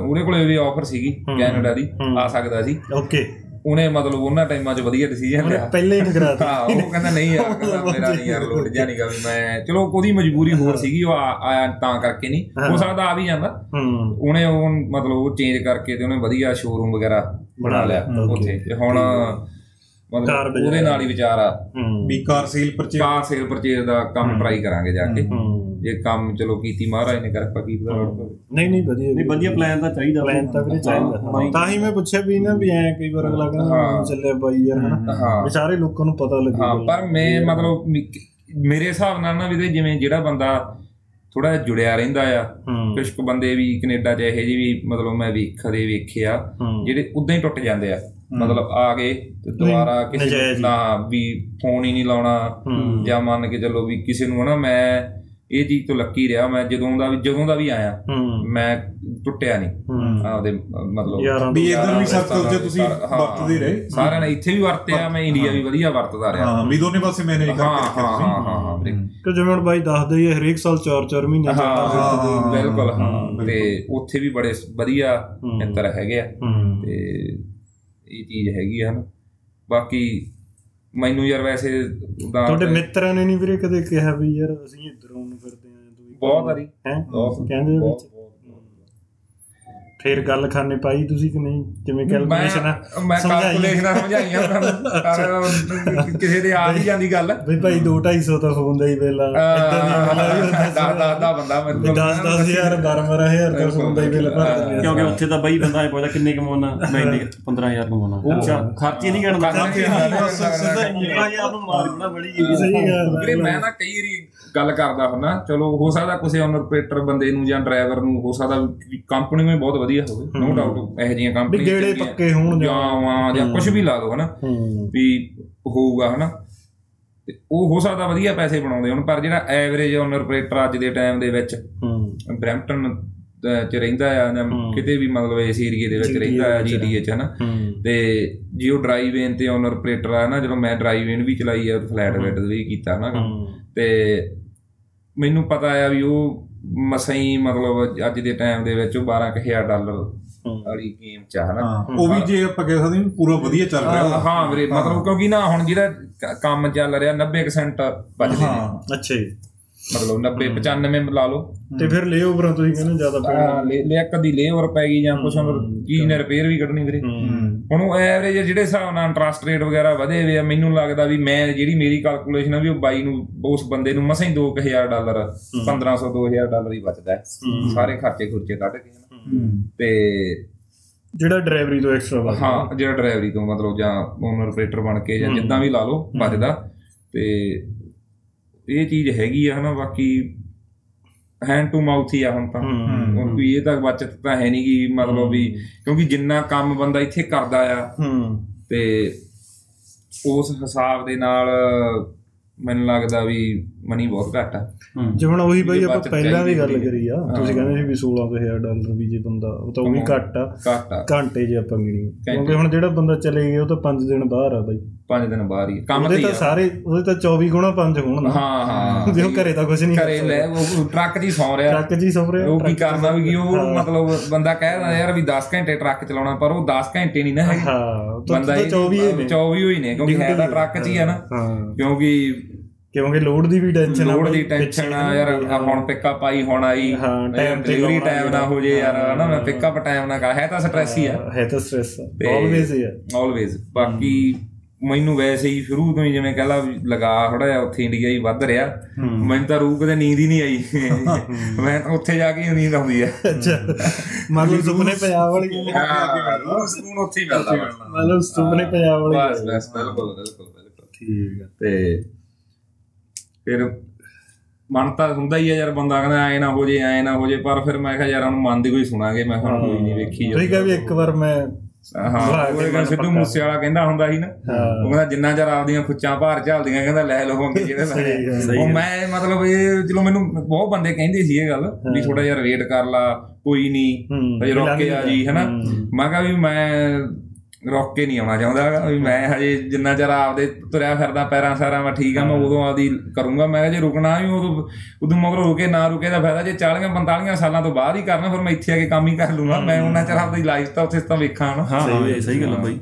ਉਹਦੇ ਕੋਲੇ ਵੀ ਆਫਰ ਸੀਗੀ ਕੈਨੇਡਾ ਦੀ। ਆ ਸਕਦਾ ਸੀ। ਓਕੇ। ਉਹਨੇ ਮਤਲਬ ਉਹਨਾਂ ਟਾਈਮਾਂ 'ਚ ਵਧੀਆ ਡਿਸੀਜਨ ਲਿਆ। ਪਹਿਲੇ ਹੀ ਨਿਕਰਾ ਹਾਂ ਉਹ ਕਹਿੰਦਾ ਨਹੀਂ ਯਾਰ ਕਹਿੰਦਾ ਮੇਰਾ ਨਹੀਂ ਯਾਰ ਲੋਡ ਜਿਹਾ ਨਹੀਂਗਾ ਵੀ ਮੈਂ ਚਲੋ ਉਹਦੀ ਮਜਬੂਰੀ ਹੋਰ ਸੀਗੀ ਉਹ ਆਇਆ ਤਾਂ ਕਰਕੇ ਨਹੀਂ। ਹੋ। ਸਕਦਾ ਆ ਵੀ ਜਾਂਦਾ। ਹੂੰ। ਉਹਨੇ ਉਹ ਮਤਲਬ ਉਹ ਚੇਂਜ ਕਰਕੇ ਤੇ ਉਹਨੇ ਵਧੀਆ ਸ਼ੋਰੂਮ ਵਗੈਰਾ ਬਣਾ ਲਿਆ. ਉੱਥੇ। ਤੇ ਹੁਣ ਮਤਲਬ। ਉਹਦੇ ਨਾਲ ਹੀ ਵਿਚਾਰ ਆ। ਵੀ car sale purchase car sale purchase ਦਾ ਕੰਮ ਟਰਾਈ ਕਰਾਂਗੇ ਜਾ ਕੇ। ਹੂੰ। ਜੇ ਕੰਮ ਚਲੋ ਕੀਤੀ ਮਹਾਰਾਜ ਨੇ ਕਰ ਕੀ ਪਤਾ ਲੋੜ ਪਵੇ। ਨਹੀਂ ਨਹੀਂ ਵਧੀਆ ਨਹੀਂ ਵਧੀਆ ਪਲਾਨ ਤਾਂ ਚਾਹੀਦਾ ਪਲਾਨ ਤਾਂ ਵੀਰੇ ਚਾਹੀਦਾ। ਤਾਂ ਹੀ ਮੈਂ ਪੁੱਛਿਆ ਵੀ ਨਾ ਵੀ ਐ ਕਈ ਵਾਰ ਅਗਲਾ ਕਹਿੰਦਾ। ਚੱਲੇ ਬਾਈ ਯਾਰ ਹਨਾ। ਹਾਂ। ਵੀ ਸਾਰੇ ਲੋਕਾਂ ਨੂੰ ਪਤਾ ਲੱਗੇ। ਹਾਂ ਪਰ ਮੈਂ ਮਤਲਬ ਮੇਰੇ ਹਿਸਾਬ ਨਾਲ ਨਾ ਵੀ ਜਿਵੇਂ ਜਿਹੜਾ ਬੰਦਾ ਥੋੜਾ ਜੁੜਿਆ ਰਹਿੰਦਾ ਆ ਕੁਝ ਕੁ ਬੰਦੇ ਵੀ ਕੈਨੇਡਾ 'ਚ ਇਹੋ ਜਿਹੇ ਵੀ ਮਤਲਬ ਮੈਂ ਵੇਖਦੇ ਵੇਖਿਆ ਜਿਹੜੇ ਉਦਾਂ ਹੀ ਟੁੱਟ ਜਾਂਦੇ ਆ। ਮਤਲਬ ਆ ਗਏ ਤੇ ਦੁਬਾਰਾ ਕਿਸੇ ਨੂੰ ਵੀ ਫੋਨ ਹੀ ਨਹੀਂ ਲਾਉਣਾ ਜਾਂ ਮੰਨ ਕੇ ਚੱਲੋ ਵੀ ਕਿਸੇ ਨੂੰ ਹਨਾ ਮੈਂ ਇਹ ਚੀਜ਼ ਤੋਂ ਲੱਕੀ ਰਿਹਾ ਮੈਂ ਜਦੋਂ ਦਾ ਵੀ ਜਦੋਂ ਦਾ ਵੀ ਆਇਆ ਹੂੰ। ਮੈਂ ਟੁੱਟਿਆ ਨਹੀਂ। ਹੂੰ। ਆਪਦੇ ਮਤਲਬ ਵੀ ਇੱਧਰ ਵੀ ਸਰਕਲ 'ਚ ਤੁਸੀਂ ਹਾਂ, ਵਰਤਦੇ ਰਹੇ। ਸਾਰਿਆਂ ਨੇ ਇੱਥੇ ਵੀ ਵਰਤਿਆ ਮੈਂ ਇੰਡੀਆ ਵੀ ਵਧੀਆ ਵਰਤਦਾ ਰਿਹਾ। ਹਾਂ ਵੀ ਦੋਨੇ ਪਾਸੇ ਮੈਨੇਜ ਹਾਂ ਕਰਕੇ ਹਾਂ ਰੱਖਿਆ ਹਾਂ ਹਾਂ ਹਾਂ ਵੀਰੇ। ਕਿ ਜਿਵੇਂ ਹੁਣ ਬਾਈ ਦੱਸਦੇ ਹੀ ਹਰੇਕ ਸਾਲ 4-4 ਮਹੀਨੇ ਹਾਂ ਹਾਂ, ਹਾਂ, ਬਿਲਕੁਲ ਹਾਂ, ਹਾਂ। ਤੇ ਉੱਥੇ ਵੀ ਬੜੇ ਵਧੀਆ ਹੂੰ। ਮਿੱਤਰ ਹੈਗੇ ਆ। ਹੂੰ। ਤੇ ਇਹ ਚੀਜ਼ ਹੈਗੀ ਆ ਨਾ ਬਾਕੀ ਮੈਨੂੰ ਯਾਰ ਵੈਸੇ ਤੁਹਾਡੇ ਮਿੱਤਰਾਂ ਨੇ ਨਹੀਂ ਵੀਰੇ ਕਦੇ ਕਿਹਾ ਵੀ ਯਾਰ ਅਸੀਂ ਇੱਧਰੋਂ ਨੂੰ ਫਿਰਦੇ ਆਂ ਤੂੰ ਬਹੁਤ ਵਾਰੀ। ਹੈ? ਕਹਿੰਦੇ ਵਿੱਚ। ਫੇਰ ਗੱਲ ਖਾਨੇ ਪਾਈ ਤੁਸੀਂ ਕਿ ਨਹੀਂ? ਕਿਵੇਂ ਕੈਲਕੂਲੇਸ਼ਨ ਮੈਂ ਮੈਂ ਕੈਲਕੂਲੇਸ਼ਨਾਂ ਸਮਝਾਈਆਂ ਉਹਨਾਂ ਨੂੰ ਪਰ ਕਿਸੇ ਦੇ ਆ ਨਹੀਂ ਜਾਂਦੀ ਗੱਲ। ਬਈ ਭਾਈ 2-250 ਤਾਂ ਫੋਨ ਦਾ ਹੀ ਵੇਲਾ ਇਦਾਂ ਦੀ ਗੱਲਾਂ ਵੀ ਦਾ ਦਾ ਦਾ ਬੰਦਾ ਮੇਰੇ ਕੋਲ। 10-10000 12-12000 ਦਾ ਫੋਨ ਦਾ ਹੀ ਬਿੱਲ ਭਰ ਦਿੰਦੇ ਆ ਕਿਉਂਕਿ ਉੱਥੇ ਤਾਂ ਬਾਈ ਬੰਦਾ ਇਹ ਪੁੱਛਦਾ ਕਿੰਨੇ ਕਮਾਉਣਾ? ਮੈਂ ਇੰਨੇ 15000 ਕਮਾਉਣਾ। ਅੱਛਾ ਖਰਚੇ ਨਹੀਂ ਕਰਨਾ। ਖਰਚੇ ਨਹੀਂ ਬਸ ਸਿੱਧਾ 15000 ਨੂੰ ਮਾਰ ਦੇਣਾ ਬੜੀ ਸਹੀ ਗੱਲ ਵੀਰੇ ਮੈਂ ਨਾ ਕਈ ਵਾਰੀ ਗੱਲ ਕਰਦਾ ਹੁੰਨਾ ਚਲੋ ਹੋ ਸਕਦਾ ਕਿਸੇ ਓਨਰ ਆਪਰੇਟਰ ਬੰਦੇ ਨੂੰ ਜਾਂ ਡਰਾਈਵਰ ਨੂੰ ਹੋ ਸਕਦਾ ਕੰਪਨੀ ਵੀ ਬਹੁਤ ਵਧੀਆ ਹੋਵੇ ਨੋ ਡਾਊਟ ਇਹੋ ਜਿਹੀਆਂ ਵੀ ਕੰਪਨੀਆਂ ਗੇੜੇ ਪੱਕੇ ਹੋਣ ਜਾਂ ਜਾਂ ਕੁਝ ਵੀ ਲਾ ਦੋ ਹਨਾ। ਵੀ ਹੋਊਗਾ ਹਨਾ। ਤੇ ਉਹ ਹੋ ਸਕਦਾ ਵਧੀਆ ਪੈਸੇ ਬਣਾਉਂਦੇ ਹੁਣ ਪਰ ਜਿਹੜਾ ਐਵਰੇਜ ਓਨਰ ਆਪਰੇਟਰ ਅੱਜ ਦੇ ਟਾਈਮ ਦੇ ਵਿੱਚ ਬ੍ਰੈਂਪਟਨ ਚ ਰਹਿੰਦਾ ਆ ਜਾਂ ਕਿਤੇ ਵੀ ਮਤਲਬ ਇਸ ਏਰੀਏ ਦੇ ਵਿੱਚ ਰਹਿੰਦਾ ਆ। ਜੀਟੀਏ ਚ ਹਨਾ। ਤੇ ਜੇ ਉਹ ਡਰਾਈਵ ਇਨ ਤੇ ਓਨਰ ਆਪਰੇਟਰ ਆ ਨਾ ਜਦੋਂ ਮੈਂ ਡਰਾਈਵ ਇਨ ਵੀ ਚਲਾਈ ਆ ਫਲੈਟ ਬੈਡ ਵੀ ਕੀਤਾ ਨਾ ਕੰਮ। ਹੂੰ। ਤੇ ਮੈਨੂੰ ਪਤਾ ਆ ਵੀ ਉਹ ਮਸਈ ਮਤਲਬ ਅੱਜ ਦੇ ਟਾਈਮ ਦੇ ਵਿੱਚ ਉਹ 12000 ਡਾਲਰ ਵਾਲੀ ਗੇਮ ਚ ਆ ਹਾਂ ਉਹ ਵੀ ਜੇ ਆਪਾਂ ਕਹਿ ਸਕਦੇ ਹਾਂ ਪੂਰਾ ਵਧੀਆ ਚੱਲ ਰਿਹਾ। ਹਾਂ, ਹਾਂ ਵੀਰੇ ਮਤਲਬ ਕਿਉਂਕਿ ਨਾ ਹੁਣ ਜਿਹੜਾ ਕੰਮ ਚੱਲ ਰਿਹਾ 90% ਬਚਦੇ ਨੇ ਹਾਂ। ਅੱਛਾ ਜੀ। ਮਤਲਬ 90 95 ਲਾ ਲਓ। ਤੇ ਫਿਰ ਲੇ ਓਵਰਾਂ ਤੁਸੀਂ ਕਹਿੰਦੇ ਜ਼ਿਆਦਾ ਪੈਣਾ ਹਾਂ, ਲੈ ਲੈ ਕਦੀ ਲੇਵਰ ਪੈ ਗਈ ਜਾਂ ਕੁਛ ਹੋਰ ਚੀਜ਼ ਨੇ ਰਿਪੇਅਰ ਵੀ ਕੱਢਣੀ ਵੀਰੇ। ਹੁਣ ਉਹ ਐਵਰੇਜ ਜਿਹੜੇ ਹਿਸਾਬ ਨਾਲ ਇੰਟਰਸਟ ਰੇਟ ਵਗੈਰਾ ਵਧੇ ਹੋਏ ਆ ਮੈਨੂੰ ਲੱਗਦਾ ਵੀ ਮੈਂ ਜਿਹੜੀ ਮੇਰੀ ਕੈਲਕੂਲੇਸ਼ਨ ਆ ਵੀ ਉਹ ਬਾਈ ਨੂੰ ਉਸ ਬੰਦੇ ਨੂੰ ਮਸਾਂ ਹੀ 2000 ਡਾਲਰ 1500 2000 ਡਾਲਰ ਹੀ ਬਚਦਾ ਸਾਰੇ ਖਰਚੇ ਖੁਰਚੇ ਕੱਢ ਕੇ ਹਨਾ। ਤੇ ਜਿਹੜਾ ਡਰਾਈਵਰੀ ਤੋਂ ਐਕਸਟਰਾ ਵਾ ਹਾਂ ਜਿਹੜਾ ਡਰਾਈਵਰੀ ਤੋਂ ਮਤਲਬ ਜਾਂ ਓਨਰ ਆਪਰੇਟਰ ਬਣ ਕੇ ਜਾਂ ਜਿੱਦਾਂ ਵੀ ਲਾ ਲਓ ਬਚਦਾ ਤੇ ਇਹ ਚੀਜ਼ ਹੈਗੀ ਆ ਹਨਾ ਬਾਕੀ ਹੈਂਡ ਟੂ ਮਾਊਥ ਹੀ ਆ ਹੁਣ ਤਾਂ। ਕਿਉਂਕਿ ਇਹ ਤਾਂ ਬਚਤ ਤਾਂ ਹੈ ਨਹੀਂ ਕਿ ਮਤਲਬ ਵੀ ਕਿਉਂਕਿ ਜਿੰਨਾ ਕੰਮ ਬੰਦਾ ਇੱਥੇ ਕਰਦਾ ਆ ਹੂੰ। ਤੇ ਉਸ ਹਿਸਾਬ ਦੇ ਨਾਲ ਮੈਨੂੰ ਲੱਗਦਾ ਵੀ ਮਨੀ ਬਹੁਤ ਘੱਟ ਆ। ਜੇ ਹੁਣ ਉਹੀ ਬਈ ਜੇ ਆਪਾਂ ਪਹਿਲਾਂ ਵੀ ਗੱਲ ਕਰੀ ਆ ਤੁਸੀਂ ਕਹਿੰਦੇ ਸੀ ਵੀ 16000 ਡਾਲਰ ਵੀ ਜੇ ਬੰਦਾ ਉਹ ਤਾਂ ਉਹ ਵੀ ਘੱਟ ਆ। ਘੱਟ ਆ। ਘੰਟੇ ਜੇ ਆਪਾਂ ਗਿਣੀ। ਕਿਉਂਕਿ ਹੁਣ ਜਿਹੜਾ ਬੰਦਾ ਚਲੇ ਗਿਆ ਉਹ ਤਾਂ 5 ਦਿਨ ਬਾਹਰ ਆ ਬਾਈ। ਪੰਜ ਦਿਨ ਬਾਹਰ ਹੀ ਕੰਮ ਤੇ ਤਾਂ ਆ। ਸਾਰੇ ਉਹਦੇ ਤਾਂ 24 ਗੁਣਾ 5 ਹੋਣ ਨਾ। ਹਾਂ ਹਾਂ। ਜੇ ਉਹ ਘਰੇ ਤਾਂ ਕੁਝ ਨਹੀਂ ਘਰੇ ਲੈ ਉਹ ਟਰੱਕ 'ਚ ਹੀ ਸੌ ਰਿਹਾ। ਟਰੱਕ ਜੀ ਸਫਰੇ ਉਹ ਕੀ ਕਰਨਾ ਵੀ ਕੀ ਉਹ ਮਤਲਬ ਬੰਦਾ ਕਹਿਦਾ ਯਾਰ ਵੀ 10 ਘੰਟੇ ਟਰੱਕ ਚਲਾਉਣਾ ਪਰ ਉਹ 10 ਘੰਟੇ ਨਹੀਂ ਨਾ ਹੈਗੇ। ਹਾਂ ਉਹ ਤਾਂ ਬੰਦਾ ਤਾਂ 24 ਹੀ ਨੇ। 24 ਕਿਉਂਕਿ ਹੈ ਤਾਂ ਟਰੱਕ 'ਚ ਹੀ ਆ ਨਾ। ਹਾਂ। ਕਿਉਂਕਿ ਕਿਉਂਕਿ ਲੋਡ ਦੀ ਵੀ ਟੈਨਸ਼ਨ ਲੋਡ ਦੀ ਟੈਨਸ਼ਨ ਆ ਯਾਰ ਹੁਣ ਪਿਕਅਪ ਆਈ ਹੁਣ ਆਈ। ਹਾਂ, ਤੇ ਡਿਲੀਵਰੀ ਟਾਈਮ ਨਾ ਹੋ ਜੇ ਯਾਰ ਹਨਾ ਮੈਂ ਪਿਕਅਪ ਟਾਈਮ ਨਾ ਕਾ ਹੈ ਤਾਂ ਸਟ੍ਰੈਸ ਹੀ ਆ। ਹੈ ਤਾਂ ਸਟ੍ਰੈਸ ਆਲਵੇਜ਼ ਹੀ ਆ। ਆਲਵੇਜ਼ ਬਾਕੀ ਮੈਨੂੰ ਵੈਸੇ ਹੀ ਸ਼ੁਰੂ ਤੋਂ ਹੀ ਜਿਵੇਂ ਕਹਿ ਲਾ ਵੀ ਲਗਾ ਥੋੜਾ ਜਿਹਾ ਉੱਥੇ ਇੰਡੀਆ ਹੀ ਵੱਧ ਰਿਹਾ। ਮੈਨੂੰ ਤਾਂ ਰੂਹ ਕਦੇ ਨੀਂਦ ਹੀ ਨਹੀਂ ਆਈ। ਮੈਂ ਤਾਂ ਉੱਥੇ ਜਾ ਕੇ ਨੀਂਦ ਆਉਂਦੀ ਆ। ਅੱਛਾ। ਮਤਲਬ ਸੁਪਨੇ ਪੰਜਾਬ ਵਾਲੀ ਹਾਂ ਸਕੂਨ ਉੱਥੇ ਹੀ ਮਿਲਦਾ। ਮਤਲਬ ਸੁਪਨੇ ਪੰਜਾਬ ਵਾਲੀ ਬਸ ਬਸ ਬਿਲਕੁਲ ਬਿਲਕੁਲ ਬਿਲਕੁਲ। ਠੀਕ ਆ। ਤੇ ਫਿਰ ਮਨ ਤਾਂ ਹੁੰਦਾ ਹੀ ਆ ਯਾਰ ਬੰਦਾ ਕਹਿੰਦਾ ਐ ਨਾ ਹੋ ਜੇ ਐ ਨਾ ਹੋ ਜੇ ਪਰ ਫਿਰ ਮੈਂ ਕਿਹਾ ਯਾਰ ਉਹਨੂੰ ਮਨ ਦੀ ਕੋਈ ਸੁਣਾਂਗੇ ਮੈਂ ਕਿਹਾ ਕੋਈ ਨਹੀਂ ਵੇਖੀ ਤੁਸੀਂ ਕਿਹਾ ਵੀ ਇੱਕ ਵਾਰ ਮੈਂ ਹਾਂ ਉਹ ਸਿੱਧੂ ਮੂਸੇ ਵਾਲਾ ਕਹਿੰਦਾ ਹੁੰਦਾ ਸੀ ਨਾ। ਉਹ ਕਹਿੰਦਾ ਜਿੰਨਾ ਚਿਰ ਆਪਦੀਆਂ ਖੁੱਚਾਂ ਭਾਰ ਝੱਲਦੀਆਂ ਕਹਿੰਦਾ ਲੈ ਲਵਾਂਗੇ ਜਿਹੜੇ ਲੈਣੇ ਉਹ ਮੈਂ ਮਤਲਬ ਇਹ ਚਲੋ ਮੈਨੂੰ ਬਹੁਤ ਬੰਦੇ ਕਹਿੰਦੇ ਸੀ ਇਹ ਗੱਲ ਵੀ ਥੋੜਾ ਜਿਹਾ ਵੇਟ ਕਰ ਲਾ ਕੋਈ ਨਹੀਂ ਹਜੇ ਰੁਕ ਕੇ ਆ ਜੀ ਹਨਾ? ਮੈਂ ਕਿਹਾ ਵੀ ਮੈਂ ਰੁਕ ਕੇ ਨਹੀਂ ਆਉਣਾ ਚਾਹੁੰਦਾ ਹੈਗਾ ਵੀ ਮੈਂ ਹਜੇ ਜਿੰਨਾ ਚਿਰ ਆਪਦੇ ਤੁਰਿਆ ਫਿਰਦਾ ਪੈਰਾਂ ਸਾਰਾਂ ਮੈਂ ਠੀਕ ਆ ਮੈਂ ਉਦੋਂ ਆਪਦੀ ਕਰੂੰਗਾ। ਮੈਂ ਜੇ ਰੁਕਣਾ ਵੀ ਉਦੋਂ ਉਦੋਂ ਮਗਰੋਂ ਰੁਕੇ ਨਾ ਰੁਕੇ ਦਾ ਫਾਇਦਾ। ਜੇ 40 45 ਸਾਲਾਂ ਤੋਂ ਬਾਅਦ ਹੀ ਕਰਨਾ ਫਿਰ ਮੈਂ ਇੱਥੇ ਆ ਕੇ ਕੰਮ ਹੀ ਕਰ ਲੂੰਗਾ। ਮੈਂ ਉਹਨਾਂ ਚਿਰ ਆਪਦੀ ਲਾਈਫ ਤਾਂ ਉੱਥੇ ਤਾਂ ਵੇਖਾਂ ਹਾਂ ਹਾਂ ਇਹ ਸਹੀ ਗੱਲ ਬਾਈ।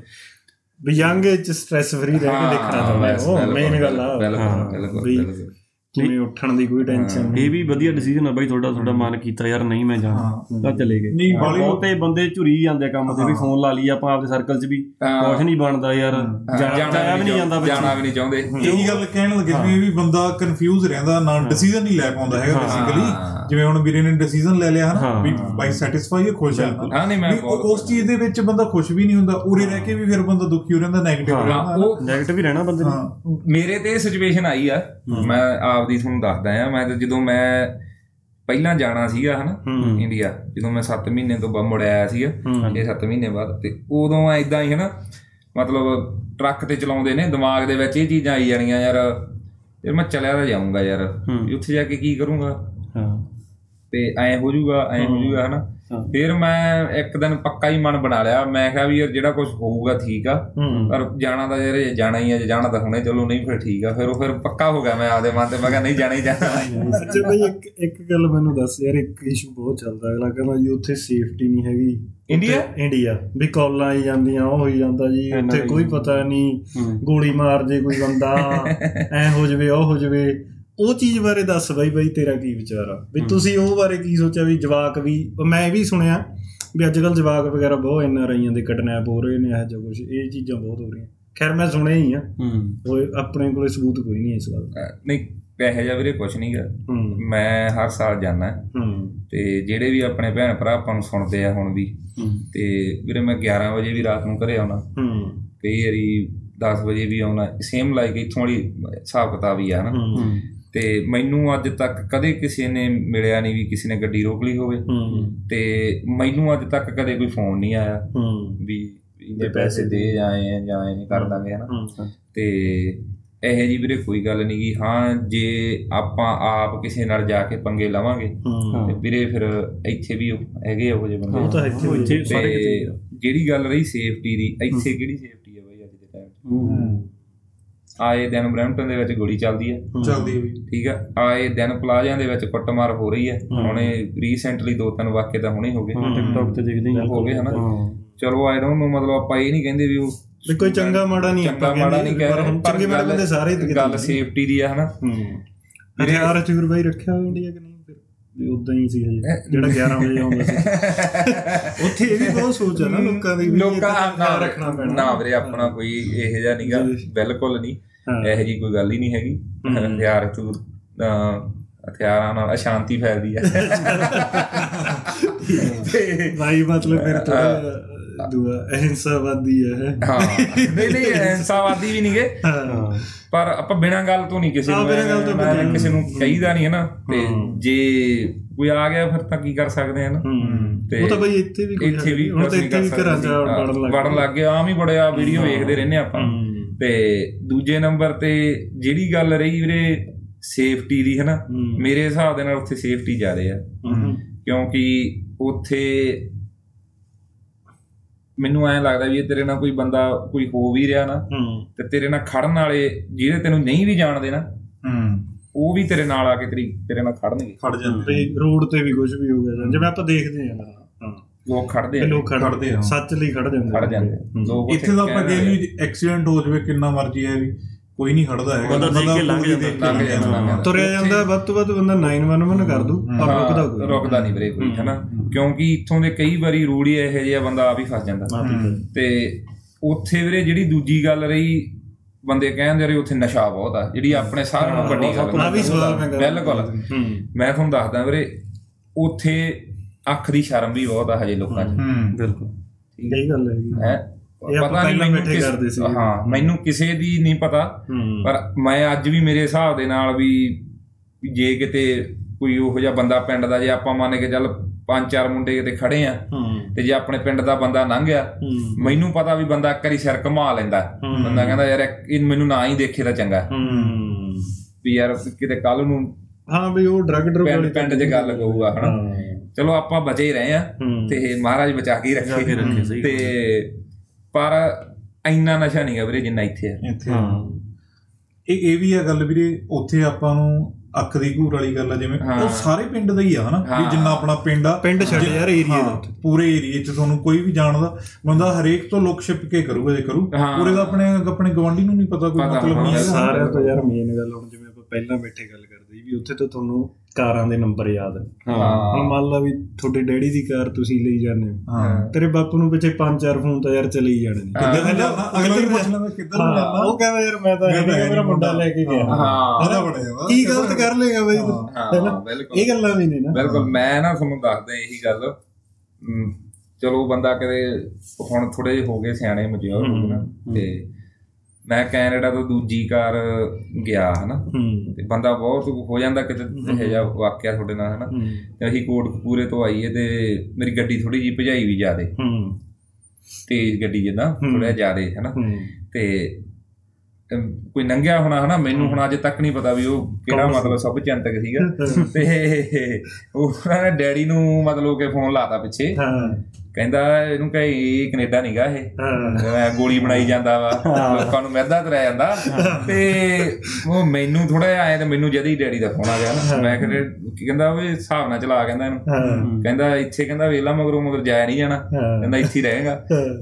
ਵੀ ਯੰਗ ਏਜ ਸਟ੍ਰੈਸ ਫਰੀ ਰਹਿ ਕੇ ਦੇਖਣਾ ਚਾਹੁੰਦਾ ਉਹ ਮੇਨ ਗੱਲ ਆ। ਬਿਲਕੁਲ ਬਿਲਕੁਲ ਵੀ ਬਿਲਕੁਲ। ਕਿਵੇਂ ਉੱਠਣ ਦੀ ਕੋਈ ਟੈਨਸ਼ਨ ਇਹ ਵੀ ਵਧੀਆ ਡਿਸੀਜਨ ਆ ਬਾਈ ਤੁਹਾਡਾ ਤੁਹਾਡਾ ਮਨ ਕੀਤਾ ਯਾਰ ਨਹੀਂ ਮੈਂ ਜਾਣਾ ਤਾਂ ਚਲੇ ਗਏ। ਨਹੀਂ, ਲੋਕ- ਬਹੁਤੇ ਬੰਦੇ ਝੁਰੀ ਜਾਂਦੇ ਕੰਮ ਤੇ ਵੀ ਫੋਨ ਲਾ ਲਈ ਆਪਾਂ ਆਪਦੇ ਸਰਕਲ 'ਚ ਵੀ। ਕੁਝ ਨਹੀਂ ਬਣਦਾ ਯਾਰ। ਜਾਣਾ ਵੀ ਨਹੀਂ ਜਾਂਦਾ ਜਾਣਾ ਵੀ ਨਹੀਂ ਚਾਹੁੰਦੇ। ਇਹੀ ਗੱਲ ਕਹਿਣ ਲੱਗੇ ਜਿਵੇਂ ਵੀ ਬੰਦਾ ਕਨਫਿਊਜ਼ ਰਹਿੰਦਾ ਨਾ ਡਿਸੀਜਨ ਨਹੀਂ ਲੈ ਪਾਉਂਦਾ ਹੈਗਾ ਬੇਸਿਕਲੀ ਜਿਵੇਂ ਹੁਣ ਵੀਰੇ ਨੇ ਡਿਸੀਜਨ ਲੈ ਲਿਆ ਹਨਾ ਵੀ ਬਾਈ ਸੈਟੀਸਫਾਈ ਹੈ ਖੁਸ਼ ਹੈ ਹਾਂ ਨਹੀਂ ਮੈਂ ਉਸ ਚੀਜ਼ ਦੇ ਵਿੱਚ ਬੰਦਾ ਖੁਸ਼ ਵੀ ਨਹੀਂ ਹੁੰਦਾ ਉਰੇ ਰਹਿ ਕੇ ਵੀ ਫਿਰ ਬੰਦਾ ਦੁਖੀ ਹੋ ਰਹਿੰਦਾ 네ਗੇਟਿਵ ਰਹਿੰਦਾ ਹਾਂ, ਉਹ ਨੈਗੇਟਿਵ ਹੀ ਰਹਿਣਾ ਬੰਦੇ ਨੂੰ। ਹਾਂ। ਮੇਰੇ ਤੇ ਸਿਚੁਏਸ਼ਨ ਆਈ ਆ ਮੈਂ ਆਪਦੀ ਤੁਹਾਨੂੰ ਦੱਸਦਾ ਆ ਮੈਂ ਤੇ ਜਦੋਂ ਮੈਂ ਪਹਿਲਾਂ ਜਾਣਾ ਸੀਗਾ ਹਨਾ ਇੰਡੀਆ ਜਦੋਂ ਮੈਂ 7 ਮਹੀਨੇ ਤੋਂ ਬਾਅਦ ਮੁੜ ਆਇਆ ਸੀਗਾ ਇਹ 7 ਮਹੀਨੇ ਬਾਅਦ ਤੇ ਉਦੋਂ ਐਦਾਂ ਹੀ ਹਨਾ ਮਤਲਬ ਟਰੱਕ ਤੇ ਚਲਾਉਂਦੇ ਨੇ ਦਿਮਾਗ ਦੇ ਵਿੱਚ ਇਹ ਚੀਜ਼ਾਂ ਆਈ ਜਾਣੀਆਂ ਯਾਰ ਫਿਰ ਮੈਂ ਚਲਿਆ ਤਾਂ ਜਾਊਂਗਾ ਯਾਰ। ਉੱਥੇ ਜਾ ਕੇ ਕੀ ਕਰੂੰਗਾ? ਤੇ ਐ ਹੋ ਜਾਊਗਾ ਐ ਹੋ ਜਾਊਗਾ ਹਨਾ। ਫਿਰ ਮੈਂ ਇੱਕ ਦਿਨ ਪੱਕਾ ਹੀ ਮਨ ਬਣਾ ਲਿਆ। ਮੈਂ ਕਿਹਾ ਵੀ ਯਾਰ ਜਿਹੜਾ ਕੁਝ ਹੋਊਗਾ ਠੀਕ ਆ। ਪਰ ਜਾਣਾ ਤਾਂ ਯਾਰ ਜਾਣਾ ਹੀ ਆ ਜੇ ਜਾਣਾ ਤਾਂ ਹੁਣੇ ਚਲੋ ਨਹੀਂ ਫਿਰ ਠੀਕ ਆ। ਫਿਰ ਉਹ ਫਿਰ ਪੱਕਾ ਹੋ ਗਿਆ ਮੈਂ ਆਪਦੇ ਮਨ ਤੇ। ਮੈਂ ਕਿਹਾ ਨਹੀਂ ਜਾਣਾ ਹੀ ਜਾਣਾ ਅੱਛਾ ਬਈ ਇੱਕ ਇੱਕ ਗੱਲ ਮੈਨੂੰ ਦੱਸ ਯਾਰ ਇੱਕ ਇਸ਼ੂ ਬਹੁਤ ਚੱਲਦਾ ਅਗਲਾ ਕਹਿੰਦਾ ਜੀ ਉੱਥੇ ਸੇਫਟੀ ਨਹੀਂ ਹੈਗੀ। ਇੰਡੀਆ? ਇੰਡੀਆ ਵੀ ਕਾਲਾਂ ਆਈ ਜਾਂਦੀਆਂ ਉਹ ਹੋਈ ਜਾਂਦਾ ਜੀ। ਉੱਥੇ। ਕੋਈ ਪਤਾ ਨਹੀਂ। ਗੋਲੀ ਮਾਰ ਜੇ ਕੋਈ ਬੰਦਾ ਐ ਹੋ ਜਵੇ ਉਹ ਹੋ ਜਵੇ। ਉਹ ਚੀਜ਼ ਬਾਰੇ ਦੱਸ ਬਾਈ ਬਾਈ ਤੇਰਾ ਕੀ ਵਿਚਾਰ ਆ? ਵੀ ਤੁਸੀਂ ਉਹ ਬਾਰੇ ਕੀ ਸੋਚਿਆ ਵੀ ਜਵਾਕ ਵੀ ਮੈਂ ਵੀ ਸੁਣਿਆ ਵੀ ਅੱਜ ਕੱਲ ਜਵਾਕ ਵਗੈਰਾ ਬਹੁਤ ਐਨ ਆਰ ਆਈਆਂ ਦੇ ਕਿਡਨੈਪ ਹੋ ਰਹੇ ਨੇ ਇਹੋ ਜਿਹਾ ਕੁਝ ਇਹ ਚੀਜ਼ਾਂ ਬਹੁਤ ਹੋ ਰਹੀਆਂ। ਖੈਰ ਮੈਂ ਸੁਣਿਆ ਹੀ ਆ। ਹੂੰ। ਉਹ ਆਪਣੇ ਕੋਲੇ ਸਬੂਤ ਕੋਈ ਨਹੀਂ ਇਸ ਗੱਲ ਦਾ। ਨਹੀਂ ਪੈਸੇ ਜਾ ਵੀਰੇ ਕੁਝ ਨਹੀਂ ਗਾ। ਹੂੰ। ਮੈਂ ਹਰ ਸਾਲ ਜਾਂਦਾ। ਹੂੰ। ਤੇ ਜਿਹੜੇ ਵੀ ਆਪਣੇ ਭੈਣ ਭਰਾ ਆਪਾਂ ਨੂੰ ਸੁਣਦੇ ਆ ਹੁਣ ਵੀ। ਤੇ ਵੀਰੇ ਮੈਂ 11 ਵਜੇ ਵੀ ਰਾਤ ਨੂੰ ਘਰੇ ਆਉਣਾ। ਹੂੰ। ਕਈ ਵਾਰੀ 10 ਵਜੇ ਵੀ ਆਉਣਾ। ਸੇਮ ਲਾਈਕ ਇੱਥੋਂ ਵਾਲੀ ਹਿਸਾਬ ਕਿਤਾਬ ਹੀ ਆ ਨਾ। ਹੂੰ ਹੂੰ। ਤੇ ਮੈਨੂੰ ਅੱਜ ਤੱਕ ਕਦੇ ਕਿਸੇ ਨੇ ਮਿਲਿਆ ਨਹੀਂ ਵੀ ਕਿਸੇ ਨੇ ਗੱਡੀ ਰੋਕ ਲਈ ਹੋਵੇ। ਤੇ ਮੈਨੂੰ ਅੱਜ ਤੱਕ ਕਦੇ ਕੋਈ ਫੋਨ ਨਹੀਂ ਆਇਆ ਵੀ ਇਹਦੇ ਪੈਸੇ ਦੇ ਜਾਏ ਆ ਜਾਂ ਇਹ ਕਰ ਦਾਂਗੇ ਹਨਾ। ਤੇ ਇਹ ਜੀ ਵੀਰੇ ਕੋਈ ਗੱਲ ਨਹੀਂ ਗੀ। ਹਾਂ ਜੇ ਆਪਾਂ ਆਪ ਕਿਸੇ ਨਾਲ ਜਾ ਕੇ ਪੰਗੇ ਲਵਾਂਗੇ ਤੇ ਵੀਰੇ ਫਿਰ ਇੱਥੇ ਵੀ ਹੈਗੇ ਉਹੋ ਜਿਹੇ ਬੰਦੇ। ਉਹ ਤਾਂ ਇੱਥੇ ਇੱਥੇ ਸਾਰੇ ਕਿਤੇ। ਜਿਹੜੀ ਗੱਲ ਰਹੀ ਸੇਫਟੀ ਦੀ ਇੱਥੇ ਕਿਹੜੀ ਸੇਫਟੀ ਹੈ ਬਾਈ ਅੱਜ ਦੇ ਟਾਈਮ ਹੂੰ। ਆਏ ਦਿਨ ਬ੍ਰੈਂਪਟਨ ਦੇ ਵਿੱਚ ਗੋਲੀ ਚੱਲਦੀ ਹੈ। ਚੱਲਦੀ ਹੋਈ ਠੀਕ ਆ? ਆਏ ਦਿਨ ਪਲਾਜ਼ਿਆਂ ਦੇ ਵਿੱਚ ਕੁੱਟਮਾਰ ਹੋ ਰਹੀ ਹੈ। ਹੁਣੇ ਰੀਸੈਂਟਲੀ ਦੋ ਤਿੰਨ ਵਾਕਿਆ ਤਾਂ ਹੁਣੇ ਹੋ ਗਏ। ਹਾਂ। ਟਿਕਟੌਕ ਤੇ ਦੇਖਦੇ ਹੀ। ਹੋ ਗਏ ਹਨਾ? ਹਾਂ। ਚਲੋ ਆਈ ਡੋਨਟ ਨੋ ਮਤਲਬ ਆਪਾਂ ਇਹ ਨਹੀਂ ਕਹਿੰਦੇ ਵੀ ਉਹ ਵੀ ਕੋਈ ਚੰਗਾ ਮਾੜਾ ਨਹੀਂ ਆਪਾਂ ਮਾੜਾ ਨਹੀਂ ਕਹਿੰਦੇ, ਕਹਿ ਪਰ ਰਹੇ ਹੁਣ ਚੰਗੇ ਮਾੜੇ ਬੰਦੇ ਸਾਰੇ ਹੀ ਗੱਲ। ਸੇਫਟੀ ਦੀ ਆ ਹਨਾ? ਹੂੰ। ਹਥਿਆਰ ਹਥਿਆਰ ਬਾਈ ਰੱਖਿਆ ਹੋਇਆ ਇੰਡੀਆ ਕਿ ਵੀ ਉਦਾਂ ਹੀ ਸੀ ਜਿਹੜਾ 11 ਵਜੇ ਆਉਂਦਾ ਸੀ। ਉੱਥੇ ਇਹ ਵੀ ਬਹੁਤ ਸੋਚ ਆ ਨਾ ਲੋਕਾਂ ਦੀ ਵੀ ਲੋਕਾਂ ਤਾਂ ਨਾ ਰੱਖਣਾ ਪੈਣਾ। ਨਾ ਵੀਰੇ ਆਪਣਾ ਕੋਈ ਇਹੋ ਜਿਹਾ ਨਹੀਂਗਾ ਬਿਲਕੁਲ ਨਹੀਂ। ਇਹੋ ਜੀ ਕੋਈ ਗੱਲ ਹੀ ਨਹੀਂ ਹੈਗੀ। ਹਥਿਆਰ ਤੂਰ ਹਥਿਆਰਾਂ ਨਾਲ ਅਸ਼ਾਂਤੀ ਫੈਲਦੀ ਹੈ ਤੇ ਬਾਈ ਮਤਲਬ ਫਿਰ ਥੋੜਾ ਦੁਆ ਅਹਿੰਸਾਵਾਦੀ ਹੈ। ਹਾਂ। ਨਹੀਂ ਨਹੀਂ ਅਹਿੰਸਾਵਾਦੀ ਵੀ ਨਹੀਂਗੇ ਪਰ ਆਪਾਂ ਬਿਨਾਂ ਗੱਲ ਤੋਂ ਨਹੀਂ ਕਿਸੇ ਨੂੰ ਬਿਨਾਂ ਗੱਲ ਤੋਂ ਬਿਨਾਂ। ਕਿਸੇ ਨੂੰ ਕਹੀਦਾ ਨਹੀਂ ਹੈ ਨਾ ਤੇ। ਜੇ ਕੋਈ ਆ ਗਿਆ ਫਿਰ ਤਾਂ ਕੀ ਕਰ ਸਕਦੇ ਆ ਨਾ ਹੂੰ। ਤੇ ਉਹ ਤਾਂ ਬਾਈ ਇੱਥੇ ਵੀ ਕੋਈ ਇੱਥੇ ਵੀ ਹੁਣ ਤਾਂ ਇੱਥੇ ਵੀ ਕਰ ਘਰਾਂ ਸੀ। ਵੜਨ ਲੱਗ ਵੜਨ ਲੱਗ ਗਏ। ਆਮ ਹੀ ਬੜੇ ਆ ਵੀਡੀਓ ਵੇਖਦੇ ਰਹਿੰਦੇ ਆਪਾਂ। ਤੇ ਦੂਜੇ ਨੰਬਰ ਤੇ ਜਿਹੜੀ ਗੱਲ ਰਹੀ ਵੀਰੇ ਸੇਫਟੀ ਦੀ ਹੈ। ਨਾ। ਮੇਰੇ ਹਿਸਾਬ ਦੇ ਨਾਲ ਉੱਥੇ ਸੇਫਟੀ ਜ਼ਿਆਦਾ ਆ। ਕਿਉਂਕਿ ਉੱਥੇ ਮੈਨੂੰ ਐਂ ਲੱਗਦਾ ਵੀ ਇਹ ਤੇਰੇ ਨਾਲ ਕੋਈ ਬੰਦਾ ਕੋਈ ਹੋ ਵੀ ਰਿਹਾ ਨਾ ਹੂੰ। ਤੇ ਤੇਰੇ ਨਾਲ ਖੜਨ ਵਾਲੇ ਜਿਹੜੇ ਤੈਨੂੰ ਨਹੀਂ ਵੀ ਜਾਣਦੇ ਨਾ ਹੂੰ। ਉਹ ਵੀ ਤੇਰੇ ਨਾਲ ਆ ਕੇ ਤੇਰੀ ਤੇਰੇ ਨਾਲ ਖੜਨਗੇ। ਖੜ ਜਾਂਦੇ ਤੇ ਰੋਡ ਤੇ ਵੀ ਕੁਝ ਵੀ ਹੋ ਗਿਆ ਜਿਵੇਂ ਆਪਾਂ ਦੇਖਦੇ ਹਾਂ ਹਾਂ। ਲੋਕ ਖੜਦੇ ਆ। ਲੋਕ ਖੜਦੇ ਆ। ਸੱਚ ਲਈ ਖੜ ਜਾਂਦੇ ਖੜ ਜਾਂਦੇ। ਲੋਕ ਇੱਥੇ ਤਾਂ ਆਪਾਂ ਵਾਲੇ ਵੀ ਐਕਸੀਡੈਂਟ ਹੋ ਜਾਵੇ ਕਿੰਨਾ ਮਰਜ਼ੀ ਹੈ ਵੀ। ਕੋਈ ਨਹੀਂ ਖੜਦਾ ਹੈਗਾ। ਬੰਦਾ ਦੇਖ ਕੇ ਲੰਘ ਜਾਂਦਾ, ਲੰਘ ਜਾਂਦਾ। ਤੁਰਿਆ ਜਾਂਦਾ ਵੱਧ ਤੋਂ ਵੱਧ ਬੰਦਾ 911 ਕਰ ਦੂ ਪਰ ਹਾਂ, ਰੁਕਦਾ ਕੋਈ ਰੁਕਦਾ ਨਹੀਂ ਵੀਰੇ ਕੋਈ ਹੈਨਾ? ਕਿਉਂਕਿ ਇੱਥੋਂ ਦੇ ਕਈ ਵਾਰੀ ਹੀ ਇਹੋ ਜਿਹਾ ਬੰਦਾ ਆਪ ਹੀ ਫਸ ਜਾਂਦਾ। ਹੂੰ। ਤੇ ਉੱਥੇ ਵੀਰੇ ਜਿਹੜੀ ਦੂਜੀ ਗੱਲ ਰਹੀ ਬੰਦੇ ਕਹਿੰਦੇ ਰਹੇ ਉੱਥੇ ਨਸ਼ਾ ਬਹੁਤ ਆ ਜਿਹੜੀ ਆਪਣੇ ਸਾਰਿਆਂ ਨੂੰ ਵੱਡੀ ਗੱਲ ਆ। ਵੀ ਸਵਾਲ ਮੈਂ ਕਰਦਾ ਬਿਲਕੁਲ ਹੂੰ। ਮੈਂ ਤੁਹਾਨੂੰ ਦੱਸਦਾ ਵੀਰੇ ਉੱਥੇ ਅੱਖ ਦੀ ਸ਼ਰਮ ਵੀ ਬਹੁਤ ਆ ਹਜੇ ਲੋਕਾਂ 'ਚ। ਹੂੰ। ਬਿਲਕੁਲ। ਇਹ ਗੱਲ ਹੈਗੀ ਹੈ? ਇਹ ਆਪਾਂ ਪਹਿਲਾਂ ਬੈਠੇ ਕਰਦੇ ਸੀ। ਹਾਂ ਮੈਨੂੰ ਕਿਸੇ ਦੀ ਨਹੀਂ ਪਤਾ ਪਰ ਮੈਂ ਅੱਜ ਵੀ ਮੇਰੇ ਹਿਸਾਬ ਦੇ ਨਾਲ ਵੀ ਜੇ ਕਿਤੇ ਕੋਈ ਉਹੋ ਜਿਹਾ ਬੰਦਾ ਪਿੰਡ ਦਾ ਜੇ ਆਪਾਂ ਮੰਨ ਕੇ ਚੱਲ ਪੰਜ ਚਾਰ ਮੁੰਡੇ ਕਿਤੇ ਖੜੇ ਆ ਤੇ ਜੇ ਆਪਣੇ ਪਿੰਡ ਦਾ ਬੰਦਾ ਲੰਘਿਆ ਹੂੰ। ਮੈਨੂੰ ਪਤਾ ਵੀ ਬੰਦਾ ਇੱਕ ਵਾਰੀ ਸਿਰ ਘੁਮਾ ਲੈਂਦਾ। ਬੰਦਾ ਕਹਿੰਦਾ ਯਾਰ ਇਹ ਮੈਨੂੰ ਨਾ ਹੀ ਦੇਖੇ ਤਾਂ ਚੰਗਾ ਵੀ ਯਾਰ ਕਿਤੇ ਕੱਲ ਨੂੰ ਹਾਂ ਵੀ ਉਹ ਡਰਗ ਡਰਗ ਪਿੰਡ ਪਿੰਡ 'ਚ ਗੱਲ ਕਹੂਗਾ ਹਨਾ? ਚਲੋ ਆਪਾਂ ਬਚੇ ਹੀ ਰਹੇ ਆ ਤੇ ਮਹਾਰਾਜ ਬਚਾ ਕੇ ਰੱਖੇ। ਤੇ ਪਰ ਇੰਨਾ ਨਸ਼ਾ ਨਹੀਂ ਗਾ ਵੀਰੇ ਜਿੰਨਾ ਇੱਥੇ ਆ। ਇੱਥੇ ਹਾਂ। ਇਹ ਇਹ ਵੀ ਆ ਗੱਲ ਵੀਰੇ ਉੱਥੇ ਆਪਾਂ ਨੂੰ ਅੱਖ ਦੀ ਘੂਰ ਵਾਲੀ ਗੱਲ ਆ ਜਿਵੇਂ ਹਾਂ। ਉਹ ਸਾਰੇ ਪਿੰਡ ਦਾ ਹੀ ਆ ਹਨਾ? ਵੀ ਹਾਂ। ਜਿੰਨਾ ਆਪਣਾ ਪਿੰਡ ਆ ਪਿੰਡ ਛੱਡ ਯਾਰ ਏਰੀਆ ਦਾ ਹਾਂ, ਪੂਰੇ ਏਰੀਏ 'ਚ ਤੁਹਾਨੂੰ ਕੋਈ ਵੀ ਜਾਣਦਾ ਬੰਦਾ ਹਰੇਕ ਤੋਂ ਲੁਕ ਛਿਪ ਕੇ ਕਰੂਗਾ ਜੇ ਕਰੂ। ਹਾਂ। ਪੂਰੇ ਦਾ ਆਪਣੇ ਆਪਣੇ ਗਵਾਂਢੀ ਨੂੰ ਨਹੀਂ ਪਤਾ ਕੋਈ ਮਤਲਬ ਨਹੀਂ ਹਾਂ, ਸਾਰਿਆਂ ਤੋਂ ਯਾਰ ਮੇਨ ਗੱਲ ਹੁਣ ਜਿਵੇਂ ਆਪਾਂ ਪਹਿਲਾਂ ਬੈਠੇ ਗੱਲ ਕਰਦੇ ਸੀ ਵੀ ਉੱਥੇ ਤਾਂ ਤੁਹਾਨੂੰ ਕਾਰਾਂ ਦੇ ਨੰਬਰ ਯਾਦ ਨੇ। ਹੁਣ ਮੰਨ ਲਾ ਵੀ ਤੁਹਾਡੇ ਡੈਡੀ ਦੀ ਕਾਰ ਤੁਸੀਂ ਲਈ ਜਾਂਦੇ ਹੋ। ਹਾਂ। ਤੇਰੇ ਬਾਪੂ ਨੂੰ ਪਿੱਛੇ ਪੰਜ ਚਾਰ ਫੋਨ ਤਾਂ ਯਾਰ ਚਲੇ ਹੀ ਜਾਣੇ ਨੇ। ਕਿੱਧਰ ਨੂੰ ਜਾਣਾ ਅਗਲਾ ਵੀ ਪੁੱਛ ਲੈਂਦਾ ਕਿੱਧਰ ਨੂੰ ਹਾਂ, ਜਾਣਾ ਉਹ ਕਹਿੰਦਾ ਯਾਰ ਮੈਂ ਤਾਂ ਮੇਰਾ ਮੁੰਡਾ ਲੈ ਕੇ ਗਿਆ। ਹਾਂ। ਬਣਿਆ ਵਾ ਕੀ ਗਲਤ ਕਰ ਲੇਗਾ ਬਈ ਤੂੰ? ਹਾਂ ਬਿਲਕੁਲ। ਇਹ ਗੱਲਾਂ ਵੀ ਨੇ ਨਾ। ਬਿਲਕੁਲ ਮੈਂ ਨਾ ਤੁਹਾਨੂੰ ਦੱਸਦਾ ਇਹੀ ਗੱਲ। ਚਲੋ ਬੰਦਾ ਕਦੇ ਹੁਣ ਥੋੜੇ ਜਿਹੇ ਹੋ ਗਏ ਸਿਆਣੇ ਮਜਿਓਰ ਹੋ ਗਏ ਨਾ ਤੇ ਮੈਂ ਕੈਨੇਡਾ ਤੋਂ ਦੂਜੀ ਕਾਰ ਗਿਆ ਹਨਾ? ਤੇ ਬੰਦਾ ਬਹੁਤ ਹੋ ਜਾਂਦਾ ਕਿਤੇ ਇਹੋ ਜਿਹਾ ਵਾਕਿਆ ਤੁਹਾਡੇ ਨਾਲ ਹਨਾ? ਤੇ ਅਸੀਂ ਕੋਟਕਪੂਰੇ ਤੋਂ ਆਈਏ ਤੇ ਮੇਰੀ ਗੱਡੀ ਥੋੜੀ ਜਿਹੀ ਭਜਾਈ ਵੀ ਜ਼ਿਆਦੇ। ਹੂੰ। ਤੇਜ਼ ਗੱਡੀ ਜਿੱਦਾਂ ਥੋੜਾ ਜ਼ਿਆਦਾ ਹਨਾ? ਤੇ ਕੋਈ ਨੰਗਿਆ ਹੋਣਾ ਹਨਾ? ਮੈਨੂੰ ਹੁਣ ਅਜੇ ਤੱਕ ਨਹੀਂ ਪਤਾ ਵੀ ਉਹ ਕਿਹੜਾ ਮਤਲਬ ਸਭ ਚੰਤਕ ਸੀਗਾ। ਤੇ ਉਹਨਾਂ ਨੇ ਡੈਡੀ ਨੂੰ ਮਤਲਬ ਕਿ ਫੋਨ ਲਾਤਾ ਪਿੱਛੇ। ਹਾਂ। ਕਹਿੰਦਾ ਇਹਨੂੰ ਕਹੇ ਕੈਨੇਡਾ ਨਹੀਂਗਾ ਇਹ। ਹਾਂ। ਗੋਲੀ ਬਣਾਈ ਜਾਂਦਾ ਵਾ। ਲੋਕਾਂ ਨੂੰ ਮਹਿਦਾ ਤਰਿਆ ਜਾਂਦਾ। ਤੇ ਉਹ ਮੈਨੂੰ ਥੋੜਾ ਜਿਹਾ ਆਇਆ ਤੇ ਮੈਨੂੰ ਜਦ ਹੀ ਡੈਡੀ ਦਾ ਫੋਨ ਆ ਗਿਆ ਨਾ। ਮੈਂ ਕਹਿੰਦਾ ਕੀ ਕਹਿੰਦਾ ਓਏ ਹਿਸਾਬ ਨਾਲ ਚਲਾ ਕਹਿੰਦਾ ਇਹਨੂੰ। ਹਾਂ। ਕਹਿੰਦਾ ਇੱਥੇ ਕਹਿੰਦਾ ਵੇਲਾ ਮਗਰੋਂ ਮਗਰ ਜਾਇਆ ਨਹੀਂ ਜਾਣਾ। ਹਾਂ। ਕਹਿੰਦਾ ਇੱਥੇ ਹੀ ਰਹੇਗਾ।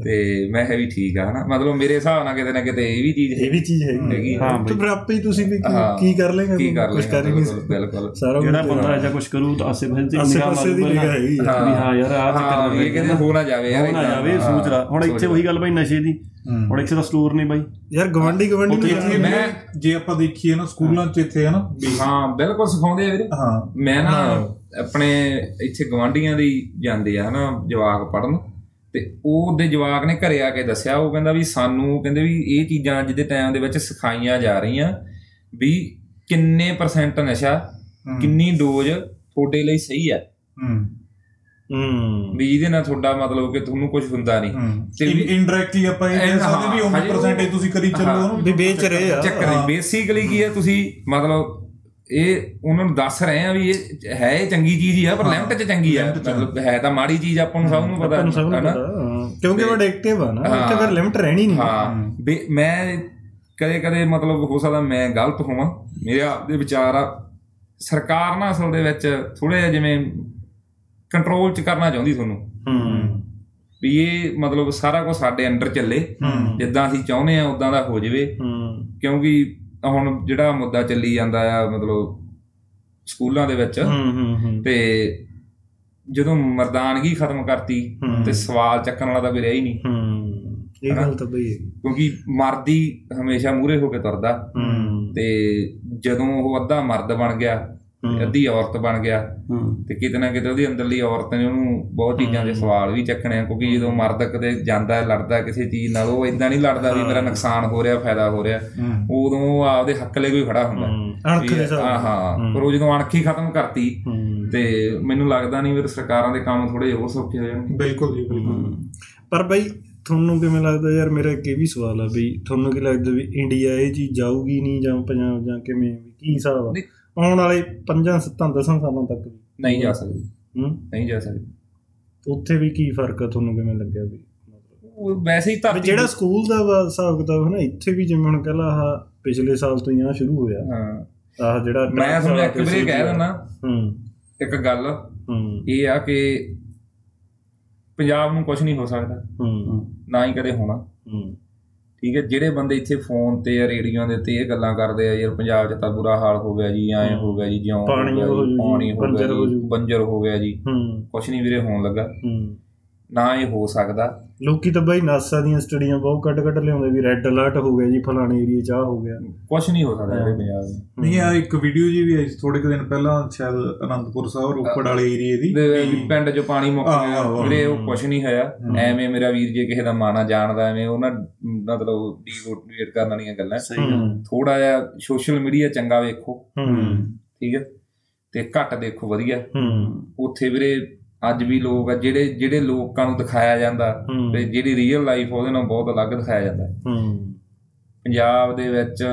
ਤੇ ਮੈਂ ਕਿਹਾ ਵੀ ਠੀਕ ਆ ਹਨਾ। ਮਤਲਬ ਮੇਰੇ ਹਿਸਾਬ ਨਾਲ ਕਿਤੇ ਨਾ ਕਿਤੇ ਇਹ ਵੀ ਚੀਜ਼ ਇਹ ਵੀ ਚੀਜ਼ ਹੈਗੀ। ਹਾਂ ਤੇ ਫਿਰ ਆਪੇ ਹੀ ਤੁਸੀਂ ਵੀ ਕੀ- ਹਾਂ। ਕੀ ਕਰ ਲੇਗੇ ਕੀ ਕਰ ਕੁਝ ਲੈਂਗੇ ਕਰ ਹੀ ਨਹੀਂ ਬਿਲਕੁਲ ਜਿਹੜਾ ਬੰਦਾ ਐਜਾ ਕੁਝ ਕਰੂ ਤਾਂ ਆਸੇ ਪਾਸੇ ਦੀ ਨਿਗਾਹ ਮਾਰੂ ਹਾਂ ਯਾਰ ਆ ਚੱਕਰ ਹਾਂ ਨਾ ਵੀ ਇਹ ਕਹਿੰਦੇ ਹੋ ਨਾ ਜਾਵੇ ਯਾਰ ਹੋ ਨਾ। ਜਾਵੇ ਸੋਚ ਰਾ ਹੁਣ ਇੱਥੇ ਉਹੀ ਗੱਲ ਬਾਈ ਨਸ਼ੇ ਦੀ। ਹੁਣ ਇੱਥੇ ਤਾਂ ਸਟੋਰ ਨਹੀਂ ਬਾਈ। ਯਾਰ ਗਵਾਂਡੀ ਗਵਾਂਡੀ ਨੂੰ ਇੱਥੇ ਮੈਂ- ਜੇ ਆਪਾਂ ਦੇਖੀਏ ਨਾ ਸਕੂਲਾਂ 'ਚ ਇੱਥੇ ਹੈ ਨਾ ਵੀ ਹਾਂ ਬਿਲਕੁਲ ਸਿਖਾਉਂਦੇ ਆ ਵੀਰੇ। ਹਾਂ। ਮੈਂ ਨਾ ਆਪਣੇ ਇੱਥੇ ਗਵਾਂਢੀਆਂ ਦੀ ਜਾਂਦੇ ਆ ਹਨਾ ਜਵਾਕ ਪੜਨ ਤੇ ਉਹ ਉਹਦੇ ਜਵਾਕ ਨੇ ਘਰੇ ਆ ਕੇ ਦੱਸਿਆ ਉਹ ਕਹਿੰਦਾ ਵੀ ਸਾਨੂੰ ਕਹਿੰਦੇ ਵੀ ਇਹ ਚੀਜ਼ਾਂ ਅੱਜ ਦੇ ਟਾਈਮ ਦੇ ਵਿੱਚ ਸਿਖਾਈਆਂ ਜਾ ਰਹੀਆਂ ਵੀ ਕਿੰਨੇ ਪਰਸੈਂਟ ਨਸ਼ਾ ਕਿੰਨੀ ਡੋਜ਼ ਤੁਹਾਡੇ ਲਈ ਸਹੀ ਹੈ। ਹੂੰ। ਹੂੰ ਵੀ ਜਿਹਦੇ ਨਾਲ ਤੁਹਾਡਾ ਮਤਲਬ ਕਿ ਤੁਹਾਨੂੰ ਕੁਝ ਹੁੰਦਾ ਨਹੀਂ। ਤੇ ਵੀ- ਇਨਡਾਇਰੈਕਟਲੀ ਆਪਾਂ ਇਹ ਹਾਂ, ਸਕਦੇ ਵੀ ਹਜੇ 100% ਇਹ ਤੁਸੀਂ ਕਰੀ ਚੱਲੋ ਹਾਂ। ਉਹਨੂੰ। ਵੀ ਵੇਚ ਰਹੇ ਆ। ਚੱਕਰ ਬੇਸਿਕਲੀ ਕੀ ਹੈ ਤੁਸੀਂ ਮਤਲਬ ਇਹ ਉਹਨਾਂ ਨੂੰ ਦੱਸ ਰਹੇ ਆ ਵੀ ਇਹ ਹੈ ਇਹ ਚੰਗੀ ਚੀਜ਼ ਹੀ ਆ ਪਰ ਲਿਮਟ 'ਚ ਚੰਗੀ ਆ। ਮਤਲਬ ਹੈ ਤਾਂ ਮਾੜੀ ਚੀਜ਼ ਆਪਾਂ ਨੂੰ ਸਭ ਨੂੰ ਪਤਾ ਸਭ ਨੂੰ ਹਾਂ। ਕਿਉਂਕਿ ਉਹ ਐਡਿਕਟਿਵ ਆ ਨਾ ਹਾਂ। ਇੱਥੇ ਫਿਰ ਲਿਮਟ ਰਹਿਣੀ ਨਹੀਂ। ਹਾਂ। ਮੈਂ ਕਦੇ ਕਦੇ ਮਤਲਬ ਹੋ ਸਕਦਾ ਮੈਂ ਗਲਤ ਹੋਵਾਂ। ਮੇਰੇ ਆਪ ਦੇ ਵਿਚਾਰ ਆ ਸਰਕਾਰ ਨਾ ਅਸਲ ਦੇ ਵਿੱਚ ਥੋੜੇ ਜਿਹਾ ਜਿਵੇਂ ਕੰਟਰੋਲ ਚ ਕਰਨਾ ਚਾਹੁੰਦੀ ਤੁਹਾਨੂੰ। ਹੂੰ। ਵੀ ਇਹ ਮਤਲਬ ਸਾਰਾ ਕੁਝ ਸਾਡੇ ਅੰਡਰ ਚੱਲੇ। ਜਿੱਦਾਂ ਅਸੀਂ ਚਾਹੁੰਦੇ ਆ ਉਦਾਂ ਦਾ ਹੋ ਜਾਵੇ। ਹੂੰ। ਕਿਉਂਕਿ ਹੁਣ ਜਿਹੜਾ ਮੁੱਦਾ ਚੱਲੀ ਜਾਂਦਾ ਆ ਮਤਲਬ ਸਕੂਲਾਂ ਦੇ ਵਿੱਚ ਹੂੰ ਹੂੰ ਹੂੰ। ਤੇ ਜਦੋਂ ਮਰਦਾਨਗੀ ਖਤਮ ਕਰਤੀ। ਤੇ ਸਵਾਲ ਚੱਕਣ ਵਾਲਾ ਤਾਂ ਕੋਈ ਰਿਹਾ ਹੀ ਨਹੀਂ। ਹੂੰ। ਇਹ ਗੱਲ ਤਾਂ ਬਈ। ਕਿਉਂਕਿ ਮਰਦੀ ਹਮੇਸ਼ਾ ਮੂਰੇ ਹੋ ਕੇ ਤੁਰਦਾ। ਹੂੰ। ਤੇ ਜਦੋਂ ਉਹ ਅੱਧਾ ਮਰਦ ਬਣ ਗਿਆ। ਅੱਧੀ ਔਰਤ ਬਣ ਗਿਆ। ਤੇ ਕਿਤੇ ਨਾ ਕਿਤੇ ਉਹਦੀ ਅੰਦਰਲੀ ਔਰਤ ਨੇ ਉਹਨੂੰ ਬਹੁਤ ਚੀਜ਼ਾਂ ਦੇ ਸਵਾਲ ਵੀ ਚੱਕਣੇ ਆ ਕਿਉਂਕਿ ਜਦੋਂ ਮਰਦ ਕਦੇ ਜਾਂਦਾ ਹੈ, ਲੜਦਾ ਹੈ ਕਿਸੇ ਚੀਜ਼ ਨਾਲ ਉਹ ਇਦਾਂ ਨਹੀਂ ਲੜਦਾ ਵੀ ਮੇਰਾ ਨੁਕਸਾਨ ਹੋ ਰਿਹਾ ਫਾਇਦਾ ਹੋ ਰਿਹਾ। ਉਦੋਂ ਉਹ ਆਪਦੇ ਹੱਕ ਲਈ ਕੋਈ ਖੜਾ ਹੁੰਦਾ। ਹੂੰ। ਅਣਖ ਦੇ ਹਾਂ। ਹਾਂ। ਪਰ ਉਹ ਜਦੋਂ ਅਣਖ ਹੀ ਖਤਮ ਕਰਤੀ ਤੇ ਮੈਨੂੰ ਲੱਗਦਾ ਨਹੀਂ ਵੀ ਸਰਕਾਰਾਂ ਦੇ ਕੰਮ ਥੋੜੇ ਹੋਰ ਸੌਖੇ ਹੋ ਜਾਣਗੇ। ਬਿਲਕੁਲ ਜੀ ਬਿਲਕੁਲ। ਪਰ ਬਈ ਤੁਹਾਨੂੰ ਕਿਵੇਂ ਲੱਗਦਾ ਯਾਰ ਮੇਰਾ ਇੱਕ ਇਹ ਵੀ ਸਵਾਲ ਆ ਬਈ ਤੁਹਾਨੂੰ ਕੀ ਲੱਗਦਾ ਵੀ ਇੰਡੀਆ ਇਹ ਚੀਜ਼ ਜਾਊਗੀ ਨਹੀਂ ਜਾਂ ਪੰਜਾਬ ਜਾਂ ਕਿਵੇਂ? ਵੀ ਕੀ ਹਿਸਾਬ ਆ। ਆਉਣ ਵਾਲੇ 5 7 10 ਸਾਲਾਂ ਤੱਕ ਵੀ। ਨਹੀਂ ਜਾ ਸਕਦੀ। ਹੂੰ? ਨਹੀਂ ਜਾ ਸਕਦੀ। ਉੱਥੇ ਵੀ ਕੀ ਫ਼ਰਕ ਆ ਤੁਹਾਨੂੰ ਕਿਵੇਂ ਲੱਗਿਆ ਵੀ? ਉਹ ਵੈਸੇ ਹੀ ਧਰਤੀ ਜਿਹੜਾ ਸਕੂਲ ਦਾ ਹਿਸਾਬ ਕਿਤਾਬ ਹੈ ਨਾ ਇੱਥੇ ਵੀ ਜਿਵੇਂ ਹੁਣ ਕਹਿੰਦਾ ਆਹ ਪਿਛਲੇ ਸਾਲ ਤੋਂ ਹੀ ਆ ਸ਼ੁਰੂ ਹੋਇਆ। ਹਾਂ। ਆਹ ਜਿਹੜਾ ਮੈਂ ਤੁਹਾਨੂੰ ਇੱਕ ਵਾਰੀ ਕਹਿ ਦਿੰਦਾ। ਹੂੰ। ਇੱਕ ਗੱਲ। ਹੂੰ। ਇਹ ਆ ਕਿ ਪੰਜਾਬ ਨੂੰ ਕੁਝ ਨਹੀਂ ਹੋ ਸਕਦਾ। ਹੂੰ। ਨਾ ਹੀ ਕਦੇ ਹੋਣਾ। ਹੂੰ। ਠੀਕ ਹੈ ਜਿਹੜੇ ਬੰਦੇ ਇੱਥੇ ਫੋਨ ਤੇ ਜਾਂ ਰੇਡੀਓ ਦੇ ਤੇ ਇਹ ਗੱਲਾਂ ਕਰਦੇ ਆ ਯਾਰ ਪੰਜਾਬ 'ਚ ਤਾਂ ਬੁਰਾ ਹਾਲ ਹੋ ਗਿਆ ਜੀ ਐਂ ਹੋ ਗਿਆ ਜੀ ਜਿਉਂ ਪਾਣੀ ਹੋ ਗਿਆ ਜੀ। ਬੰਜਰ ਹੋ ਗਿਆ ਜੀ। ਹੂੰ। ਕੁਝ ਨਹੀਂ ਵੀਰੇ ਹੋਣ ਲੱਗਾ। ਹੂੰ। ਨਾ ਇਹ ਹੋ ਸਕਦਾ। ਲੋਕੀ ਤਾਂ ਬਈ ਨਾਸਾ ਦੀਆਂ ਸਟੱਡੀਆਂ ਬਹੁਤ ਕੱਢ ਕੱਢ ਲਿਆਉਂਦੇ ਵੀ ਰੈੱਡ ਅਲਰਟ ਹੋ ਗਿਆ ਜੀ ਫਲਾਣੇ ਏਰੀਆ 'ਚ ਆਹ ਹੋ ਗਿਆ। ਕੁਝ ਨਹੀਂ ਹੋ ਸਕਦਾ ਵੀਰੇ ਪੰਜਾਬ ਨਹੀਂ ਆ ਇੱਕ ਵੀਡੀਓ ਜੀ ਵੀ ਆਈ ਥੋੜੇ ਕੁ ਦਿਨ ਪਹਿਲਾਂ ਸ਼ਾਇਦ ਅਨੰਦਪੁਰ ਸਾਹਿਬ ਰੋਪੜ ਵਾਲੇ ਏਰੀਏ ਦੀ। ਪਿੰਡ 'ਚ ਪਾਣੀ ਮੁੱਕ ਗਿਆ। ਵੀਰੇ ਉਹ ਕੁਝ ਨਹੀਂ ਹੋਇਆ। ਐਵੇਂ ਮੇਰਾ ਵੀਰ ਜੇ ਕਿਸੇ ਦਾ ਮਾਣਾ ਜਾਣਦਾ ਐਵੇਂ ਉਹਨਾਂ ਮਤਲਬ ਡੀਮੋਟੀਵੇਟ ਕਰਨ ਵਾਲੀਆਂ ਗੱਲਾਂ। ਸਹੀ ਹੂੰ। ਥੋੜਾ ਜਿਹਾ ਸੋਸ਼ਲ ਮੀਡੀਆ ਚੰਗਾ ਵੇਖੋ। ਹੂੰ। ਠੀਕ ਹੈ? ਤੇ ਘੱਟ ਦੇਖੋ ਵਧੀਆ। ਹੂੰ। ਉੱਥੇ ਵੀਰੇ ਅੱਜ ਵੀ ਲੋਕ ਆ ਜਿਹੜੇ ਜਿਹੜੇ ਲੋਕਾਂ ਨੂੰ ਦਿਖਾਇਆ ਜਾਂਦਾ। ਤੇ ਜਿਹੜੀ ਰੀਅਲ ਲਾਈਫ ਉਹਦੇ ਨਾਲ ਬਹੁਤ ਅਲੱਗ ਦਿਖਾਇਆ ਜਾਂਦਾ। ਹੂੰ। ਪੰਜਾਬ ਦੇ ਵਿੱਚ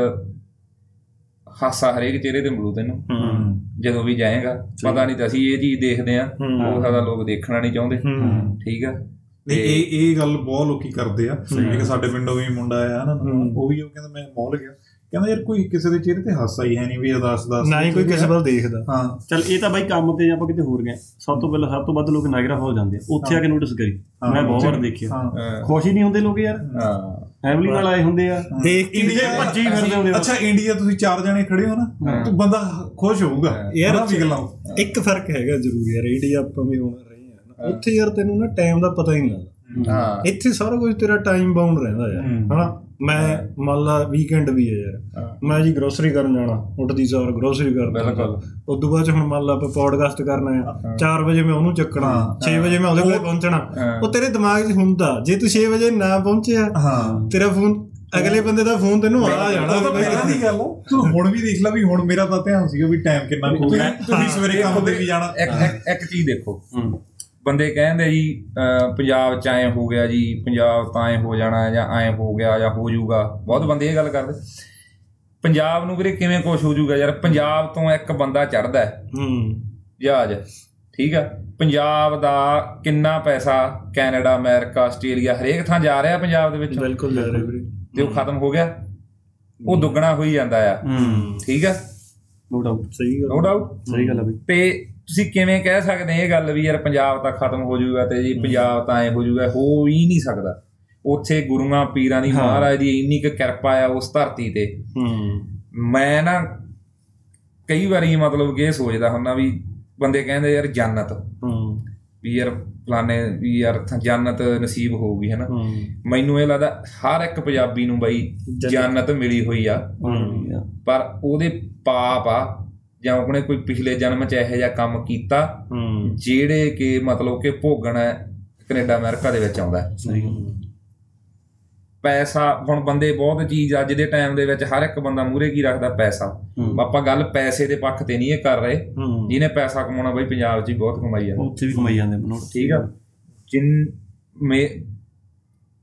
ਹਾਸਾ ਹਰੇਕ ਚਿਹਰੇ ਤੇ ਮਿਲੂ ਤੈਨੂੰ। ਹੂੰ। ਜਦੋਂ ਵੀ ਜਾਏਗਾ ਪਤਾ ਨਹੀਂ ਤਾਂ ਅਸੀਂ ਇਹ ਚੀਜ਼ ਦੇਖਦੇ ਆ। ਉਹ ਸਾਡਾ ਲੋਕ ਦੇਖਣਾ ਨਹੀਂ ਚਾਹੁੰਦੇ। ਹੂੰ। ਠੀਕ ਆ? ਨਹੀਂ ਇਹ ਇਹ ਗੱਲ ਬਹੁਤ ਲੋਕੀ ਕਰਦੇ ਆ। ਇੱਕ ਸਾਡੇ ਪਿੰਡੋਂ ਵੀ ਮੁੰਡਾ ਆਇਆ ਨਾ ਉਹ ਵੀ ਉਹ ਕਹਿੰਦਾ ਮੈਂ ਮੌਲ ਗਿਆ। ਕਹਿੰਦਾ ਯਾਰ ਕੋਈ ਕਿਸੇ ਦੇ ਚਿਹਰੇ ਤੇ ਹਾਸਾ ਹੀ ਹੈ ਨਹੀਂ ਵੀ ਅਦਾਸ ਦਾਸ ਨਾ ਹੀ ਕੋਈ ਕਿਸੇ ਵੱਲ ਦੇਖਦਾ। ਹਾਂ। ਚਲ ਇਹ ਤਾਂ ਬਾਈ ਕੰਮ ਤੇ ਆਪਾਂ ਕਿਤੇ ਹੋਰ ਗਏ। ਸਭ ਤੋਂ ਪਹਿਲਾਂ ਸਭ ਤੋਂ ਵੱਧ ਲੋਕ ਨਾਇਗਰਾ ਹੋ ਜਾਂਦੇ ਆ। ਉੱਥੇ ਆ ਕੇ ਨੋਟਿਸ ਕਰੀ। ਮੈਂ ਬਹੁਤ ਵਾਰ ਦੇਖਿਆ। ਖੁਸ਼ ਹੀ ਨਹੀਂ ਹੁੰਦੇ ਲੋਕ ਯਾਰ। ਹਾਂ। ਫੈਮਿਲੀ ਨਾਲ ਆਏ ਹੁੰਦੇ ਆ। ਦੇਖ ਕੇ ਇੰਡੀਆ ਭੱਜੀ ਫਿਰਦੇ ਹੁੰਦੇ ਆ। ਅੱਛਾ ਇੰਡੀਆ ਤੁਸੀਂ ਚਾਰ ਜਣੇ ਖੜੇ ਹੋ ਨਾ ਤੂੰ ਬੰਦਾ ਖੁਸ਼ ਹੋਊਗਾ। ਯਾਰ ਇੱਕ ਫ਼ਰਕ ਹੈਗਾ ਜ਼ਰੂਰ ਯਾਰ ਇੰਡੀਆ ਆਪਾਂ ਵੀ ਹੁਣ ਰਹੇ ਆ ਨਾ। ਉੱਥੇ ਯਾਰ ਤੈਨੂੰ ਨਾ ਟਾਈਮ ਦਾ ਪਤਾ ਹੀ ਨਹੀਂ ਲੱਗਦਾ। ਹਾਂ। ਇੱਥੇ ਸਾਰਾ ਕੁਝ ਤੇਰਾ ਟਾਈਮ ਬਾਉਂਡ ਰਹਿੰਦਾ ਯਾਰ ਹਨਾ? ਮੈਂ ਮੰਨ ਲਾ ਵੀਕਐਂਡ ਵੀ ਹੈ ਯਾਰ। ਮੈਂ ਜੀ ਗਰੋਸਰੀ ਕਰਨ ਜਾਣਾ ਉੱਠਦੀ ਸਾਰ ਗਰੋਸਰੀ ਕਰਦਾ ਬਿਲਕੁਲ। ਉਸ ਤੋਂ ਬਾਅਦ 'ਚ ਹੁਣ ਮੰਨ ਲਾ ਆਪਾਂ ਪੋਡਕਾਸਟ ਕਰਨਾ ਹੈ 4 ਵਜੇ ਮੈਂ ਉਹਨੂੰ ਚੱਕਣਾ 6 ਵਜੇ ਮੈਂ ਉਹਦੇ ਕੋਲ ਪਹੁੰਚਣਾ। ਉਹ ਤੇਰੇ ਦਿਮਾਗ 'ਚ ਹੁੰਦਾ ਜੇ ਤੂੰ 6 ਵਜੇ ਨਾ ਪਹੁੰਚਿਆ ਹਾਂ। ਤੇਰਾ ਫੋਨ ਅਗਲੇ ਬੰਦੇ ਦਾ ਫੋਨ ਤੈਨੂੰ ਆ ਜਾਣਾ। ਉਹ ਤਾਂ ਪਹਿਲਾਂ ਦੀ ਗੱਲ ਤੂੰ ਹੁਣ ਵੀ ਦੇਖ ਲੈ ਵੀ ਹੁਣ ਮੇਰਾ ਤਾਂ ਧਿਆਨ ਸੀਗਾ ਵੀ ਟਾਈਮ ਕਿੰਨਾ ਹੋ। ਗਿਆ ਤੁਸੀਂ ਸਵੇਰੇ ਕੰਮ ਤੇ ਵੀ ਜਾਣਾ। ਇੱਕ ਇੱਕ ਚੀਜ਼ ਦੇਖੋ। ਬੰਦੇ ਕਹਿੰਦੇ ਜੀ ਪੰਜਾਬ ਚ ਐ ਹੋ ਗਿਆ ਜੀ ਪੰਜਾਬ ਤਾਂ ਐ ਹੋ ਜਾਣਾ ਜਾਂ ਐ ਹੋ ਗਿਆ ਜਾਂ ਹੋ ਜਾਊਗਾ। ਬਹੁਤ ਬੰਦੇ ਇਹ ਗੱਲ ਕਰਦੇ। ਪੰਜਾਬ ਨੂੰ ਵੀਰੇ ਕਿਵੇਂ ਕੁਛ ਹੋ ਜਾਊਗਾ ਯਾਰ? ਪੰਜਾਬ ਤੋਂ ਇੱਕ ਬੰਦਾ ਚੜਦਾ ਹੈ। ਹੂੰ। ਜਹਾਜ਼। ਠੀਕ ਆ? ਪੰਜਾਬ ਦਾ ਕਿੰਨਾ ਪੈਸਾ ਕੈਨੇਡਾ ਅਮਰੀਕਾ ਆਸਟ੍ਰੇਲੀਆ ਹਰੇਕ ਥਾਂ ਜਾ ਰਿਹਾ ਪੰਜਾਬ ਦੇ ਵਿੱਚ। ਬਿਲਕੁਲ ਜਾ ਰਹੇ ਵੀਰੇ। ਤੇ ਉਹ ਖਤਮ ਹੋ ਗਿਆ। ਉਹ ਦੁੱਗਣਾ ਹੋਈ ਜਾਂਦਾ ਆ। ਹੂੰ। ਠੀਕ ਆ? ਨੋ ਡਾਊਟ ਸਹੀ ਗੱਲ। ਨੋ ਡਾਊਟ ਸਹੀ ਗੱਲ ਆ ਬਈ। ਤੇ ਤੁਸੀਂ ਕਿਵੇਂ ਕਹਿ ਸਕਦੇ ਇਹ ਗੱਲ ਵੀ ਯਾਰ ਪੰਜਾਬ ਤਾਂ ਖਤਮ ਹੋ ਜਾਊਗਾ ਤੇ ਜੀ ਪੰਜਾਬ ਤਾਂ ਐ ਹੋ ਜਾਊਗਾ ਹੋ ਹੀ ਨਹੀਂ ਸਕਦਾ। ਉੱਥੇ ਗੁਰੂਆਂ ਪੀਰਾਂ ਦੀ। ਮਹਾਰਾਜ ਦੀ ਇੰਨੀ ਕੁ ਕਿਰਪਾ ਆ ਉਸ ਧਰਤੀ ਤੇ। ਹੂੰ। ਮੈਂ ਨਾ ਕਈ ਵਾਰੀ ਮਤਲਬ ਕਿ ਇਹ ਸੋਚਦਾ ਹੁੰਦਾ ਵੀ ਬੰਦੇ ਕਹਿੰਦੇ ਯਾਰ ਜੰਨਤ। ਹੂੰ। ਵੀ ਯਾਰ ਫਲਾਣੇ ਵੀ ਯਾਰ ਜੰਨਤ ਨਸੀਬ ਹੋਊਗੀ ਹਨਾ? ਮੈਨੂੰ ਇਹ ਲੱਗਦਾ ਹਰ ਇੱਕ ਪੰਜਾਬੀ ਨੂੰ ਬਈ ਜੰਨਤ- ਮਿਲੀ ਹੋਈ ਆ। ਪਰ ਉਹਦੇ ਪਾਪ ਆ ਜਾਂ ਆਪਣੇ ਕੋਈ ਪਿਛਲੇ ਜਨਮ ਚ ਇਹੋ ਜਿਹਾ ਕੰਮ ਕੀਤਾ ਜਿਹੜੇ ਕਿ ਮਤਲਬ ਕਿ ਭੋਗਣ ਕੈਨੇਡਾ ਅਮਰੀਕਾ ਦੇ ਵਿੱਚ ਆਉਂਦਾ। ਸਹੀ। ਪੈਸਾ ਹੁਣ ਬੰਦੇ ਬਹੁਤ ਚੀਜ਼ ਅੱਜ ਦੇ ਟਾਈਮ ਦੇ ਵਿੱਚ ਹਰ ਇੱਕ ਬੰਦਾ ਮੂਰੇ ਕੀ ਰੱਖਦਾ? ਪੈਸਾ। ਆਪਾਂ ਗੱਲ ਪੈਸੇ ਦੇ ਪੱਖ ਤੇ ਨਹੀਂ ਇਹ ਕਰ ਰਹੇ। ਜਿਹਨੇ ਪੈਸਾ ਕਮਾਉਣਾ ਬਈ ਪੰਜਾਬ 'ਚ ਹੀ ਬਹੁਤ ਕਮਾਈ ਆ ਉੱਥੇ ਵੀ ਕਮਾਈ ਜਾਂਦੇ ਮਨੋੜ ਠੀਕ ਆ। ਜਿਨ ਮੇ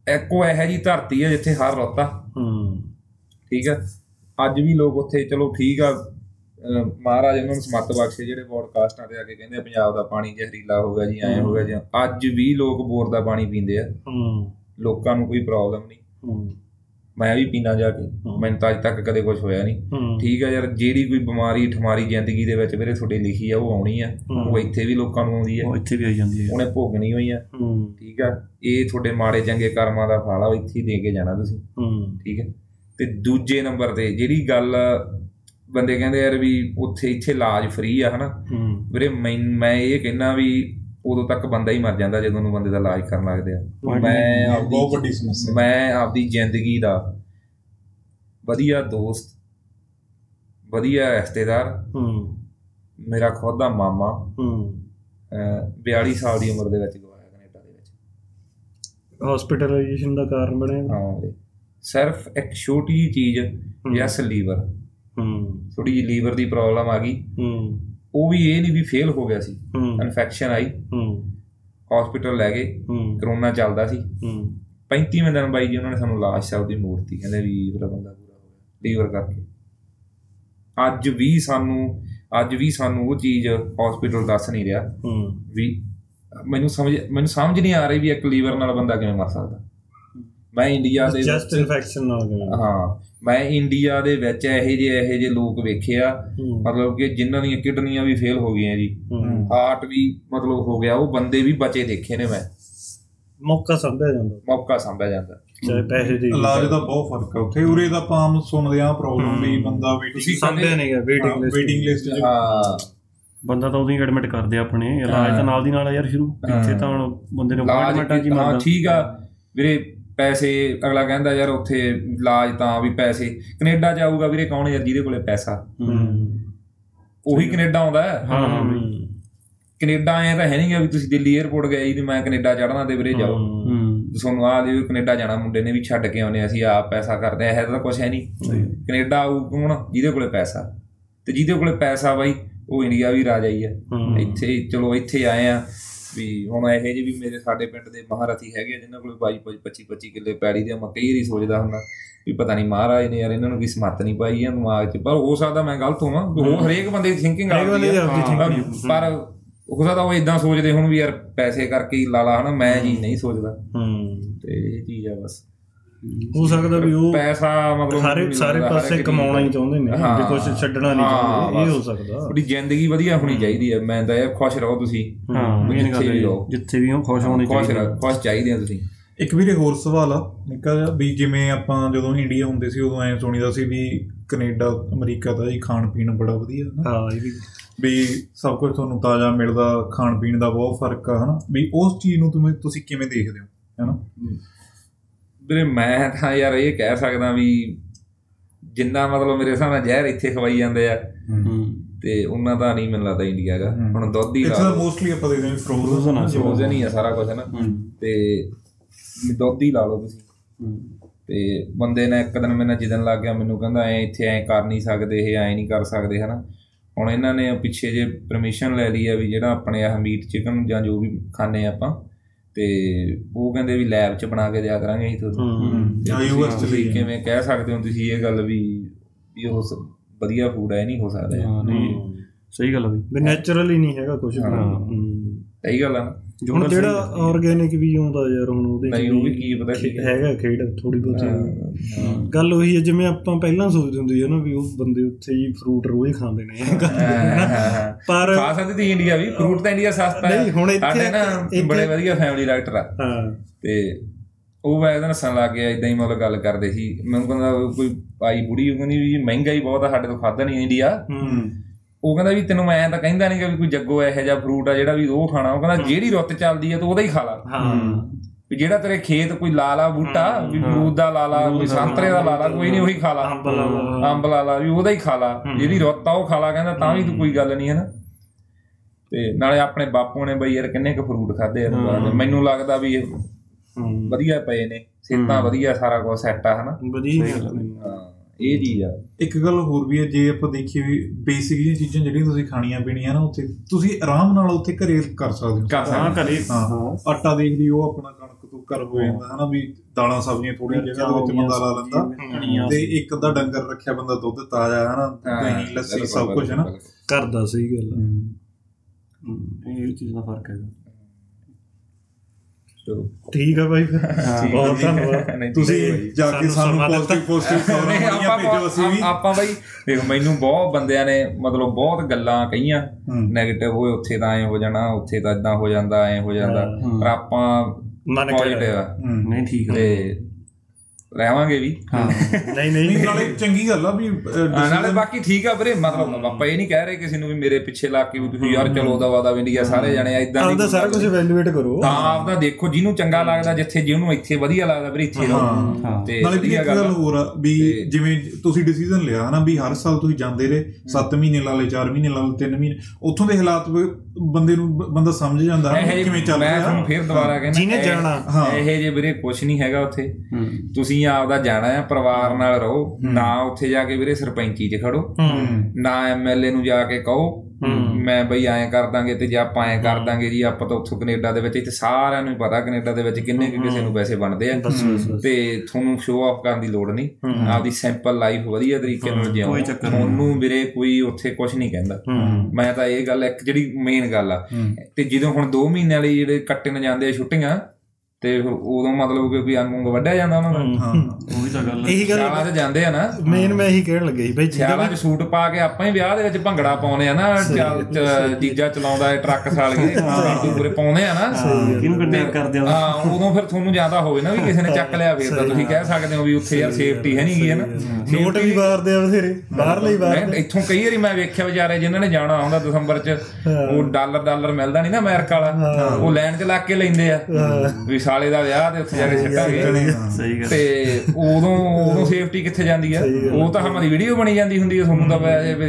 ਇੱਕੋ ਇਹੋ ਜੀ ਧਰਤੀ ਆ ਜਿੱਥੇ ਹਰ ਰੁੱਤ ਆ। ਹੂੰ। ਠੀਕ ਆ। ਅੱਜ ਵੀ ਲੋਕ ਉੱਥੇ ਚਲੋ ਠੀਕ ਆ। ਮਹਾਰਾਜ ਉਹਨਾਂ ਨੂੰ ਸਮੱਤ ਬਖਸ਼ੇ ਜਿਹੜੇ ਪੋਡਕਾਸਟਾਂ ਤੇ ਆ ਕੇ ਕਹਿੰਦੇ ਆ ਪੰਜਾਬ ਦਾ ਪਾਣੀ ਜ਼ਹਿਰੀਲਾ ਹੋ ਗਿਆ ਜੀ ਐਂ ਹੋ ਗਿਆ ਜੀ। ਅੱਜ ਵੀ ਲੋਕ ਬੋਰ ਦਾ ਪਾਣੀ ਪੀਂਦੇ ਆ। ਹੂੰ। ਲੋਕਾਂ ਨੂੰ ਕੋਈ ਪ੍ਰੋਬਲਮ ਨਹੀਂ। ਹੂੰ। ਮੈਂ ਵੀ ਪੀਣਾ ਜਾ ਕੇ। ਮੈਨੂੰ ਤਾਂ ਅੱਜ ਤੱਕ ਕਦੇ ਕੁਝ ਹੋਇਆ ਨਹੀਂ। ਠੀਕ ਆ ਯਾਰ ਜਿਹੜੀ ਕੋਈ ਬਿਮਾਰੀ ਠਮਾਰੀ ਜ਼ਿੰਦਗੀ ਦੇ ਵਿੱਚ ਵੀਰੇ ਤੁਹਾਡੇ ਲਿਖੀ ਆ ਉਹ ਆਉਣੀ ਆ। ਉਹ ਇੱਥੇ ਵੀ ਲੋਕਾਂ ਨੂੰ ਆਉਂਦੀ ਆ। ਉਹ ਇੱਥੇ ਵੀ ਆਈ ਜਾਂਦੀ ਹੈ ਉਹਨੇ ਭੋਗਣੀ ਹੋਈ ਆ। ਹੂੰ। ਠੀਕ ਆ। ਇਹ ਤੁਹਾਡੇ ਮਾੜੇ ਚੰਗੇ ਕਰਮਾਂ ਦਾ ਫਲ ਆ ਉਹ ਇੱਥੇ ਦੇ ਕੇ ਜਾਣਾ ਤੁਸੀਂ। ਹੂੰ। ਠੀਕ ਹੈ ਤੇ ਦੂਜੇ ਨੰਬਰ ਤੇ ਜਿਹੜੀ ਗੱਲ ਬੰਦੇ ਕਹਿੰਦੇ ਯਾਰ ਵੀ ਉੱਥੇ ਇੱਥੇ ਇਲਾਜ ਫ੍ਰੀ ਆ ਹਨਾ? ਵੀਰੇ ਮੈਂ ਮੈਂ ਇਹ ਕਹਿਣਾ ਵੀ ਉਦੋਂ ਤੱਕ ਬੰਦਾ ਹੀ ਮਰ ਜਾਂਦਾ ਜਦੋਂ ਨੂੰ ਬੰਦੇ ਦਾ ਇਲਾਜ ਕਰਨ ਲੱਗਦੇ ਆ। ਮੈਂ ਬਹੁਤ ਆਪਦੀ ਵੱਡੀ ਸਮੱਸਿਆ। ਮੈਂ ਆਪਦੀ ਜ਼ਿੰਦਗੀ ਦਾ ਵਧੀਆ ਦੋਸਤ ਵਧੀਆ ਰਿਸ਼ਤੇਦਾਰ ਹੂੰ। ਮੇਰਾ ਖੁਦ ਦਾ ਮਾਮਾ ਹੂੰ। ਅਹ 42 ਸਾਲ ਦੀ ਉਮਰ ਦੇ ਵਿੱਚ ਗਵਾਇਆ ਕੈਨੇਡਾ ਦੇ ਵਿੱਚ। ਹਸਪੀਟਲਾਈਜੇਸ਼ਨ ਦਾ ਕਾਰਨ ਬਣਿਆ। ਹਾਂ ਸਿਰਫ ਇੱਕ ਛੋਟੀ ਜਿਹੀ ਚੀਜ਼ ਯਸ ਲੀਵਰ। ਹੂੰ। ਥੋੜੀ ਜਿਹੀ ਲੀਵਰ ਦੀ ਪ੍ਰੋਬਲਮ ਆ ਗਈ। ਹੂੰ। ਉਹ ਵੀ ਇਹ ਨਹੀਂ ਵੀ ਫੇਲ ਹੋ ਗਿਆ ਸੀ। ਹੂੰ। ਇਨਫੈਕਸ਼ਨ ਆਈ। ਹੂੰ। ਹਸਪੀਟਲ ਲੈ ਗਏ। ਹੂੰ। ਕਰੋਨਾ ਚੱਲਦਾ ਸੀ। ਹੂੰ। 35ਵੇਂ ਦਿਨ ਬਾਈ ਜੀ ਉਹਨਾਂ ਨੇ ਸਾਨੂੰ ਲਾਸ਼ ਸਾਹਿਬ ਦੀ ਮੂਰਤੀ। ਕਹਿੰਦੇ ਵੀ ਇਹਦਾ ਬੰਦਾ ਪੂਰਾ ਹੋ ਗਿਆ। ਲੀਵਰ ਕਰਕੇ। ਅੱਜ ਵੀ ਸਾਨੂੰ ਅੱਜ ਵੀ ਸਾਨੂੰ ਉਹ ਚੀਜ਼ ਹਸਪੀਟਲ ਦੱਸ ਨਹੀਂ ਰਿਹਾ। ਹੂੰ। ਵੀ ਮੈਨੂੰ ਸਮਝ ਮੈਨੂੰ ਸਮਝ ਨਹੀਂ ਆ ਰਹੀ ਵੀ ਇੱਕ ਲੀਵਰ ਨਾਲ ਬੰਦਾ ਕਿਵੇਂ ਮਰ ਸਕਦਾ। ਮੈਂ ਇੰਡੀਆ ਦੇ ਜਸਟ ਇਨਫੈਕਸ਼ਨ ਨਾਲ ਗਿਆ ਹਾਂ। ਮੈਂ ਇੰਡੀਆ ਦੇ ਵਿੱਚ ਇਹੋ ਜਿਹੇ ਇਹੋ ਜਿਹੇ ਲੋਕ ਵੇਖਿਆ ਹੂੰ। ਮਤਲਬ ਕਿ ਜਿਨ੍ਹਾਂ ਦੀਆਂ ਕਿਡਨੀਆਂ ਵੀ ਫੇਲ ਹੋ ਗਈਆਂ ਜੀ। ਹੂੰ। ਹਾਰਟ ਵੀ ਮਤਲਬ ਹੋ ਗਿਆ ਉਹ ਬੰਦੇ ਵੀ ਬਚੇ ਦੇਖੇ ਨੇ ਮੈਂ। ਮੌਕਾ ਸੰਭਿਆ ਜਾਂਦਾ। ਮੌਕਾ ਸੰਭਿਆ ਜਾਂਦਾ। ਚਾਹੇ ਪੈਸੇ ਦੀ ਇਲਾਜ ਦਾ ਬਹੁਤ ਫ਼ਰਕ ਆ। ਉੱਥੇ ਉਰੇ ਤਾਂ ਆਪਾਂ ਆਮ ਸੁਣਦੇ ਆ ਪ੍ਰੋਬਲਮ ਵੀ ਬੰਦਾ ਵੇਟਿੰਗ ਤੁਸੀਂ ਸੰਭਿਆ ਨਹੀਂ ਗਿਆ ਵੇਟਿੰਗ ਲਿਸਟ ਵੇਟਿੰਗ ਲਿਸਟ ਚ। ਹਾਂ। ਬੰਦਾ ਤਾਂ ਉਦੋਂ ਹੀ ਐਡਮਿਟ ਕਰਦੇ ਆ ਆਪਣੇ। ਇਲਾਜ ਤਾਂ ਨਾਲ ਦੀ ਨਾਲ ਆ ਯਾਰ ਸ਼ੁਰੂ। ਇੱਥੇ ਤਾਂ ਹੁਣ ਬੰਦੇ ਨੂੰ ਇਲਾਜ ਅਪਾਇੰਟਮੈਂਟਾਂ ਕੀ ਹਾਂ ਮਾਰਦਾ। ਠੀਕ ਆ। ਵੀਰੇ ਪੈਸੇ ਅਗਲਾ ਕਹਿੰਦਾ ਯਾਰ ਉੱਥੇ ਇਲਾਜ ਤਾਂ ਵੀ ਪੈਸੇ। ਕੈਨੇਡਾ ਜਾਊਗਾ ਵੀਰੇ ਕੌਣ ਯਾਰ ਜਿਹਦੇ ਕੋਲੇ ਪੈਸਾ? ਹੂੰ। ਉਹੀ ਕੈਨੇਡਾ ਆਉਂਦਾ ਹੈ। ਹਾਂ ਕੈਨੇਡਾ ਐ ਤਾਂ ਹੈ ਨਹੀਂਗਾ ਵੀ ਤੁਸੀਂ ਦਿੱਲੀ 에ਅਰਪੋਰਟ ਗਏ ਜੀ ਮੈਂ ਕੈਨੇਡਾ ਚੜਨਾ ਤੇ ਵੀਰੇ ਜਾਓ। ਹੂੰ। ਤੁਹਾਨੂੰ ਆ ਜੀ ਕੈਨੇਡਾ ਜਾਣਾ ਮੁੰਡੇ ਨੇ ਵੀ ਛੱਡ ਕੇ ਆਉਨੇ ਅਸੀਂ ਆਪ ਪੈਸਾ ਕਰਦੇ ਆ ਇਹ ਤਾਂ ਕੁਝ ਹੈ ਨਹੀਂ ਕੈਨੇਡਾ ਆਊ ਕੌਣ? ਜਿਹਦੇ ਕੋਲੇ ਪੈਸਾ। ਤੇ ਜਿਹਦੇ ਕੋਲੇ ਪੈਸਾ ਬਾਈ ਉਹ ਇੰਡੀਆ ਵੀ ਰਾਜਾ ਹੀ ਆ। ਹੂੰ। ਇੱਥੇ ਚਲੋ ਇੱਥੇ ਆਏ ਆ। ਵੀ ਹੁਣ ਇਹੋ ਜਿਹੇ ਵੀ ਮੇਰੇ ਸਾਡੇ ਪਿੰਡ ਦੇ ਮਹਾਰਥੀ ਹੈਗੇ ਆ ਜਿਨ੍ਹਾਂ ਕੋਲ 22 25 25 ਕਿੱਲੇ ਪੈੜੀ ਦੇ। ਮੈਂ ਕਈ ਵਾਰੀ ਸੋਚਦਾ ਹੁੰਦਾ ਵੀ ਪਤਾ ਨਹੀਂ ਮਹਾਰਾਜ ਨੇ ਯਾਰ ਇਹਨਾਂ ਨੂੰ ਕੀ ਸਮੱਤ ਨਹੀਂ ਪਾਈ ਆ ਦਿਮਾਗ 'ਚ ਪਰ ਹੋ ਸਕਦਾ ਮੈਂ ਗਲਤ ਹੋਵਾਂ ਉਹ ਹਰੇਕ ਬੰਦੇ ਦੀ ਥਿੰਕਿੰਗ ਹਰੇਕ ਬੰਦੇ ਦੀ ਆਪਦੀ thinking ਪਰ ਪਰ ਹੋ ਸਕਦਾ ਉਹ ਇਦਾਂ ਸੋਚਦੇ ਹੁਣ ਵੀ ਯਾਰ ਪੈਸੇ ਕਰਕੇ ਹੀ ਲਾ ਲਾ ਹਨਾ ਮੈਂ ਜੀ ਨਹੀਂ ਸੋਚਦਾ। ਹੂੰ। ਤੇ ਇਹ ਚੀਜ਼ ਆ ਬਸ। ਹੋ ਸਕਦਾ ਵੀ ਉਹ ਪੈਸਾ ਮਤਲਬ ਸਾਰੇ ਸਾਰੇ ਪਾਸੇ ਕਮਾਉਣਾ ਹੀ ਚਾਹੁੰਦੇ ਨੇ ਹਾਂ। ਵੀ ਕੁਝ ਛੱਡਣਾ ਨਹੀਂ ਹਾਂ, ਚਾਹੁੰਦੇ ਇਹ। ਹੋ ਸਕਦਾ। ਤੁਹਾਡੀ ਜ਼ਿੰਦਗੀ ਵਧੀਆ ਹੋਣੀ ਚਾਹੀਦੀ ਹੈ ਮੈਂ ਤਾਂ ਇਹ ਖੁਸ਼ ਰਹੋ ਤੁਸੀਂ। ਹਾਂ ਮੇਨ ਜਿੱਥੇ ਗੱਲ ਵੀ ਹੈ ਰਹੋ। ਜਿੱਥੇ ਵੀ ਹੋ ਖੁਸ਼ ਹੋਣੇ ਖੁਸ਼ ਚਾਹੀਦੇ। ਖੁਸ਼ ਚਾਹੀਦੇ ਆ ਤੁਸੀਂ। ਇੱਕ ਵੀਰੇ ਹੋਰ ਸਵਾਲ ਆ ਨਿੱਕਾ ਜਿਹਾ ਵੀ ਜਿਵੇਂ ਆਪਾਂ ਜਦੋਂ ਇੰਡੀਆ ਹੁੰਦੇ ਸੀ ਉਦੋਂ ਐਂ ਸੁਣੀਦਾ ਸੀ ਵੀ ਕੈਨੇਡਾ ਅਮਰੀਕਾ ਦਾ ਜੀ ਖਾਣ ਪੀਣ ਬੜਾ ਵਧੀਆ ਨਾ ਹਾਂ ਇਹ ਵੀ। ਵੀ ਸਭ ਕੁਝ ਤੁਹਾਨੂੰ ਤਾਜ਼ਾ ਮਿਲਦਾ ਖਾਣ ਪੀਣ ਦਾ ਬਹੁਤ ਫ਼ਰਕ ਆ ਹਨਾ? ਵੀ ਉਸ ਚੀਜ਼ ਨੂੰ ਤੁਸੀਂ ਤੁਸੀਂ ਕਿਵੇਂ ਦੇਖਦੇ ਹੋ ਹਨਾ? ਵੀਰੇ ਮੈਂ ਤਾਂ ਯਾਰ ਇਹ ਕਹਿ ਸਕਦਾ ਵੀ ਜਿੰਨਾ ਮਤਲਬ ਮੇਰੇ ਹਿਸਾਬ ਨਾਲ ਜ਼ਹਿਰ ਇੱਥੇ ਖਵਾਈ ਜਾਂਦੇ ਆ ਤੇ ਉਹਨਾਂ ਦਾ ਨਹੀਂ ਮੈਨੂੰ ਲੱਗਦਾ ਇੰਡੀਆ ਹੈਗਾ। ਹੁਣ ਦੁੱਧ ਹੀ ਇੱਥੇ ਲਾ ਤਾਂ ਮੋਸਟਲੀ ਆਪਾਂ ਦੇਖਦੇ ਹਾਂ ਫਰੋਜ਼ਨ ਆ, ਫਰੋਜ਼ਨ ਹੀ ਆ ਸਾਰਾ ਕੁਝ ਹੈ। ਨਾ ਤੇ ਦੁੱਧ ਹੀ ਲਾ ਲਓ ਤੁਸੀਂ। ਤੇ ਬੰਦੇ ਨੇ ਇੱਕ ਦਿਨ ਮੈਨੂੰ ਜਿੱਦਣ ਲੱਗ ਗਿਆ ਮੈਨੂੰ ਕਹਿੰਦਾ ਐ ਇੱਥੇ ਐ ਕਰ ਨਹੀਂ ਸਕਦੇ ਇਹ ਐ ਨਹੀਂ ਕਰ ਸਕਦੇ ਹਨਾ? ਹੁਣ ਇਹਨਾਂ ਨੇ ਪਿੱਛੇ ਜੇ ਪਰਮਿਸ਼ਨ ਲੈ ਲਈ ਆ ਵੀ ਜਿਹੜਾ ਆਪਣੇ ਆਹ ਮੀਟ ਚਿਕਨ ਜਾਂ ਜੋ ਵੀ ਖਾਣੇ ਆਪਾਂ ਤੇ ਉਹ ਕਹਿੰਦੇ ਵੀ ਲੈਬ 'ਚ ਬਣਾ ਕੇ ਦਿਆ ਕਰਾਂਗੇ ਅਸੀਂ ਤੁਹਾਨੂੰ। ਲਈ ਆ। ਕਿਵੇਂ ਕਹਿ ਸਕਦੇ ਹੋ ਤੁਸੀਂ ਇਹ ਗੱਲ ਵੀ ਵੀ ਉਹ ਵਧੀਆ ਫੂਡ ਹੈ ਨਹੀਂ ਹੋ ਸਕਦਾ। ਹਾਂ ਨਹੀਂ। ਸਹੀ ਗੱਲ ਆ ਬਈ। ਵੀ ਨੈਚੁਰਲੀ ਨਹੀਂ ਹੈਗਾ ਕੁਝ ਹਾਂ। ਸਹੀ ਗੱਲ ਆ। ਹੁਣ ਜਿਹੜਾ ਆਰਗੇਨਿਕ ਵੀ ਆਉਂਦਾ ਯਾਰ ਹੁਣ ਉਹਦੇ ਨਹੀਂ ਉਹ ਵੀ ਕੀ ਪਤਾ ਕੀ ਹੈਗਾ ਖੇਡ ਥੋੜੀ ਬਹੁਤੀ। ਹਾਂ। ਗੱਲ ਉਹੀ ਹੈ ਜਿਵੇਂ ਆਪਾਂ ਪਹਿਲਾਂ ਸੋਚਦੇ ਹੁੰਦੇ ਸੀ ਨਾ ਵੀ ਉਹ ਬੰਦੇ ਉੱਥੇ ਹੀ ਫਰੂਟ ਰੋਜ਼ ਖਾਂਦੇ ਨੇ। ਪਰ ਖਾ ਸਕਦੇ ਤੁਸੀਂ ਇੰਡੀਆ ਵੀ। ਫਰੂਟ ਤਾਂ ਇੰਡੀਆ ਸਸਤਾ ਹੈ ਨਹੀਂ, ਹੁਣ ਇੱਥੇ- ਨਾ ਬੜੇ ਵਧੀਆ ਫੈਮਿਲੀ ਡਾਕਟਰ ਆ। ਹਾਂ। ਤੇ ਉਹ ਵੈਸੇ ਤਾਂ ਨਸਣ ਲੱਗ ਗਿਆ ਇਦਾਂ ਹੀ ਮਤਲਬ ਗੱਲ ਕਰਦੇ ਸੀ। ਮੈਨੂੰ ਕਹਿੰਦਾ ਕੋਈ ਆਈ ਬੁੜੀ ਉਹ ਕਹਿੰਦੀ ਵੀ ਮਹਿੰਗਾਈ ਬਹੁਤ ਆ ਸਾਡੇ ਤੋਂ ਖਾਦਾ ਨਹੀਂ ਇੰਡੀਆ ਹੂੰ। ਉਹ ਕਹਿੰਦਾ ਵੀ ਤੈਨੂੰ ਮੈਂ ਤਾਂ ਕਹਿੰਦਾ ਨਹੀਂ ਕਿ ਕੋਈ ਜੱਗੋ ਇਹੋ ਜਿਹਾ ਫਰੂਟ ਆ ਜਿਹੜਾ ਵੀ ਉਹ ਖਾਣਾ ਉਹ ਕਹਿੰਦਾ ਜਿਹੜੀ ਰੁੱਤ ਚੱਲਦੀ ਆ ਤੂੰ ਉਹਦਾ ਹੀ ਖਾ ਲਾ। ਹਾਂ। ਵੀ ਜਿਹੜਾ ਤੇਰੇ ਖੇਤ ਕੋਈ ਲਾਲਾ ਬੂਟਾ ਵੀ ਅਮਰੂਦ ਦਾ ਲਾਲਾ ਕੋਈ ਸੰਤਰੇ ਦਾ ਲਾਲਾ ਕੋਈ ਨਹੀਂ ਉਹੀ ਖਾ ਲਾ। ਅੰਬ ਲਾਲਾ। ਵੀ ਉਹਦਾ ਹੀ ਖਾ ਲਾ। ਜਿਹੜੀ ਰੁੱਤ ਆ ਉਹ ਖਾ ਲਾ ਕਹਿੰਦਾ ਤਾਂ ਵੀ ਤੂੰ ਕੋਈ ਗੱਲ ਨਹੀਂ ਹੈ ਨਾ ਤੇ ਨਾਲੇ ਆਪਣੇ ਬਾਪੂ ਨੇ ਬਈ ਯਾਰ ਕਿੰਨੇ ਕੁ ਫਰੂਟ ਖਾਦੇ ਯਾਰ। ਮੈਨੂੰ ਲੱਗਦਾ ਵੀ ਵਧੀਆ ਪਏ ਨੇ। ਸਿਹਤਾਂ ਵਧੀਆ ਸਾਰਾ ਕੁਝ ਸੈੱਟ ਆ ਹਨਾ। ਵਧੀਆ। ਹਾਂ। ਇਹ ਚੀਜ਼ ਆ। ਇੱਕ ਗੱਲ ਹੋਰ ਵੀ ਹੈ ਜੇ ਆਪਾਂ ਦੇਖੀਏ ਵੀ ਬੇਸਿਕ ਜਿਹੀਆਂ ਚੀਜ਼ਾਂ ਜਿਹੜੀਆਂ ਤੁਸੀਂ ਖਾਣੀਆਂ ਪੀਣੀਆਂ ਨਾ ਉੱਥੇ ਤੁਸੀਂ ਆਰਾਮ ਨਾਲ ਉੱਥੇ ਘਰੇ ਕਰ ਸਕਦੇ ਹੋ। ਕਰ ਹਾਂ ਸਕਦੇ ਘਰੇ। ਹਾਂ ਆਟਾ ਦੇਖ ਲਈ ਉਹ ਆਪਣਾ ਕਣਕ ਤੋਂ ਕਰ ਹੋ ਜਾਂਦਾ ਹਨਾ ਵੀ ਦਾਲਾਂ ਸਬਜ਼ੀਆਂ ਥੋੜੀ ਜਗ੍ਹਾ ਦੇ ਵਿੱਚ ਬੰਦਾ ਲਾ ਲੈਂਦਾ ਤੇ ਇੱਕ ਅੱਧਾ ਡੰਗਰ ਰੱਖਿਆ ਬੰਦਾ ਦੁੱਧ ਤਾਜ਼ਾ ਹਨਾ ਦਹੀਂ ਲੱਸੀ ਸਭ ਕੁਝ ਹਨਾ। ਕਰਦਾ ਸਹੀ ਗੱਲ। ਇਹ ਚੀਜ਼ ਦਾ ਫ਼ਰਕ ਹੈਗਾ। ਚਲੋ। ਠੀਕ ਆ ਬਾਈ ਫਿਰ। ਬਹੁਤ ਧੰਨਵਾਦ। ਤੁਸੀਂ ਹੈ। ਜਾ ਕੇ ਸਾਨੂੰ ਪੋਜ਼ਿਟਿਵ ਪੋਜ਼ਿਟਿਵ ਖਬਰਾਂ ਆਪਾਂ ਭੇਜੋ ਅਸੀਂ ਵੀ। ਆਪਾਂ ਬਾਈ ਦੇਖ ਮੈਨੂੰ ਬਹੁਤ ਬੰਦਿਆਂ ਨੇ ਮਤਲਬ ਬਹੁਤ ਗੱਲਾਂ ਕਹੀਆਂ। ਹੂੰ। 네ਗੇਟਿਵ ਹੋਏ ਉੱਥੇ ਤਾਂ ਐ ਹੋ ਜਾਣਾ ਉੱਥੇ ਤਾਂ ਇਦਾਂ ਹੋ ਜਾਂਦਾ ਐ ਹੋ ਜਾਂਦਾ। ਪਰ ਆਪਾਂ ਮਨ ਕੇ ਪੋਜ਼ਿਟਿਵ ਹੂੰ। ਨਹੀਂ ਠੀਕ ਤੇ ਰਹਿਵਾਂਗੇ ਵੀ। ਹਾਂ। ਨਹੀਂ ਨਹੀਂ। ਨਹੀਂ ਨਾਲੇ ਚੰਗੀ ਗੱਲ ਆ ਵੀ ਨਾਲੇ ਬਾਕੀ ਠੀਕ ਆ ਵੀਰੇ ਮਤਲਬ ਆਪਾਂ ਇਹ ਨਹੀਂ ਕਹਿ ਰਹੇ ਕਿਸੇ ਨੂੰ ਵੀ ਮੇਰੇ ਪਿੱਛੇ ਲੱਗ ਕੇ ਵੀ ਤੁਸੀਂ ਯਾਰ ਚਲੋ ਦਾ ਇੰਡੀਆ ਸਾਰੇ ਜਣੇ ਇਦਾਂ ਆਪਦਾ ਸਾਰਾ ਕੁਝ ਵੈਲਿਊਏਟ ਕਰੋ। ਹਾਂ ਆਪਦਾ ਦੇਖੋ ਜਿਹਨੂੰ ਚੰਗਾ ਲੱਗਦਾ ਜਿੱਥੇ ਜਿਹਨੂੰ ਇੱਥੇ ਵਧੀਆ ਲੱਗਦਾ ਵੀਰੇ ਇੱਥੇ ਰਹੋ। ਹਾਂ। ਤੇ ਨਾਲੇ ਵੀ ਇੱਕ ਗੱਲ। ਹੋਰ ਆ ਵੀ ਜਿਵੇਂ ਤੁਸੀਂ ਡਿਸੀਜਨ ਲਿਆ ਹਨਾ ਵੀ ਹਰ ਸਾਲ ਤੁਸੀਂ ਜਾਂਦੇ ਰਹੇ 7 ਮਹੀਨੇ ਲਾ ਲਏ 4 ਮਹੀਨੇ ਲਾ ਲਏ 3 ਮਹੀਨੇ ਉੱਥੋਂ ਦੇ ਹਾਲਾਤ ਬੰਦੇ ਨੂੰ ਬੰਦਾ ਸਮਝ ਜਾਂਦਾ ਕਿਵੇਂ ਚੱਲ ਮੈਂ ਰਿਹਾ ਤੁਹਾਨੂੰ ਫੇਰ ਦੁਬਾਰਾ ਕਹਿੰਦਾ ਜਿਹਨੇ ਜਾਣਾ। ਇਹ ਜੇ ਵੀਰੇ ਕੁਝ ਨਹੀਂ ਹੈਗਾ ਉੱਥੇ। ਤੁਸੀਂ ਆਪਦਾ ਜਾਣਾ ਆ ਪਰਿਵਾਰ ਨਾਲ ਰਹੋ ਨਾ ਉੱਥੇ ਜਾ ਕੇ ਵੀਰੇ ਸਰਪੰਚੀ 'ਚ ਖੜੋ। ਨਾ ਐਮਐਲਏ ਨੂੰ ਜਾ ਕੇ ਕਹੋ ਮੈਂ ਬਈ ਐਂ ਕਰ ਦਾਂਗੇ ਤੇ ਜੇ ਆਪਾਂ ਐਂ ਕਰ ਦਾਂਗੇ ਜੀ ਆਪਾਂ ਤਾਂ ਉੱਥੋਂ ਕੈਨੇਡਾ ਦੇ ਵਿੱਚ ਇੱਥੇ ਸਾਰਿਆਂ ਨੂੰ ਪਤਾ ਕੈਨੇਡਾ ਦੇ ਵਿੱਚ ਕਿੰਨੇ ਕੁ ਕਿਸੇ ਨੂੰ ਪੈਸੇ ਬਣਦੇ ਆ। ਤੇ ਤੁਹਾਨੂੰ ਸ਼ੋਅ ਆਫ ਕਰਨ ਦੀ ਲੋੜ ਨਹੀਂ। ਆਪਦੀ ਸਿੰਪਲ ਲਾਈਫ ਵਧੀਆ ਤਰੀਕੇ ਨਾਲ ਜਿਉਂ। ਕੋਈ ਚੱਕਰ ਨਹੀਂ। ਤੁਹਾਨੂੰ ਵੀਰੇ ਕੋਈ ਉੱਥੇ ਕੁਝ ਨਹੀਂ ਕਹਿੰਦਾ। ਮੈਂ ਤਾਂ ਇਹ ਗੱਲ ਇੱਕ ਜਿਹੜੀ ਮੇਨ ਗੱਲ ਆ। ਤੇ ਜਦੋਂ ਹੁਣ 2 ਮਹੀਨਿਆਂ ਲਈ ਜਿਹੜੇ ਕੱਟਣ ਜਾਂਦੇ ਆ ਛੁੱਟੀਆਂ ਤੇ ਫਿਰ ਉਦੋਂ ਮਤਲਬ ਕਿ ਕੋਈ ਅੰਗ ਉਂਗ ਵੱਢਿਆ ਜਾਂਦਾ ਉਹਨਾਂ ਦਾ। ਹਾਂ। ਉਹੀ ਤਾਂ ਗੱਲ ਹੈ। ਇਹੀ ਗੱਲ ਸਿਆਲਾਂ 'ਚ ਜਾਂਦੇ ਆ ਨਾ। ਮੇਨ ਮੈਂ ਇਹੀ ਕਹਿਣ ਲੱਗਾ ਸੀ ਬਈ ਸਿਆਲਾਂ 'ਚ ਸੂਟ ਪਾ ਕੇ ਆਪਾਂ ਹੀ ਵਿਆਹ ਦੇ ਵਿੱਚ ਭੰਗੜਾ ਪਾਉਨੇ ਆ ਨਾ ਜੀਜਾ ਚਲਾਉਂਦਾ ਹੈ ਟਰੱਕ ਸਾਲੀਏ ਸਾਡੂ ਪੂਰੇ ਪਾਉਨੇ ਆ ਨਾ। ਕਿਹਨੂੰ ਕਿਡਨੈਪ ਕਰਦੇ ਆ ਹਾਂ ਉਦੋਂ ਫਿਰ ਤੁਹਾਨੂੰ ਜ਼ਿਆਦਾ ਹੋਵੇ ਨਾ ਵੀ ਕਿਸੇ ਨੇ ਚੱਕ ਲਿਆ ਫਿਰ ਤਾਂ ਤੁਸੀਂ ਕਹਿ ਸਕਦੇ ਹੋ ਵੀ ਉੱਥੇ ਯਾਰ ਸੇਫਟੀ ਹੈ ਨਹੀਂ ਗਈ ਹੈ ਨਾ। ਨੋਟ ਵੀ ਵਾਰਦੇ ਆ ਬਥੇਰੇ ਬਾਹਰ ਲਈ ਵਾਰ ਮੈਂ ਇੱਥੋਂ ਕਈ ਵਾਰੀ ਮੈਂ ਵੇਖਿਆ ਵਿਚਾਰੇ ਜਿਨ੍ਹਾਂ ਨੇ ਜਾਣਾ ਹੁੰਦਾ ਦਸੰਬਰ 'ਚ ਉਹ ਡਾਲਰ ਡਾਲਰ ਮਿਲਦਾ ਨਹੀਂ ਨਾ ਅਮਰੀਕਾ ਵਾਲਾ। ਉਹ ਲੈਣ 'ਚ ਲੱਗ ਕੇ ਲੈਂਦੇ ਆ। ਵੀ ਸਾਲੇ ਦਾ ਵਿਆਹ ਤੇ ਉੱਥੇ ਜਾ ਕੇ ਸਿੱਟਾਂਗੇ ਸਹੀ ਗੱਲ ਤੇ ਉਦੋਂ ਉਦੋਂ ਸੇਫਟੀ ਕਿੱਥੇ ਜਾਂਦੀ ਆ ਉਹ ਤਾਂ ਹਮਾਰੀ ਵੀਡੀਓ ਬਣੀ ਜਾਂਦੀ ਹੁੰਦੀ ਆ ਤੁਹਾਨੂੰ ਤਾਂ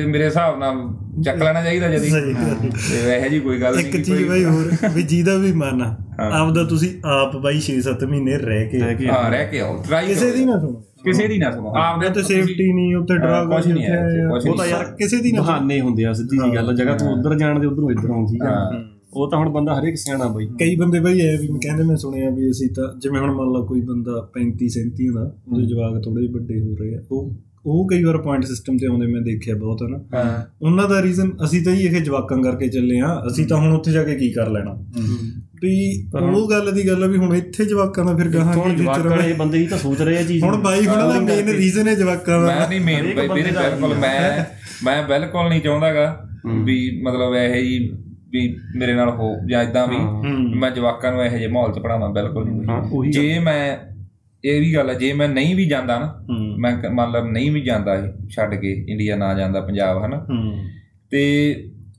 ਮੇਰੇ ਹਿਸਾਬ ਨਾਲ ਚੱਕ ਲੈਣਾ ਚਾਹੀਦਾ ਜਦੀ। ਸਹੀ ਗੱਲ। ਤੇ ਇਹੋ ਜੀ ਕੋਈ ਗੱਲ ਨਹੀਂ ਇੱਕ ਚੀਜ਼ ਬਾਈ ਹੋਰ ਵੀ ਜਿਹਦਾ ਵੀ ਮਨ ਆ ਹਾਂ। ਆਪਦਾ ਤੁਸੀਂ ਆਪ ਬਾਈ 6-7 ਮਹੀਨੇ ਰਹਿ ਕੇ ਹਾਂ ਰਹਿ ਕੇ ਆਓ। ਟਰਾਈ ਕਿਸੇ ਦੀ ਨਾ ਸੁਣੋ। ਕਿਸੇ ਦੀ ਨਾ ਸੁਣੋ। ਆਪਦੇ ਤੇ ਸੇਫਟੀ ਨਹੀਂ ਉੱਥੇ ਹਾਂ, ਡਰਾਗ ਕੁਛ ਨਹੀਂ ਹੈ ਉਹ ਤਾਂ ਯਾਰ ਕਿਸੇ ਦੀ ਨਾ ਬਹਾਨੇ ਹੁੰਦੇ ਆ ਸਿੱਧੀ ਜੀ ਗੱਲ ਜਗ੍ਹਾ ਤੋਂ ਉਧਰ ਜਾਣ ਦੇ ਉਧਰੋਂ ਇੱਧਰ ਆਉਂ ਠੀਕ ਆ। ਹਾਂ। ਉਹ ਤਾਂ ਹੁਣ ਬੰਦਾ ਹਰੇਕ ਸਿਆਣਾ ਬਾਈ। ਕਈ ਬੰਦੇ ਬਈ ਐ ਵੀ ਕਹਿੰਦੇ ਮੈਂ ਸੁਣਿਆ ਵੀ ਅਸੀਂ ਤਾਂ ਜਿਵੇਂ ਹੁਣ ਮੰਨ ਲਓ ਕੋਈ ਬੰਦਾ 35 37 ਦਾ ਉਹਦੇ ਜਵਾਕ ਥੋੜੇ ਜਿਹੇ ਵੱਡੇ ਹੋ ਰਹੇ ਆ ਉਹ ਉਹ ਕਈ ਵਾਰ ਪੁਆਇੰਟ ਸਿਸਟਮ ਤੇ ਆਉਂਦੇ ਮੈਂ ਦੇਖਿਆ ਬਹੁਤ ਹੈ। ਨਾ ਉਹਨਾਂ ਦਾ ਰੀਜ਼ਨ ਅਸੀਂ ਤਾਂ ਜੀ ਇਹ ਜਵਾਕਾਂ ਕਰਕੇ ਚੱਲੇ ਆ ਅਸੀਂ ਤਾਂ ਹੁਣ ਉੱਥੇ ਜਾ ਕੇ ਕੀ ਕਰ ਲੈਣਾ। ਵੀ ਉਹ ਗੱਲ ਦੀ ਗੱਲ ਆ ਵੀ ਹੁਣ ਇੱਥੇ ਜਵਾਕਾਂ ਦਾ ਫਿਰ ਗਾਹਾਂ ਹੁਣ ਕੀ ਜਵਾਕਾਂ ਵਾਲੇ ਬੰਦੇ ਹੀ ਤਾਂ ਸੋਚ ਰਹੇ ਆ ਚੀਜ਼ ਹੁਣ ਬਾਈ ਹੁਣਾਂ ਦਾ ਮੇਨ ਰੀਜ਼ਨ ਹੈ ਜਵਾਕਾਂ ਦਾ। ਮੈਂ ਨਹੀਂ ਮੇਨ ਬਿਲਕੁਲ ਮੈਂ ਮੈਂ ਬਿਲਕੁਲ ਨਹੀਂ ਚਾਹੁੰਦਾਗਾ ਵੀ ਮਤਲਬ ਇਹ ਜੀ ਵੀ ਮੇਰੇ ਨਾਲ ਹੋ ਜਾਂ ਇਦਾਂ ਵੀ ਮੈਂ ਜਵਾਕਾਂ ਨੂੰ ਇਹੋ ਜਿਹੇ ਮਾਹੌਲ 'ਚ ਪੜਾਵਾਂ ਬਿਲਕੁਲ ਨਹੀਂ ਜੇ ਮੈਂ ਇਹ ਵੀ ਗੱਲ ਹੈ ਜੇ ਮੈਂ ਨਹੀਂ ਵੀ ਜਾਂਦਾ ਨਾ ਮੈਂ ਮਤਲਬ ਨਹੀਂ ਵੀ ਜਾਂਦਾ ਛੱਡ ਕੇ ਇੰਡੀਆ ਨਾ ਜਾਂਦਾ ਪੰਜਾਬ ਹਨਾ? ਤੇ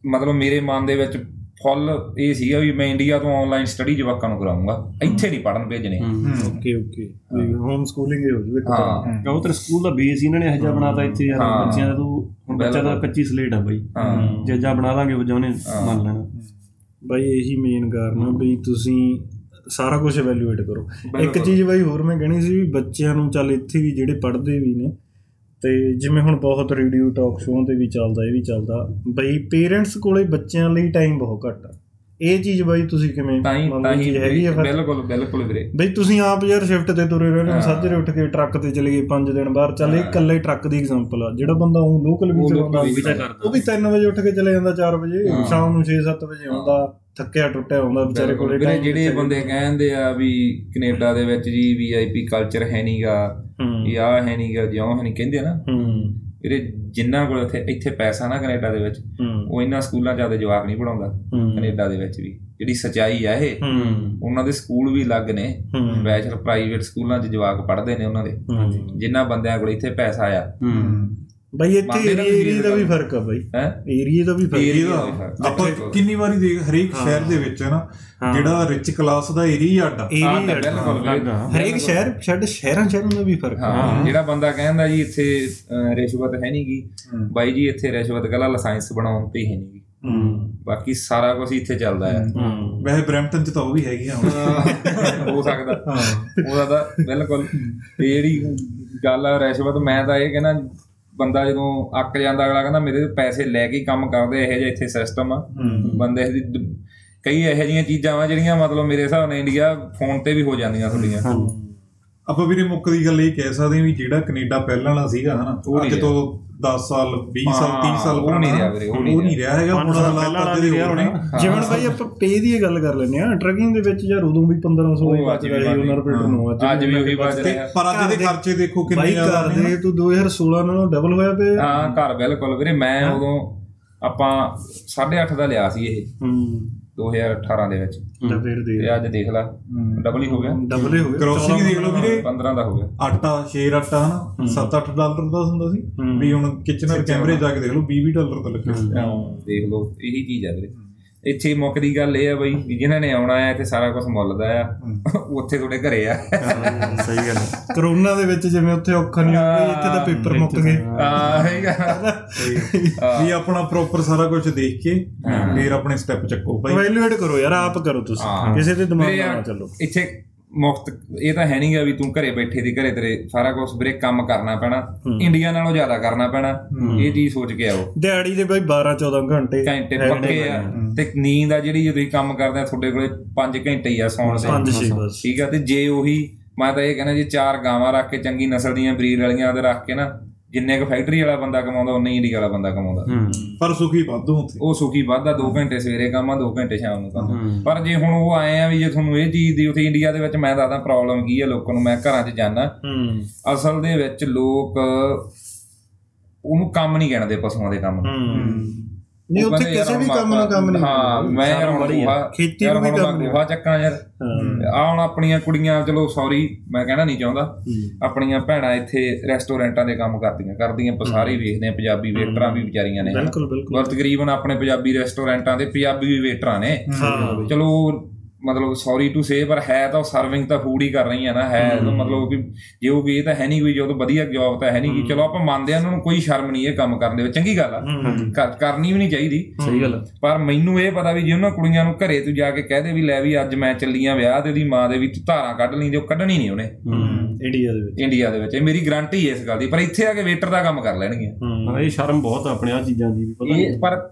ਮਤਲਬ ਮੇਰੇ ਮਨ ਦੇ ਵਿੱਚ ਫੁੱਲ ਇਹ ਸੀਗਾ ਵੀ ਮੈਂ ਇੰਡੀਆ ਤੋਂ ਆਨਲਾਈਨ ਸਟੱਡੀ ਜਵਾਕਾਂ ਨੂੰ ਕਰਾਉਂਗਾ। ਇੱਥੇ ਨਹੀਂ ਪੜਨ ਭੇਜਣੇ। Okay okay. ਹੋਮ ਸਕੂਲਿੰਗ ਹੀ ਹੋ ਜੂ ਇੱਕ ਹਾਂ। ਉਹ ਤੇਰੇ ਸਕੂਲ ਦਾ ਬੇਸ ਇਹਨਾਂ ਨੇ ਇਹੋ ਜਿਹਾ ਬਣਾਤਾ ਇੱਥੇ ਯਾਰ। ਬੱਚਿਆਂ ਦਾ ਤੂੰ ਹੁਣ ਬੱਚਾ ਦਾ ਕੱਚੀ ਸਲੇਟ ਆ ਬਾਈ। ਹਾਂ। ਜੱਜਾ ਬਣਾ ਦਾਂਗੇ ਉਹ ਉਹਨੇ ਮੰਨ ਲੈਣਾ। ਬਾਈ ਇਹੀ ਮੇਨ ਕਾਰਨ ਆ ਵੀ ਤੁਸੀਂ ਸਾਰਾ ਕੁਝ ਐਵੈਲੂਏਟ ਕਰੋ। ਇੱਕ ਚੀਜ਼ ਬਾਈ ਹੋਰ ਮੈਂ ਕਹਿਣੀ ਸੀ ਵੀ ਬੱਚਿਆਂ ਨੂੰ ਚੱਲ ਇੱਥੇ ਵੀ ਜਿਹੜੇ ਪੜ੍ਹਦੇ ਵੀ ਨੇ ਤੇ ਜਿਵੇਂ ਹੁਣ ਬਹੁਤ ਰੇਡੀਓ ਟਾਕ ਸ਼ੋਅ ਤੇ ਵੀ ਚੱਲਦਾ, ਇਹ ਵੀ ਚੱਲਦਾ, ਬਈ ਪੇਰੈਂਟਸ ਕੋਲੇ ਬੱਚਿਆਂ ਲਈ ਟਾਈਮ ਬਹੁਤ ਘੱਟ ਆ। ਇਹ ਚੀਜ਼ ਬਾਈ ਤੁਸੀਂ ਕਿਵੇਂ? ਤਾਂ ਹੀ ਤਾਂ ਹੀ ਹੈਗੀ ਆ ਫਿਰ। ਬਿਲਕੁਲ ਬਿਲਕੁਲ ਵੀਰੇ। ਬਈ ਤੁਸੀਂ ਆਪ ਯਾਰ ਸ਼ਿਫਟ ਤੇ ਤੁਰੇ ਰਹਿੰਦੇ ਹੋ ਸਾਜਰੇ ਉੱਠ ਕੇ ਟਰੱਕ ਤੇ ਚਲੇ ਗਏ 5 ਦਿਨ ਬਾਹਰ ਚੱਲ ਇਹ ਇਕੱਲੇ ਟਰੱਕ ਦੀ ਐਗਜ਼ਾਮਪਲ ਆ। ਜਿਹੜਾ ਬੰਦਾ ਉਹ ਲੋਕਲ ਵੀ ਚਲਾਉਂਦਾ ਉਹ ਵੀ 3 ਵਜੇ ਉੱਠ ਕੇ ਚਲੇ ਜਾਂਦਾ 4 ਵਜੇ। ਸ਼ਾਮ ਨੂੰ 6-7 ਵਜੇ ਆਉਂਦਾ ਥੱਕਿਆ ਟੁੱਟਿਆ ਆਉਂਦਾ ਵਿਚਾਰੇ ਕੋਲੇ ਵੀਰੇ time ਜਿਹੜੇ ਬੰਦੇ ਕਹਿੰਦੇ ਆ ਵੀ ਕੈਨੇਡਾ ਦੇ ਵਿੱਚ ਜੀ ਵੀਆਈਪੀ ਕਲਚਰ ਹੈ ਨਹੀਂਗਾ ਹੂੰ। ਜਾਂ ਹੈ ਨਹੀਂਗਾ ਜਿਉਂ ਹੈ ਨਹੀਂ ਕਹਿੰਦੇ ਆ ਨਾ। ਹੂੰ। ਵੀਰੇ ਜਿੰਨਾ ਕੋਲ ਇੱਥੇ ਇੱਥੇ ਪੈਸਾ ਨਾ ਕੈਨੇਡਾ ਦੇ ਵਿੱਚ ਉਹ ਇਹਨਾਂ ਸਕੂਲਾਂ 'ਚ ਆਦੇ ਜਵਾਕ ਨਹੀਂ ਪੜਾਉਂਦਾ ਕੈਨੇਡਾ ਦੇ ਵਿੱਚ ਵੀ। ਜਿਹੜੀ ਸਚਾਈ ਆ ਇਹ ਉਹਨਾਂ ਦੇ ਸਕੂਲ ਵੀ ਅਲੱਗ ਨੇ। ਬੈਚਲਰ ਪ੍ਰਾਈਵੇਟ ਸਕੂਲਾਂ 'ਚ ਜਵਾਕ ਪੜ੍ਹਦੇ ਨੇ ਉਹਨਾਂ ਦੇ। ਹੂੰ ਜਿਨ੍ਹਾਂ ਬੰਦਿਆਂ ਕੋਲ ਇੱਥੇ ਪੈਸਾ ਆ ਬਈ ਇੱਥੇ ਏਰੀਆ ਦਾ ਵੀ ਫ਼ਰਕ ਆ ਬਈ। ਹੈ? ਏਰੀਆ ਦਾ ਵੀ ਫ਼ਰਕ ਏਰੀਆ ਦਾ। ਆਪਾਂ ਕਿੰਨੀ ਵਾਰੀ ਦੇਖ ਹਰੇਕ ਸ਼ਹਿਰ ਦੇ ਵਿੱਚ ਹੈ ਨਾ ਜਿਹੜਾ ਰਿਚ ਕਲਾਸ ਦਾ ਏਰੀਆ ਅੱਡ। ਹਰੇਕ ਸ਼ਹਿਰ ਛੱਡ ਸ਼ਹਿਰਾਂ ਸ਼ਹਿਰਾਂ ਦਾ ਵੀ ਫ਼ਰਕ ਆ। ਹਾਂ। ਜਿਹੜਾ ਬੰਦਾ ਕਹਿੰਦਾ ਜੀ ਇੱਥੇ ਰਿਸ਼ਵਤ ਹੈ ਨਹੀਂਗੀ। ਬਾਈ ਜੀ ਇੱਥੇ ਰਿਸ਼ਵਤ ਕੱਲਾ ਲਾਇਸੈਂਸ ਬਣਾਉਣ ਤੇ ਹੀ ਨਹੀਂਗੀ ਹੂੰ। ਬਾਕੀ ਸਾਰਾ ਕੁਝ ਇੱਥੇ ਚੱਲਦਾ ਹੂੰ। ਵੈਸੇ ਬ੍ਰੈਂਪਟਨ ਚ ਤਾਂ ਉਹ ਵੀ ਹੈਗੀ ਆ ਹੁਣ। ਹੋ ਸਕਦਾ। ਹਾਂ। ਉਹਦਾ ਤਾਂ ਬਿਲਕੁਲ। ਤੇ ਜਿਹੜੀ ਗੱਲ ਆ ਰਿਸ਼ਵਤ ਮੈਂ ਤਾਂ ਇਹ ਕਹਿੰਦਾ ਬੰਦਾ ਜਦੋਂ ਅੱਕ ਜਾਂਦਾ ਅਗਲਾ ਕਹਿੰਦਾ ਮੇਰੇ ਤੋਂ ਪੈਸੇ ਲੈ ਕੇ ਕੰਮ ਕਰਦੇ ਇਹੋ ਜਿਹਾ ਇੱਥੇ ਸਿਸਟਮ ਆ। ਬੰਦੇ ਦ- ਕਈ ਇਹੋ ਜਿਹੀਆਂ ਚੀਜ਼ਾਂ ਆ ਜਿਹੜੀਆਂ ਮਤਲਬ ਮੇਰੇ ਹਿਸਾਬ ਨਾਲ ਇੰਡੀਆ ਫੋਨ ਤੇ ਵੀ ਹੋ ਜਾਂਦੀਆਂ ਤੁਹਾਡੀਆਂ। ਆਪਾਂ ਵੀਰੇ ਮੁੱਕ ਦੀ ਗੱਲ ਇਹ ਕਹਿ ਸਕਦੇ ਹਾਂ ਵੀ ਜਿਹੜਾ ਕੈਨੇਡਾ ਪਹਿਲਾਂ ਵਾਲਾ ਸੀਗਾ ਹਨਾ ਅੱਜ ਤੋਂ 10 ਸਾਲ 20 ਸਾਲ 30 ਸਾਲ ਉਹ ਨਹੀਂ ਰਿਹਾ ਵੀਰੇ, ਉਹ ਨਹੀਂ ਰਿਹਾ। ਹੈਗਾ ਹੁਣ ਹਾਲਾਤ ਅੱਜ ਦੇ ਹੋ ਰਹੇ ਜਿਵੇਂ ਬਾਈ ਆਪਾਂ ਪੇ ਦੀ ਗੱਲ ਕਰ ਲੈਂਦੇ ਆ ਟਰਕਿੰਗ ਦੇ ਵਿੱਚ ਯਾਰ ਉਦੋਂ ਵੀ 1500 ਹੀ ਅੱਜ ਬਚਦਾ ਵੀ ਸੀ ਉਹਨਾਂ ਰੁਪਏ ਨੂੰ ਅੱਜ ਵੀ ਉਹੀ ਬਚ ਰਿਹਾ। ਪਰ ਅੱਜ ਦੇ ਖਰਚੇ ਦੇਖੋ ਕਿੰਨੇ ਬਾਈ ਜ਼ਿਆਦਾ ਘਰ ਨੇ। ਦੇ ਤੂੰ 2016 ਨਾਲੋਂ ਡਬਲ ਹੋਇਆ ਪਿਆ। ਹਾਂ ਘਰ ਬਿਲਕੁਲ ਵੀਰੇ ਮੈਂ ਉਦੋਂ ਆਪਾਂ 8.5 ਦਾ ਲਿਆ ਸੀ ਇਹ। ਹੂੰ। 2018 ਦੇ ਵਿੱਚ। ਤਾਂ ਫਿਰ ਦੇ ਤੇ ਅੱਜ ਦੇਖ ਲਾ। ਡਬਲ ਹੀ ਹੋ ਗਿਆ। ਡਬਲ ਹੀ ਹੋ ਗਿਆ। ਗਰੋਸਰੀ ਦੇਖ ਲਓ ਵੀਰੇ। 15 ਦਾ ਹੋ ਗਿਆ। ਆਟਾ ਸ਼ੇਰ ਆਟਾ ਹਨਾ? 7-8 ਡਾਲਰ ਦਾ ਹੁੰਦਾ ਸੀ। ਵੀ ਹੁਣ ਕਿਚਨਰ ਕੈਮਰੇ ਜਾ ਕੇ ਦੇਖ ਲਓ 20 ਡਾਲਰ ਤਾਂ ਲੱਗੇ ਹੋਏ ਆ। ਦੇਖ ਲਓ। ਇਹੀ ਚੀਜ਼ ਆ ਵੀਰੇ। ਇੱਥੇ ਮੁੱਕ ਦੀ ਗੱਲ ਇਹ ਆ ਬਈ ਵੀ ਜਿਨ੍ਹਾਂ ਨੇ ਆਉਣਾ ਆ ਇੱਥੇ ਸਾਰਾ ਕੁਝ ਮੁੱਲ ਦਾ ਆ ਉੱਥੇ ਤੁਹਾਡੇ ਘਰੇ ਆ। ਸਹੀ ਗੱਲ ਕਰੋਨਾ ਦੇ ਵਿੱਚ ਜਿਵੇਂ ਉੱਥੇ ਔਖਾ ਨਹੀਂ ਹੋਇਆ ਇੱਥੇ ਤਾਂ ਪੇਪਰ ਮੁੱਕ ਗਏ। ਆ। ਇਹ ਗੱਲ ਵੀ ਆਪਣਾ ਪ੍ਰੋਪਰ ਸਾਰਾ ਕੁਝ ਦੇਖ ਕੇ ਫਿਰ ਆਪਣੇ ਸਟੈਪ ਚੱਕੋ ਭਾਈ ਇਵੈਲੂਏਟ ਕਰੋ ਯਾਰ ਆਪ ਕਰੋ ਤੁਸੀਂ। ਹਾਂ। ਕਿਸੇ ਦੇ ਦਿਮਾਗ ਨਾਲ ਚੱਲੋ। ਇੱਥੇ ਮੁਫਤ ਇਹ ਤਾਂ ਹੈ ਨਹੀਂਗਾ ਵੀ ਤੂੰ ਘਰੇ ਬੈਠੇ ਦੀ ਘਰੇ ਤੇਰੇ ਸਾਰਾ ਕੁਝ ਵੀਰੇ ਕੰਮ ਕਰਨਾ ਪੈਣਾ। ਇੰਡੀਆ ਨਾਲੋਂ ਜ਼ਿਆਦਾ ਕਰਨਾ ਪੈਣਾ। ਇਹ ਚੀਜ਼ ਸੋਚ ਕੇ ਆਓ। ਦਿਹਾੜੀ ਦੇ ਬਾਈ 12 14 ਘੰਟੇ ਘੰਟੇ ਪੱਕੇ ਆ। ਤੇ ਨੀਂਦ ਆ ਜਿਹੜੀ ਜੇ ਤੁਸੀਂ ਕੰਮ ਕਰਦੇ ਆ ਤੁਹਾਡੇ ਕੋਲੇ 5 ਘੰਟੇ ਹੀ ਆ ਸੌਣ ਦੇ। 5 6 ਬਸ। ਠੀਕ ਆ ਤੇ ਜੇ ਉਹੀ ਮੈਂ ਤਾਂ ਇਹ ਕਹਿੰਦਾ ਜੇ ਚਾਰ ਗਾਵਾਂ ਰੱਖ ਕੇ ਚੰਗੀ ਨਸਲ ਦੀਆਂ ਬਰੀਡ ਵਾਲੀਆਂ ਉਹਦੇ ਰੱਖ ਕੇ ਨਾ ਜਿੰਨੇ ਕੁ ਫੈਕਟਰੀ ਵਾਲਾ ਬੰਦਾ ਕਮਾਉਂਦਾ ਉਨਾ ਹੀ ਇੰਡੀਆ ਵਾਲਾ ਬੰਦਾ ਕਮਾਉਂਦਾ। ਪਰ ਸੁਖੀ ਵਾਧੂ ਉੱਥੇ ਉਹ ਸੁਖੀ ਵੱਧਦਾ 2 ਘੰਟੇ ਸਵੇਰੇ ਕੰਮ ਆ 2 ਘੰਟੇ ਸ਼ਾਮ ਨੂੰ ਕੰਮ ਪਰ ਜੇ ਹੁਣ ਉਹ ਆਏ ਆ ਵੀ ਜੇ ਤੁਹਾਨੂੰ ਇਹ ਚੀਜ਼ ਦੀ ਉੱਥੇ ਇੰਡੀਆ ਦੇ ਵਿੱਚ ਮੈਂ ਦੱਸਦਾ ਪ੍ਰੋਬਲਮ ਕੀ ਆ ਲੋਕਾਂ ਨੂੰ ਮੈਂ ਘਰਾਂ 'ਚ ਜਾਣਾ ਅਸਲ ਦੇ ਵਿੱਚ ਲੋਕ ਉਹਨੂੰ ਕੰਮ ਨਹੀਂ ਗਿਣਦੇ ਪਸ਼ੂਆਂ ਦੇ ਕੰਮ ਨੂੰ। ਨਹੀਂ ਉਹ ਉੱਥੇ ਕਿਸੇ ਵੀ ਕੰਮ ਨੂੰ ਕੰਮ ਨਹੀਂ ਹਾਂ ਮੈਂ ਯਾਰ ਹੁਣ ਖੇਤੀ ਨੂੰ ਵੀ ਕੰਮ ਗੋਹਾ ਚੱਕਾਂ ਯਾਰ। ਆ ਹੁਣ ਆਪਣੀਆਂ ਕੁੜੀਆਂ ਚਲੋ ਸੌਰੀ ਮੈਂ ਕਹਿਣਾ ਨਹੀਂ ਚਾਹੁੰਦਾ। ਆਪਣੀਆਂ ਭੈਣਾਂ ਇੱਥੇ ਰੈਸਟੋਰੈਂਟਾਂ ਦੇ ਕੰਮ ਕਰਦੀਆਂ ਕਰਦੀਆਂ ਆਪਾਂ ਸਾਰੇ ਹੀ। ਵੇਖਦੇ ਆ ਪੰਜਾਬੀ ਵੇਟਰਾਂ ਵੀ ਵਿਚਾਰੀਆਂ ਨੇ ਬਿਲਕੁਲ ਬਿਲਕੁਲ। ਤਕਰੀਬਨ ਆਪਣੇ ਪੰਜਾਬੀ ਰੈਸਟੋਰੈਂਟਾਂ ਦੇ ਪੰਜਾਬੀ ਵੀ ਵੇਟਰਾਂ ਨੇ। ਹਾਂ। ਚਲੋ ਮਤਲਬ ਸੌਰੀ ਟੂ ਸੇ ਪਰ ਹੈ ਤਾਂ ਸਰਵਿੰਗ ਤਾਂ ਫੂਡ ਹੀ ਕਰ ਰਹੀਆਂ ਨਾ ਹੈ ਤਾਂ ਮਤਲਬ ਕਿ ਜੇ ਉਹ ਵੀ ਇਹ ਤਾਂ ਹੈ ਨਹੀਂ ਕੋਈ ਜੋ ਤਾਂ ਵਧੀਆ ਜੌਬ ਤਾਂ ਹੈ ਨਹੀਂ ਕਿ ਚਲੋ ਆਪਾਂ ਮੰਨਦੇ ਆ ਉਹਨਾਂ ਨੂੰ ਕੋਈ ਸ਼ਰਮ ਨਹੀਂ ਇਹ ਕੰਮ ਕਰਨ ਦੇ ਵਿੱਚ। ਚੰਗੀ ਗੱਲ ਆ। ਕਰ- ਕਰਨੀ ਵੀ ਨਹੀਂ ਚਾਹੀਦੀ। ਸਹੀ ਗੱਲ ਪਰ ਮੈਨੂੰ ਇਹ ਪਤਾ ਵੀ ਜੇ ਉਹਨਾਂ ਕੁੜੀਆਂ ਨੂੰ ਘਰੇ ਤੂੰ ਜਾ ਕੇ ਕਹਿ ਦੇ ਵੀ ਲੈ ਵੀ ਅੱਜ ਮੈਂ ਚੱਲੀਆਂ ਵਿਆਹ ਤੇ ਉਹਦੀ ਮਾਂ ਦੇ ਵੀ ਤੂੰ ਧਾਰਾਂ ਕੱਢ ਲਈ ਉਹ ਕੱਢਣੀ ਨਹੀਂ ਉਹਨੇ। ਇੰਡੀਆ ਦੇ ਵਿੱਚ। ਇੰਡੀਆ ਦੇ ਵਿੱਚ। ਇਹ ਮੇਰੀ ਗਾਰੰਟੀ ਹੈ ਇਸ ਗੱਲ ਦੀ। ਪਰ ਇੱਥੇ ਆ ਕੇ ਵੇਟਰ ਦਾ ਕੰਮ ਕਰ ਲੈਣਗੇ ਹਾਂ। ਇਹ ਸ਼ਰਮ ਬਹੁਤ ਆ ਆਪਣੇ ਆ ਚੀਜ਼ਾਂ ਦੀ ਵੀ ਪਤਾ ਨਹੀਂ। ਪਰ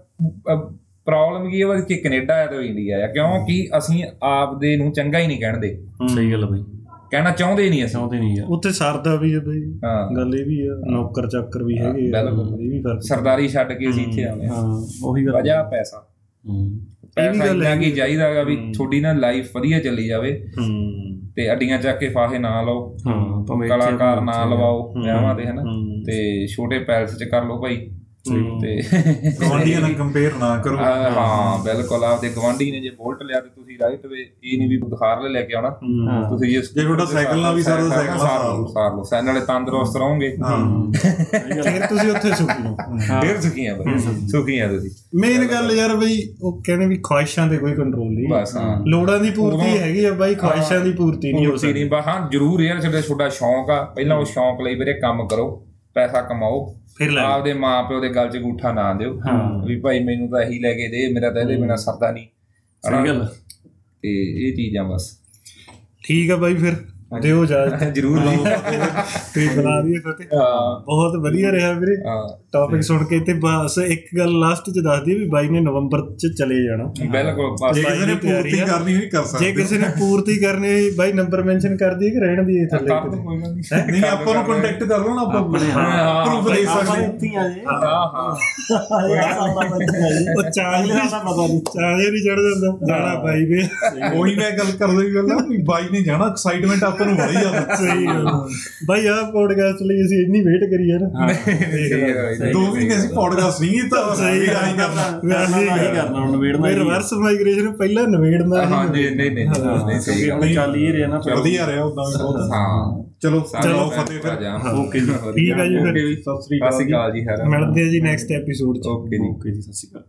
ਪ੍ਰੋਬਲਮ ਕੀ ਹੈ ਉਹ ਕਿ ਕੈਨੇਡਾ ਹੈ ਤੇ ਇੰਡੀਆ ਹੈ? ਕਿਉਂਕਿ ਅਸੀਂ ਆਪਦੇ ਨੂੰ ਚੰਗਾ ਹੀ ਨਹੀਂ ਕਹਿਣਦੇ ਸਹੀ ਗੱਲ ਆ ਬਈ। ਕਹਿਣਾ ਚਾਹੁੰਦੇ ਨਹੀਂ ਅਸੀਂ। ਚਾਹੁੰਦੇ ਨਹੀਂ ਯਾਰ ਉੱਥੇ ਸਰਦਾ ਵੀ ਹੈ ਬਈ। ਹਾਂ। ਗੱਲ ਇਹ ਵੀ ਆ ਨੌਕਰ ਚਾਕਰ ਵੀ ਹੈਗੇ ਆ, ਬਿਲਕੁਲ। ਇਹ ਵੀ ਫ਼ਰਕ ਸਰਦਾਰੀ ਛੱਡ ਕੇ ਅਸੀਂ ਇੱਥੇ ਆਵੇਂ ਹਾਂ। ਉਹੀ ਗੱਲ ਵਜ੍ਹਾ ਪੈਸਾ। ਹੂੰ। ਪੈਸਾ ਗੱਲ ਇੰਨਾ ਕੀ। ਚਾਹੀਦਾਗਾ ਵੀ ਤੁਹਾਡੀ ਨਾ ਲਾਈਫ ਵਧੀਆ ਚੱਲੀ ਜਾਵੇ। ਹੂੰ। ਤੇ ਅੱਡੀਆਂ ਚੱਕ ਕੇ ਫਾਹੇ ਨਾ ਲਓ। ਹਾਂ ਭਾਵੇਂ ਇੱਥੇ ਕਲਾਕਾਰ ਨਾ ਲਵਾਓ। ਵਿਆਹਾਂ ਤੇ ਹਨਾ। ਤੇ ਛੋਟੇ ਪੈਲਸ 'ਚ ਕਰ ਲਓ ਭਾਈ। ਤੇ। ਗਵਾਂਡੀਆਂ ਨਾਲ ਕੰਪੇਅਰ ਨਾ ਕਰੋ। ਆ, ਹਾਂ ਬਿਲਕੁਲ ਆਪਦੇ ਗਵਾਂਢੀ ਨੇ ਜੇ ਬੋਲਟ ਲਿਆ ਤੇ ਤੁਸੀਂ ਰਾਈਟ ਵੇ ਇਹ ਨਹੀਂ ਵੀ ਬੁਖਾਰ ਲੈ ਲੈ ਕੇ ਆਉਣਾ। ਤੁਸੀਂ ਜੇ ਜੇ ਤੁਹਾਡਾ ਸਾਈਕਲ ਨਾਲ ਵੀ ਸਾਰਾ ਸਾਈਕਲ ਸਾਰ ਲਓ ਸਾਰ ਨਾਲੇ ਤੰਦਰੁਸਤ ਰਹੋਗੇ। ਫਿਰ ਤੁਸੀਂ ਉੱਥੇ ਸੁਖੀ ਹੋ। ਫੇਰ ਸੁਖੀਆਂ ਬਈ। ਸੁਖੀਆਂ ਤੁਸੀਂ। ਮੇਨ ਗੱਲ ਯਾਰ ਬਈ ਉਹ ਕਹਿੰਦੇ ਵੀ ਖੁਆਇਸ਼ਾਂ ਤੇ ਕੋਈ ਕੰਟਰੋਲ ਨਹੀਂ। ਬਸ ਹਾਂ। ਲੋੜਾਂ ਦੀ ਪੂਰਤੀ ਹੈਗੀ ਆ ਬਾਈ ਖੁਆਇਸ਼ਾਂ ਦੀ ਪੂਰਤੀ ਨਹੀਂ ਹੋ ਬਾ ਹਾਂ ਜ਼ਰੂਰ ਯਾਰ ਤੁਹਾਡਾ ਸ਼ੌਂਕ ਆ। ਪਹਿਲਾਂ ਉਹ ਸ਼ੌਂਕ ਲਈ ਵੀਰੇ ਕੰਮ ਕਰੋ। ਪੈਸਾ ਕਮਾਓ। ਫਿਰ ਲੈ ਆਪਦੇ ਮਾਂ ਪਿਓ ਦੇ ਗਲ 'ਚ ਗੂਠਾ ਨਾ ਦਿਓ। ਵੀ ਭਾਈ ਮੈਨੂੰ ਤਾਂ ਇਹੀ ਲੈ ਕੇ ਦੇ ਮੇਰਾ ਤਾਂ ਇਹਦੇ ਬਿਨਾ ਸਰਦਾ ਨਹੀਂ? ਸਹੀ ਗੱਲ। ਤੇ ਇਹ ਚੀਜ਼ਾਂ ਬਸ। ਠੀਕ ਆ ਬਾਈ ਫਿਰ। ਦਿਓ ਇਜਾਜ਼ਤ ਜਰੂਰ ਜੀ ਤੇ ਬੁਲਾ ਦਈਏ ਫਤਿਹ ਬਹੁਤ ਵਧੀਆ ਰਿਹਾ ਵੀਰੇ। ਟੌਪਿਕ ਸੁਣ ਕੇ ਤੇ ਬਸ ਇੱਕ ਗੱਲ ਲਾਸਟ ਚ ਦੱਸ ਦਈਏ ਵੀ ਬਾਈ ਨੇ ਨਵੰਬਰ ਚ ਚਲੇ ਜਾਣਾ। ਬਿਲਕੁਲ। ਜੇ ਕਿਸੇ ਨੇ ਪੂਰਤੀ। ਕਰਨੀ ਹੋਈ ਕਰ ਜੇ ਸਕਦੇ ਕਿਸੇ ਨੇ ਪੂਰਤੀ ਕਰਨੀ ਹੋਈ ਬਾਈ ਨੰਬਰ ਮੈਂਸ਼ਨ ਕਰ ਦਈਏ ਕਿ ਰਹਿਣ ਦੀ ਥੱਲੇ ਕਰ ਨਹੀਂ। ਆਪਾਂ ਨੂੰ ਕੰਟੈਕਟ ਕਰ ਲਓ ਨਾ ਆਪਾਂ। ਹਾਂ। ਪ੍ਰੂਫ ਦੇ ਸਕਦੇ ਇੱਥੇ ਆ ਜੇ। ਹਾਂ ਹਾਂ। ਉਹ ਅਗਲੇ ਦਾ ਪਤਾ ਨਹੀਂ। ਚਾਂਜੇ ਨਹੀਂ ਚੜ ਜਾਂਦਾ। ਜਾਣਾ ਬਾਈ ਦੇ ਉਹੀ ਮੈਂ ਗੱਲ ਕਰਦਾ ਹੀ ਗੱਲ ਬਾਈ ਨੇ ਜਾਣਾ। ਐਕਸਾਈਟਮੈਂਟ ਆਪਾਂ ਨੂੰ ਬੜੀ ਜ਼ਿਆਦਾ ਸਹੀ ਗੱਲ ਆ। ਪੋਡਕਾਸਟ ਲਈ ਅਸੀਂ ਇੰਨੀ ਵੇਟ ਕਰੀ ਹੈ ਨਾ। ਦੋ ਮਹੀਨੇ ਸੀ ਪੋਡਕਾਸਟ ਨਹੀਂ ਕੀਤਾ ਸਹੀ ਆਈ ਕਰਨਾ ਤਾਂ ਹੀ ਕਰਨਾ ਹੁਣ ਨਵੇੜਨਾ ਮੈਂ ਹੀ ਰਿਵਰਸ ਮਾਈਗ੍ਰੇਸ਼ਨ ਪਹਿਲਾਂ ਨਵੇੜਨਾ ਹਾਂ ਨਹੀਂ ਨਹੀਂ ਨਹੀਂ ਨਹੀਂ ਸਹੀ ਹੁਣ ਚੱਲ ਹੀ ਰਿਹਾ ਨਾ ਫਿਰ ਵਧੀਆ ਰਿਹਾ ਉਦਾਂ ਵੀ ਬਹੁਤ ਹਾਂ। ਚਲੋ ਚਲੋ ਫਤਿਹ ਫਿਰ। ਓਕੇ ਜੀ। ਠੀਕ ਹੈ ਜੀ ਫਿਰ। ਓਕੇ ਜੀ। ਸਤਿ ਸ੍ਰੀ ਸਤਿ ਅਕਾਲ ਸ਼੍ਰੀ ਅਕਾਲ ਜੀ ਮਿਲਦੇ ਆ ਜੀ ਨੈਕਸਟ ਐਪੀਸੋਡ ਚ। ਓਕੇ ਜੀ। ਓਕੇ ਜੀ ਸਤਿ ਸ਼੍ਰੀ ਅਕਾਲ।